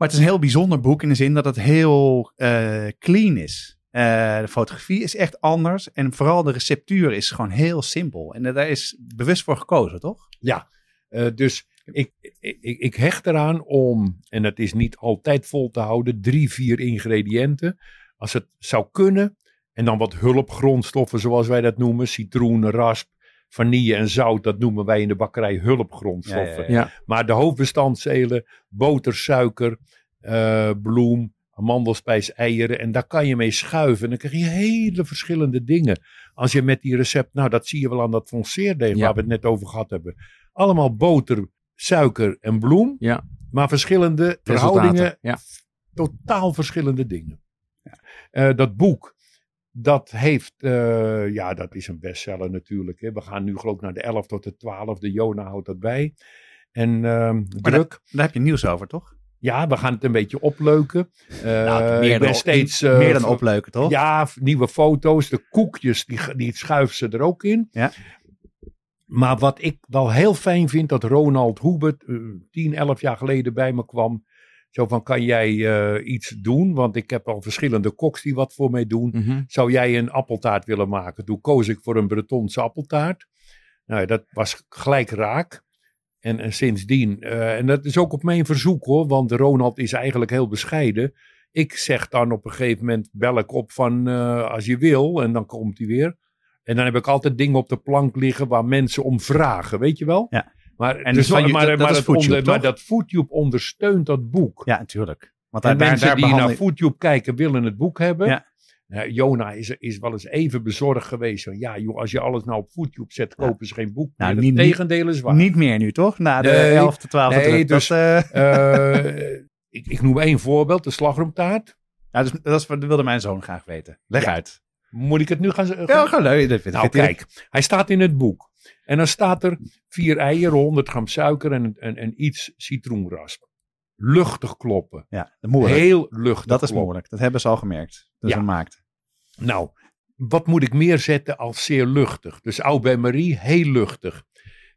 Maar het is een heel bijzonder boek in de zin dat het heel eh, clean is. Eh, de fotografie is echt anders. En vooral de receptuur is gewoon heel simpel. En daar is bewust voor gekozen, toch? Ja, eh, dus ik, ik, ik hecht eraan om, en het is niet altijd vol te houden, drie, vier ingrediënten. Als het zou kunnen, en dan wat hulpgrondstoffen zoals wij dat noemen, citroen, rasp, vanille en zout, dat noemen wij in de bakkerij hulpgrondstoffen. Ja, ja, Ja. Maar de hoofdbestanddelen, boter, suiker, eh, bloem, amandelspijs, eieren. En daar kan je mee schuiven. En dan krijg je hele verschillende dingen. Als je met die recept, nou dat zie je wel aan dat fonceerdeeg Ja. waar we het net over gehad hebben. Allemaal boter, suiker en bloem. Ja. Maar verschillende Resultaten. verhoudingen, Ja. totaal verschillende dingen. Eh, dat boek, dat heeft, eh, ja, dat is een bestseller natuurlijk. Hè. We gaan nu geloof ik naar de 11 tot de 12e. Jona houdt dat bij. En ehm, druk. Daar heb je nieuws over, toch? Ja, we gaan het een beetje opleuken. Eh, Nou, ben dan, steeds... eh, meer dan opleuken, toch? Ja, nieuwe foto's. De koekjes, die, die schuiven ze er ook in. Ja. Maar wat ik wel heel fijn vind, dat Ronald Hoebert eh, 10, 11 jaar geleden bij me kwam. Zo van, kan jij eh, iets doen? Want ik heb al verschillende koks die wat voor mij doen. Mhm. Zou jij een appeltaart willen maken? Toen koos ik voor een Bretonse appeltaart. Nou, dat was gelijk raak. En, en sindsdien, eh, en dat is ook op mijn verzoek hoor, want Ronald is eigenlijk heel bescheiden. Ik zeg dan op een gegeven moment, bel ik op van eh, als je wil, en dan komt hij weer. En dan heb ik altijd dingen op de plank liggen waar mensen om vragen, weet je wel? Ja. Maar, En dus, van je- maar, dat- maar, onder- maar dat ondersteunt dat boek. Ja, natuurlijk. Want En daar, mensen daar die behandel naar Foodtube kijken willen het boek hebben. Ja. Jona is, is wel eens even bezorgd geweest. Van, ja, joh, als je alles nou op Foodtube zet, Ja. kopen ze geen boek Nou, niet- het tegendeel is waar. Niet meer nu, toch? Na de Nee, 11e, 12e nee, druk. dus- dat, eh, Eh, ik, ik noem één voorbeeld, de slagroomtaart. ja, dus, dat, is, dat wilde mijn zoon graag weten. Leg Ja. uit. Moet ik het nu gaan zeggen? Ja, leuk. Dat vind, nou, vind ik- kijk, hij staat in het boek. En dan staat er vier eieren, 100 gram suiker en, en, en iets citroenrasp. Luchtig kloppen. Ja, dat moeilijk. Heel luchtig dat is moeilijk. Dat hebben ze al gemerkt. Dus Ja. dat maakt. Nou, wat moet ik meer zetten als zeer luchtig? Dus oud bij Marie, heel luchtig.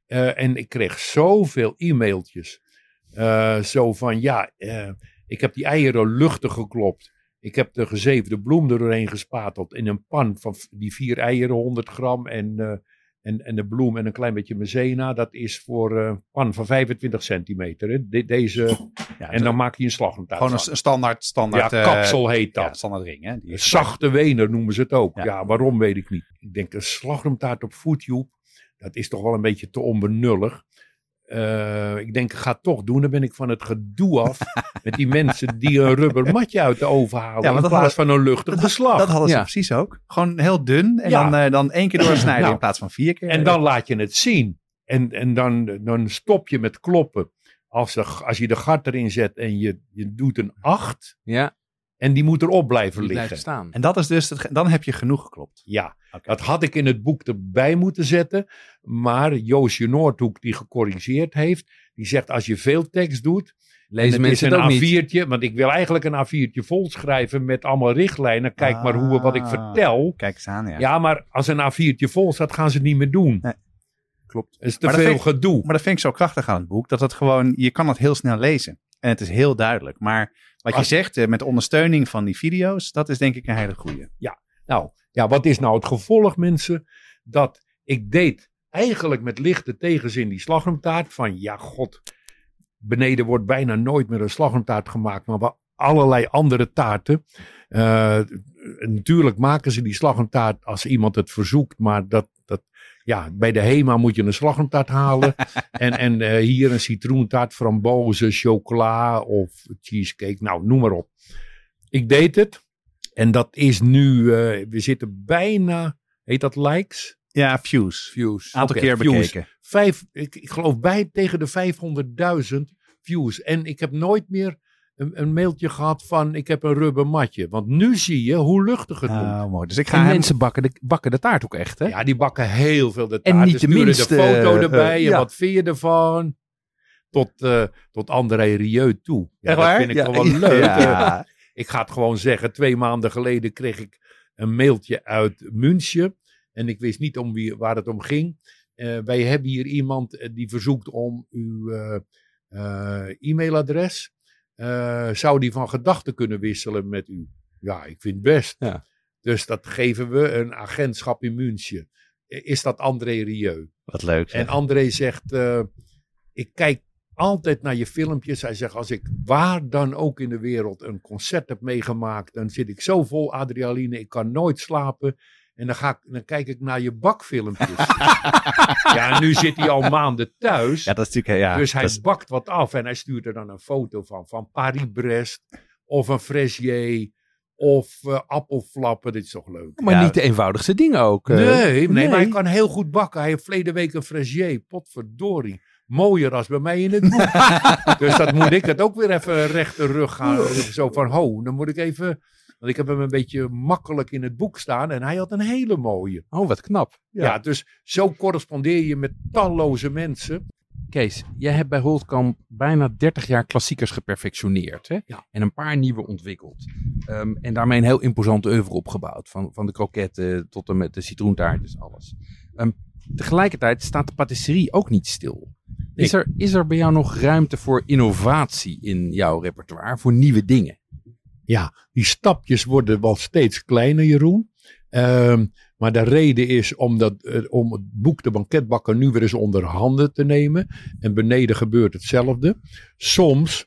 Eh, en ik kreeg zoveel e-mailtjes. Eh, zo van, ja, eh, ik heb die eieren luchtig geklopt. Ik heb de gezeefde bloem er doorheen gespateld in een pan van die vier eieren, 100 gram. En, en, en de bloem en een klein beetje maizena. Dat is voor eh, pan van 25 centimeter. Hè? De- deze, Ja, en dan maak je een slagroomtaart gewoon een, standaard, standaard, Ja, eh, kapsel heet dat. Ja, standaard ring. Hè? Die Zachte wener noemen ze het ook. Ja. Ja. waarom weet ik niet. Ik denk een slagroomtaart op Foodtube, dat is toch wel een beetje te onbenullig. Eh, ik denk, ik ga het toch doen. Dan ben ik van het gedoe af met die mensen die een rubber matje uit de oven halen. Ja, in plaats hadden- van een luchtig beslag. Dat hadden ze Ja. precies ook. Gewoon heel dun. En Ja. dan, eh, dan één keer doorsnijden Nou. in plaats van vier keer. En dan laat je het zien. En, en dan, dan stop je met kloppen. Als, de, als je de gat erin zet en je, je doet een 8. Ja, En die moet erop blijven die liggen. blijft staan. En dat is dus, het, dan heb je genoeg geklopt. Ja, dat had ik in het boek erbij moeten zetten. Maar Joosje Noordhoek, die gecorrigeerd heeft, die zegt als je veel tekst doet. Lezen en mensen is een niet. A4'tje, want ik wil eigenlijk een A4'tje vol schrijven met allemaal richtlijnen. Kijk maar hoe, wat ik Ah. vertel. Kijk eens aan, ja. Ja. maar als een A4'tje vol staat, gaan ze het niet meer doen. Nee. Klopt. Het is te Maar veel ik- gedoe. Maar dat vind ik zo krachtig aan het boek. Dat het gewoon, je kan het heel snel lezen. En het is heel duidelijk. Maar wat je zegt, eh, met ondersteuning van die video's, dat is denk ik een hele goeie. Nou, ja, wat is nou het gevolg, mensen? Dat ik deed eigenlijk met lichte tegenzin die slagroomtaart. Van ja, god, beneden wordt bijna nooit meer een slagroomtaart gemaakt, maar wel allerlei andere taarten. Eh, natuurlijk maken ze die slagroomtaart als iemand het verzoekt, maar dat, ja, bij de HEMA moet je een slagroomtaart halen. en en eh, hier een citroentaart, frambozen, chocola of cheesecake, nou, noem maar op. Ik deed het. En dat is nu, eh, we zitten bijna, heet dat likes? Ja, views. Views. Aantal keer views. bekeken. Vijf, ik, ik geloof bij tegen de 500.000 views. En ik heb nooit meer een, een mailtje gehad van ik heb een rubber matje. Want nu zie je hoe luchtig het moet. Nou, mooi. Dus ik ga En hem... mensen bakken de, bakken de taart ook echt, hè? Ja, die bakken heel veel de En taart. niet Ze de minste, de foto eh, erbij eh, en ja. wat vind je ervan? Tot, eh, tot André Rieu toe. Ja, Echt dat waar? vind ik Ja, ja, leuk. ja. Ik ga het gewoon zeggen. Twee maanden geleden kreeg ik een mailtje uit München. En ik wist niet om wie, waar het om ging. Eh, wij hebben hier iemand eh, die verzoekt om uw eh, eh, e-mailadres. Eh, zou die van gedachten kunnen wisselen met u? Ja, ik vind het best. Ja. Dus dat geven we een agentschap in München. Is dat André Rieu? Wat leuk. En André zegt, eh, ik kijk altijd naar je filmpjes. Hij zegt, als ik waar dan ook in de wereld een concert heb meegemaakt, dan zit ik zo vol adrenaline, ik kan nooit slapen. En dan, ga ik, dan kijk ik naar je bakfilmpjes. ja, nu zit hij al maanden thuis. Ja, dat is natuurlijk... Ja, dus hij dat is- bakt wat af en hij stuurt er dan een foto van. Van Paris-Brest of een Fraisier of eh, appelflappen. Dit is toch leuk? Maar Ja. niet de eenvoudigste dingen ook. eh. nee, nee, maar hij kan heel goed bakken. Hij heeft verleden week een Fraisier. Potverdorie. Mooier als bij mij in het boek. dus dat moet ik het ook weer even rechte rug gaan. Zo van, ho, dan moet ik even... Want ik heb hem een beetje makkelijk in het boek staan. En hij had een hele mooie. Oh, wat knap. Ja, dus zo correspondeer je met talloze mensen. Kees, jij hebt bij Holtkamp bijna 30 jaar klassiekers geperfectioneerd. Hè? Ja. En een paar nieuwe ontwikkeld. Ehm, en daarmee een heel imposante oeuvre opgebouwd. Van, van de kroketten tot en met de citroentaartjes, alles. Ehm, tegelijkertijd staat de patisserie ook niet stil. Is er, is er bij jou nog ruimte voor innovatie in jouw repertoire? Voor nieuwe dingen? Ja, die stapjes worden wel steeds kleiner, Jeroen. Ehm, maar de reden is omdat, eh, om het boek De Banketbakker nu weer eens onder handen te nemen. En beneden gebeurt hetzelfde. Soms,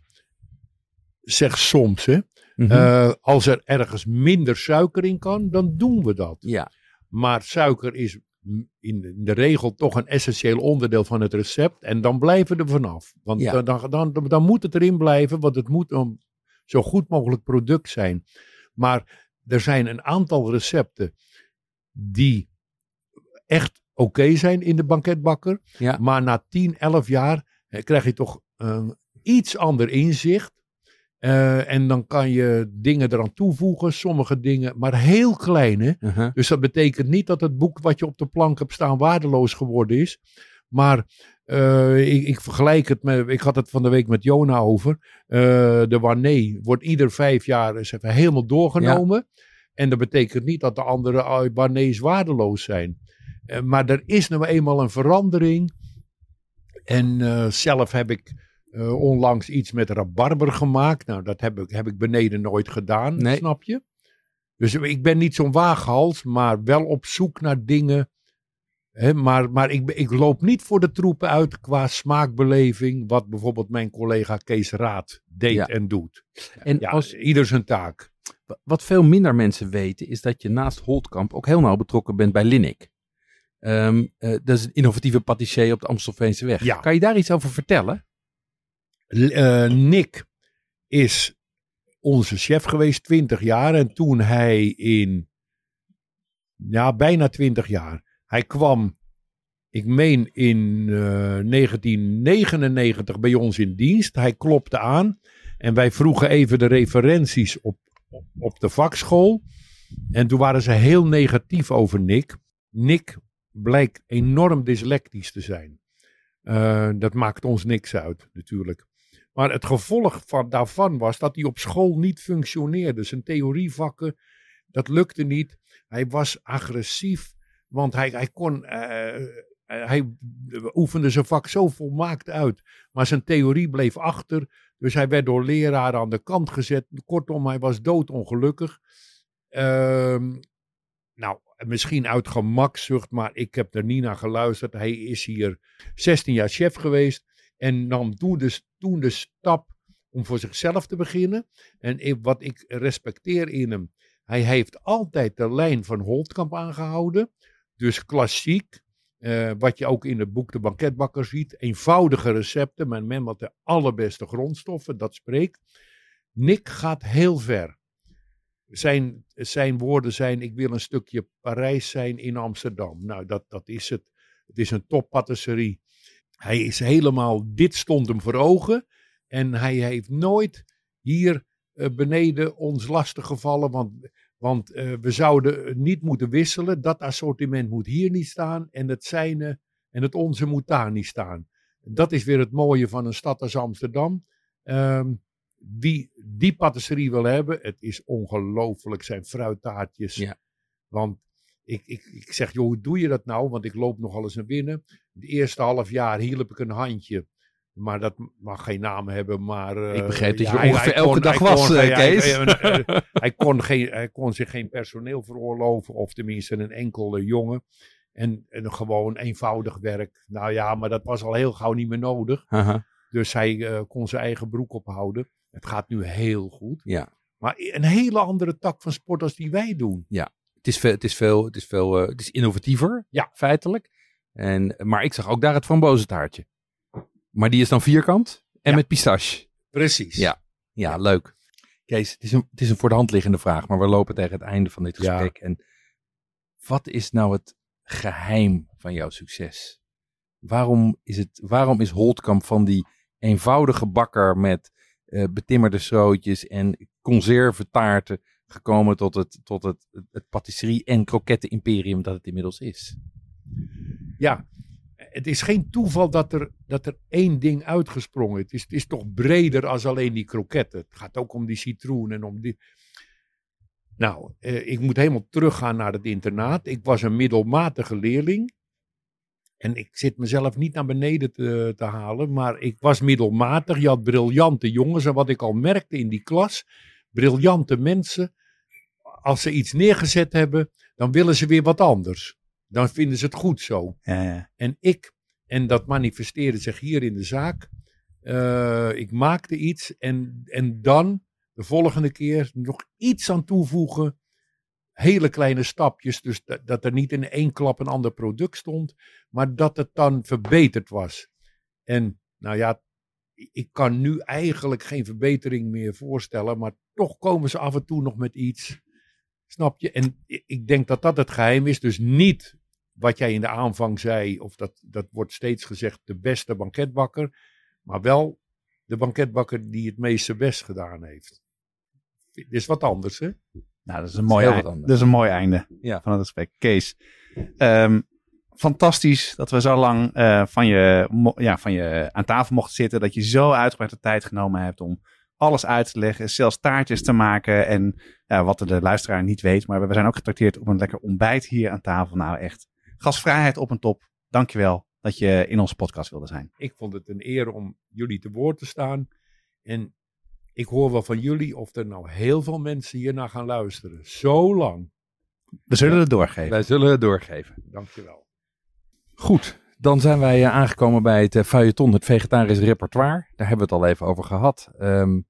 zeg soms hè, Mhm. eh, als er ergens minder suiker in kan, dan doen we dat. ja, Maar suiker is in de, in de regel toch een essentieel onderdeel van het recept. En dan blijven we er vanaf. Want Ja. dan, dan, dan, dan moet het erin blijven, want het moet een zo goed mogelijk product zijn. Maar er zijn een aantal recepten die echt oké zijn in de banketbakker. Ja. Maar na 10, 11 jaar eh, krijg je toch een iets ander inzicht. Eh, en dan kan je dingen eraan toevoegen, sommige dingen, maar heel kleine. uh-huh. Dus dat betekent niet dat het boek wat je op de plank hebt staan waardeloos geworden is. Maar eh, ik, ik vergelijk het met, ik had het van de week met Jona over. Eh, de Wanné wordt ieder vijf jaar eens even helemaal doorgenomen. En dat betekent niet dat de andere eh, Wanné's waardeloos zijn. Maar er is nou eenmaal een verandering. En zelf heb ik onlangs iets met rabarber gemaakt. Nou, dat heb ik, heb ik beneden nooit gedaan, Nee. snap je? Dus ik ben niet zo'n waaghals, maar wel op zoek naar dingen. Maar maar ik, ik loop niet voor de troepen uit qua smaakbeleving. Wat bijvoorbeeld mijn collega Kees Raad deed Ja. en doet. En Ja, als, ieder zijn taak. wat veel minder mensen weten, is dat je naast Holtkamp ook heel nauw betrokken bent bij Linnik. Ehm, eh, dat is een innovatieve patissier op de Amstelveense weg. Ja. Kan je daar iets over vertellen? Eh, Nick is onze chef geweest, 20 jaar. En toen hij in, ja, bijna 20 jaar. Hij kwam, ik meen in eh, 1999 bij ons in dienst. Hij klopte aan. En wij vroegen even de referenties op, op, op de vakschool. En toen waren ze heel negatief over Nick. Nick blijkt enorm dyslectisch te zijn. Eh, dat maakt ons niks uit, natuurlijk. Maar het gevolg van, daarvan was dat hij op school niet functioneerde. Zijn theorievakken, dat lukte niet. Hij was agressief, want hij, hij kon. eh, eh, hij oefende zijn vak zo volmaakt uit. Maar zijn theorie bleef achter. Dus hij werd door leraren aan de kant gezet. Kortom, hij was doodongelukkig. Ehm, nou, misschien uit gemakzucht, maar ik heb er niet naar geluisterd. Hij is hier 16 jaar chef geweest. En nam toen de, toen de stap om voor zichzelf te beginnen. En wat ik respecteer in hem. Hij heeft altijd de lijn van Holtkamp aangehouden. Dus klassiek. eh, wat je ook in het boek De Banketbakker ziet. Eenvoudige recepten, maar men met de allerbeste grondstoffen. Dat spreekt. Nick gaat heel ver. Zijn, zijn woorden zijn: Ik wil een stukje Parijs zijn in Amsterdam. Nou, dat, dat is het. Het is een toppatisserie. Hij is helemaal, dit stond hem voor ogen. En hij heeft nooit hier eh, beneden ons lastig gevallen. Want, want eh, we zouden niet moeten wisselen. Dat assortiment moet hier niet staan. En het zijne en het onze moet daar niet staan. Dat is weer het mooie van een stad als Amsterdam. Ehm, wie die patisserie wil hebben, het is ongelooflijk zijn fruittaartjes. Ja. Want ik, ik, ik zeg, joh, hoe doe je dat nou? Want ik loop nogal eens naar binnen. Het eerste half jaar hielp ik een handje. Maar dat mag geen naam hebben. Maar, eh, Ik begreep dat je hij- ongeveer hij elke kon- dag was, kon- eh, Kees. hij- kon geen, hij kon zich geen personeel veroorloven. Of tenminste een enkele jongen. En, en gewoon eenvoudig werk. Nou ja, maar dat was al heel gauw niet meer nodig. Haha. Dus hij eh, kon zijn eigen broek ophouden. Het gaat nu heel goed. Ja. Maar een hele andere tak van sport als die wij doen. Het is veel, het is veel, het is veel, eh, het is innovatiever, Ja. feitelijk. En, maar ik zag ook daar het frambozentaartje. Maar die is dan vierkant en Ja. met pistache. Precies. Ja. Ja, leuk. Kees, het is, een, het is een voor de hand liggende vraag, maar we lopen tegen het einde van dit gesprek. En wat is nou het geheim van jouw succes? Waarom is, het, waarom is Holtkamp van die eenvoudige bakker met eh, betimmerde schrootjes en conservetaarten gekomen tot het, tot het, het patisserie- en kroketten-imperium dat het inmiddels is? Ja, het is geen toeval dat er, dat er één ding uitgesprongen is. Het is. Het is toch breder als alleen die kroketten. Het gaat ook om die citroen en om die... Nou, eh, ik moet helemaal teruggaan naar het internaat. Ik was een middelmatige leerling. En ik zit mezelf niet naar beneden te, te halen, maar ik was middelmatig. Je had briljante jongens. En wat ik al merkte in die klas, briljante mensen, als ze iets neergezet hebben, dan willen ze weer wat anders. Dan vinden ze het goed zo. Ja, ja. En ik, en dat manifesteerde zich hier in de zaak. eh, ik maakte iets en, en dan de volgende keer nog iets aan toevoegen. Hele kleine stapjes, dus dat, dat er niet in één klap een ander product stond, maar dat het dan verbeterd was. En nou ja, ik kan nu eigenlijk geen verbetering meer voorstellen, maar toch komen ze af en toe nog met iets. Snap je? En ik denk dat dat het geheim is. Dus niet wat jij in de aanvang zei, of dat, dat wordt steeds gezegd, de beste banketbakker. Maar wel de banketbakker die het meeste best gedaan heeft. Dit is wat anders, hè? Nou, dat is een mooi, heel eind- wat anders. dat is een mooi einde Ja. van het gesprek. Kees, ehm, fantastisch dat we zo lang eh, van, je, mo- ja, van je aan tafel mochten zitten. Dat je zo uitgebreid de tijd genomen hebt om alles uit te leggen. Zelfs taartjes te maken. En ja, wat de luisteraar niet weet. Maar we zijn ook getrakteerd op een lekker ontbijt hier aan tafel. Nou echt, gastvrijheid op een top. Dankjewel dat je in onze podcast wilde zijn. Ik vond het een eer om jullie te woord te staan. En ik hoor wel van jullie of er nou heel veel mensen hiernaar gaan luisteren. Zo lang. We zullen het doorgeven. Wij zullen het doorgeven. Dankjewel. Goed, dan zijn wij eh, aangekomen bij het uh, feuilleton, het vegetarisch repertoire. Daar hebben we het al even over gehad. Ehm,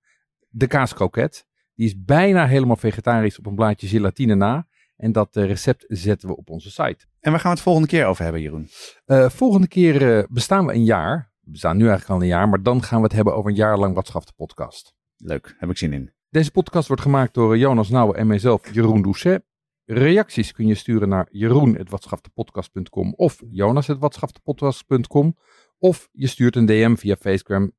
de kaaskroket, die is bijna helemaal vegetarisch op een blaadje gelatine na. En dat eh, recept zetten we op onze site. En waar gaan we het volgende keer over hebben, Jeroen? Eh, volgende keer eh, bestaan we een jaar. We bestaan nu eigenlijk al een jaar, maar dan gaan we het hebben over een jaar lang Wat Schaft de podcast. Leuk, heb ik zin in. Deze podcast wordt gemaakt door eh, Jonas Nouwen en mijzelf, Jeroen Doucet. Reacties kun je sturen naar jeroen.watschaftepodcast.com of jonas.watschaftepodcast.com. Of je stuurt een DM via Facecam,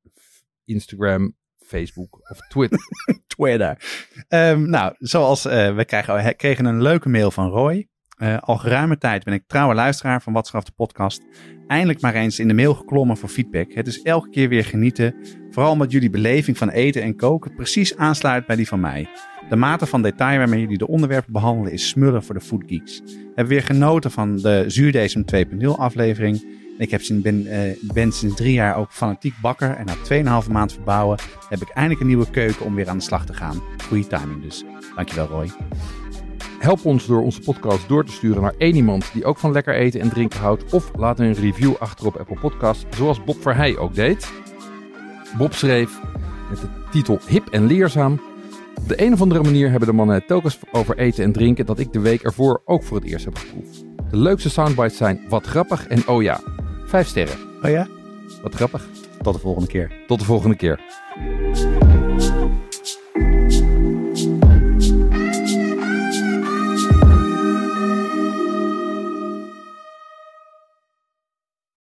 Instagram, Facebook of Twitter. Twitter. Ehm, nou, zoals eh, we krijgen, kregen een leuke mail van Roy. Eh, al geruime tijd ben ik trouwe luisteraar van Wat Schaf de podcast. Eindelijk maar eens in de mail geklommen voor feedback. Het is elke keer weer genieten. Vooral omdat jullie beleving van eten en koken precies aansluit bij die van mij. De mate van detail waarmee jullie de onderwerpen behandelen is smullen voor de foodgeeks. We hebben weer genoten van de Zuurdesem 2.0 aflevering. Ik heb ben, eh, ben sinds drie jaar ook fanatiek bakker. En na 2,5 maand verbouwen heb ik eindelijk een nieuwe keuken om weer aan de slag te gaan. Goeie timing dus. Dankjewel Roy. Help ons door onze podcast door te sturen naar één iemand die ook van lekker eten en drinken houdt. Of laat een review achter op Apple Podcasts, zoals Bob Verheij ook deed. Bob schreef met de titel Hip en Leerzaam. Op de een of andere manier hebben de mannen telkens over eten en drinken dat ik de week ervoor ook voor het eerst heb geproefd. De leukste soundbites zijn wat grappig en oh ja, vijf sterren. Oh ja? Wat grappig. Tot de volgende keer. Tot de volgende keer.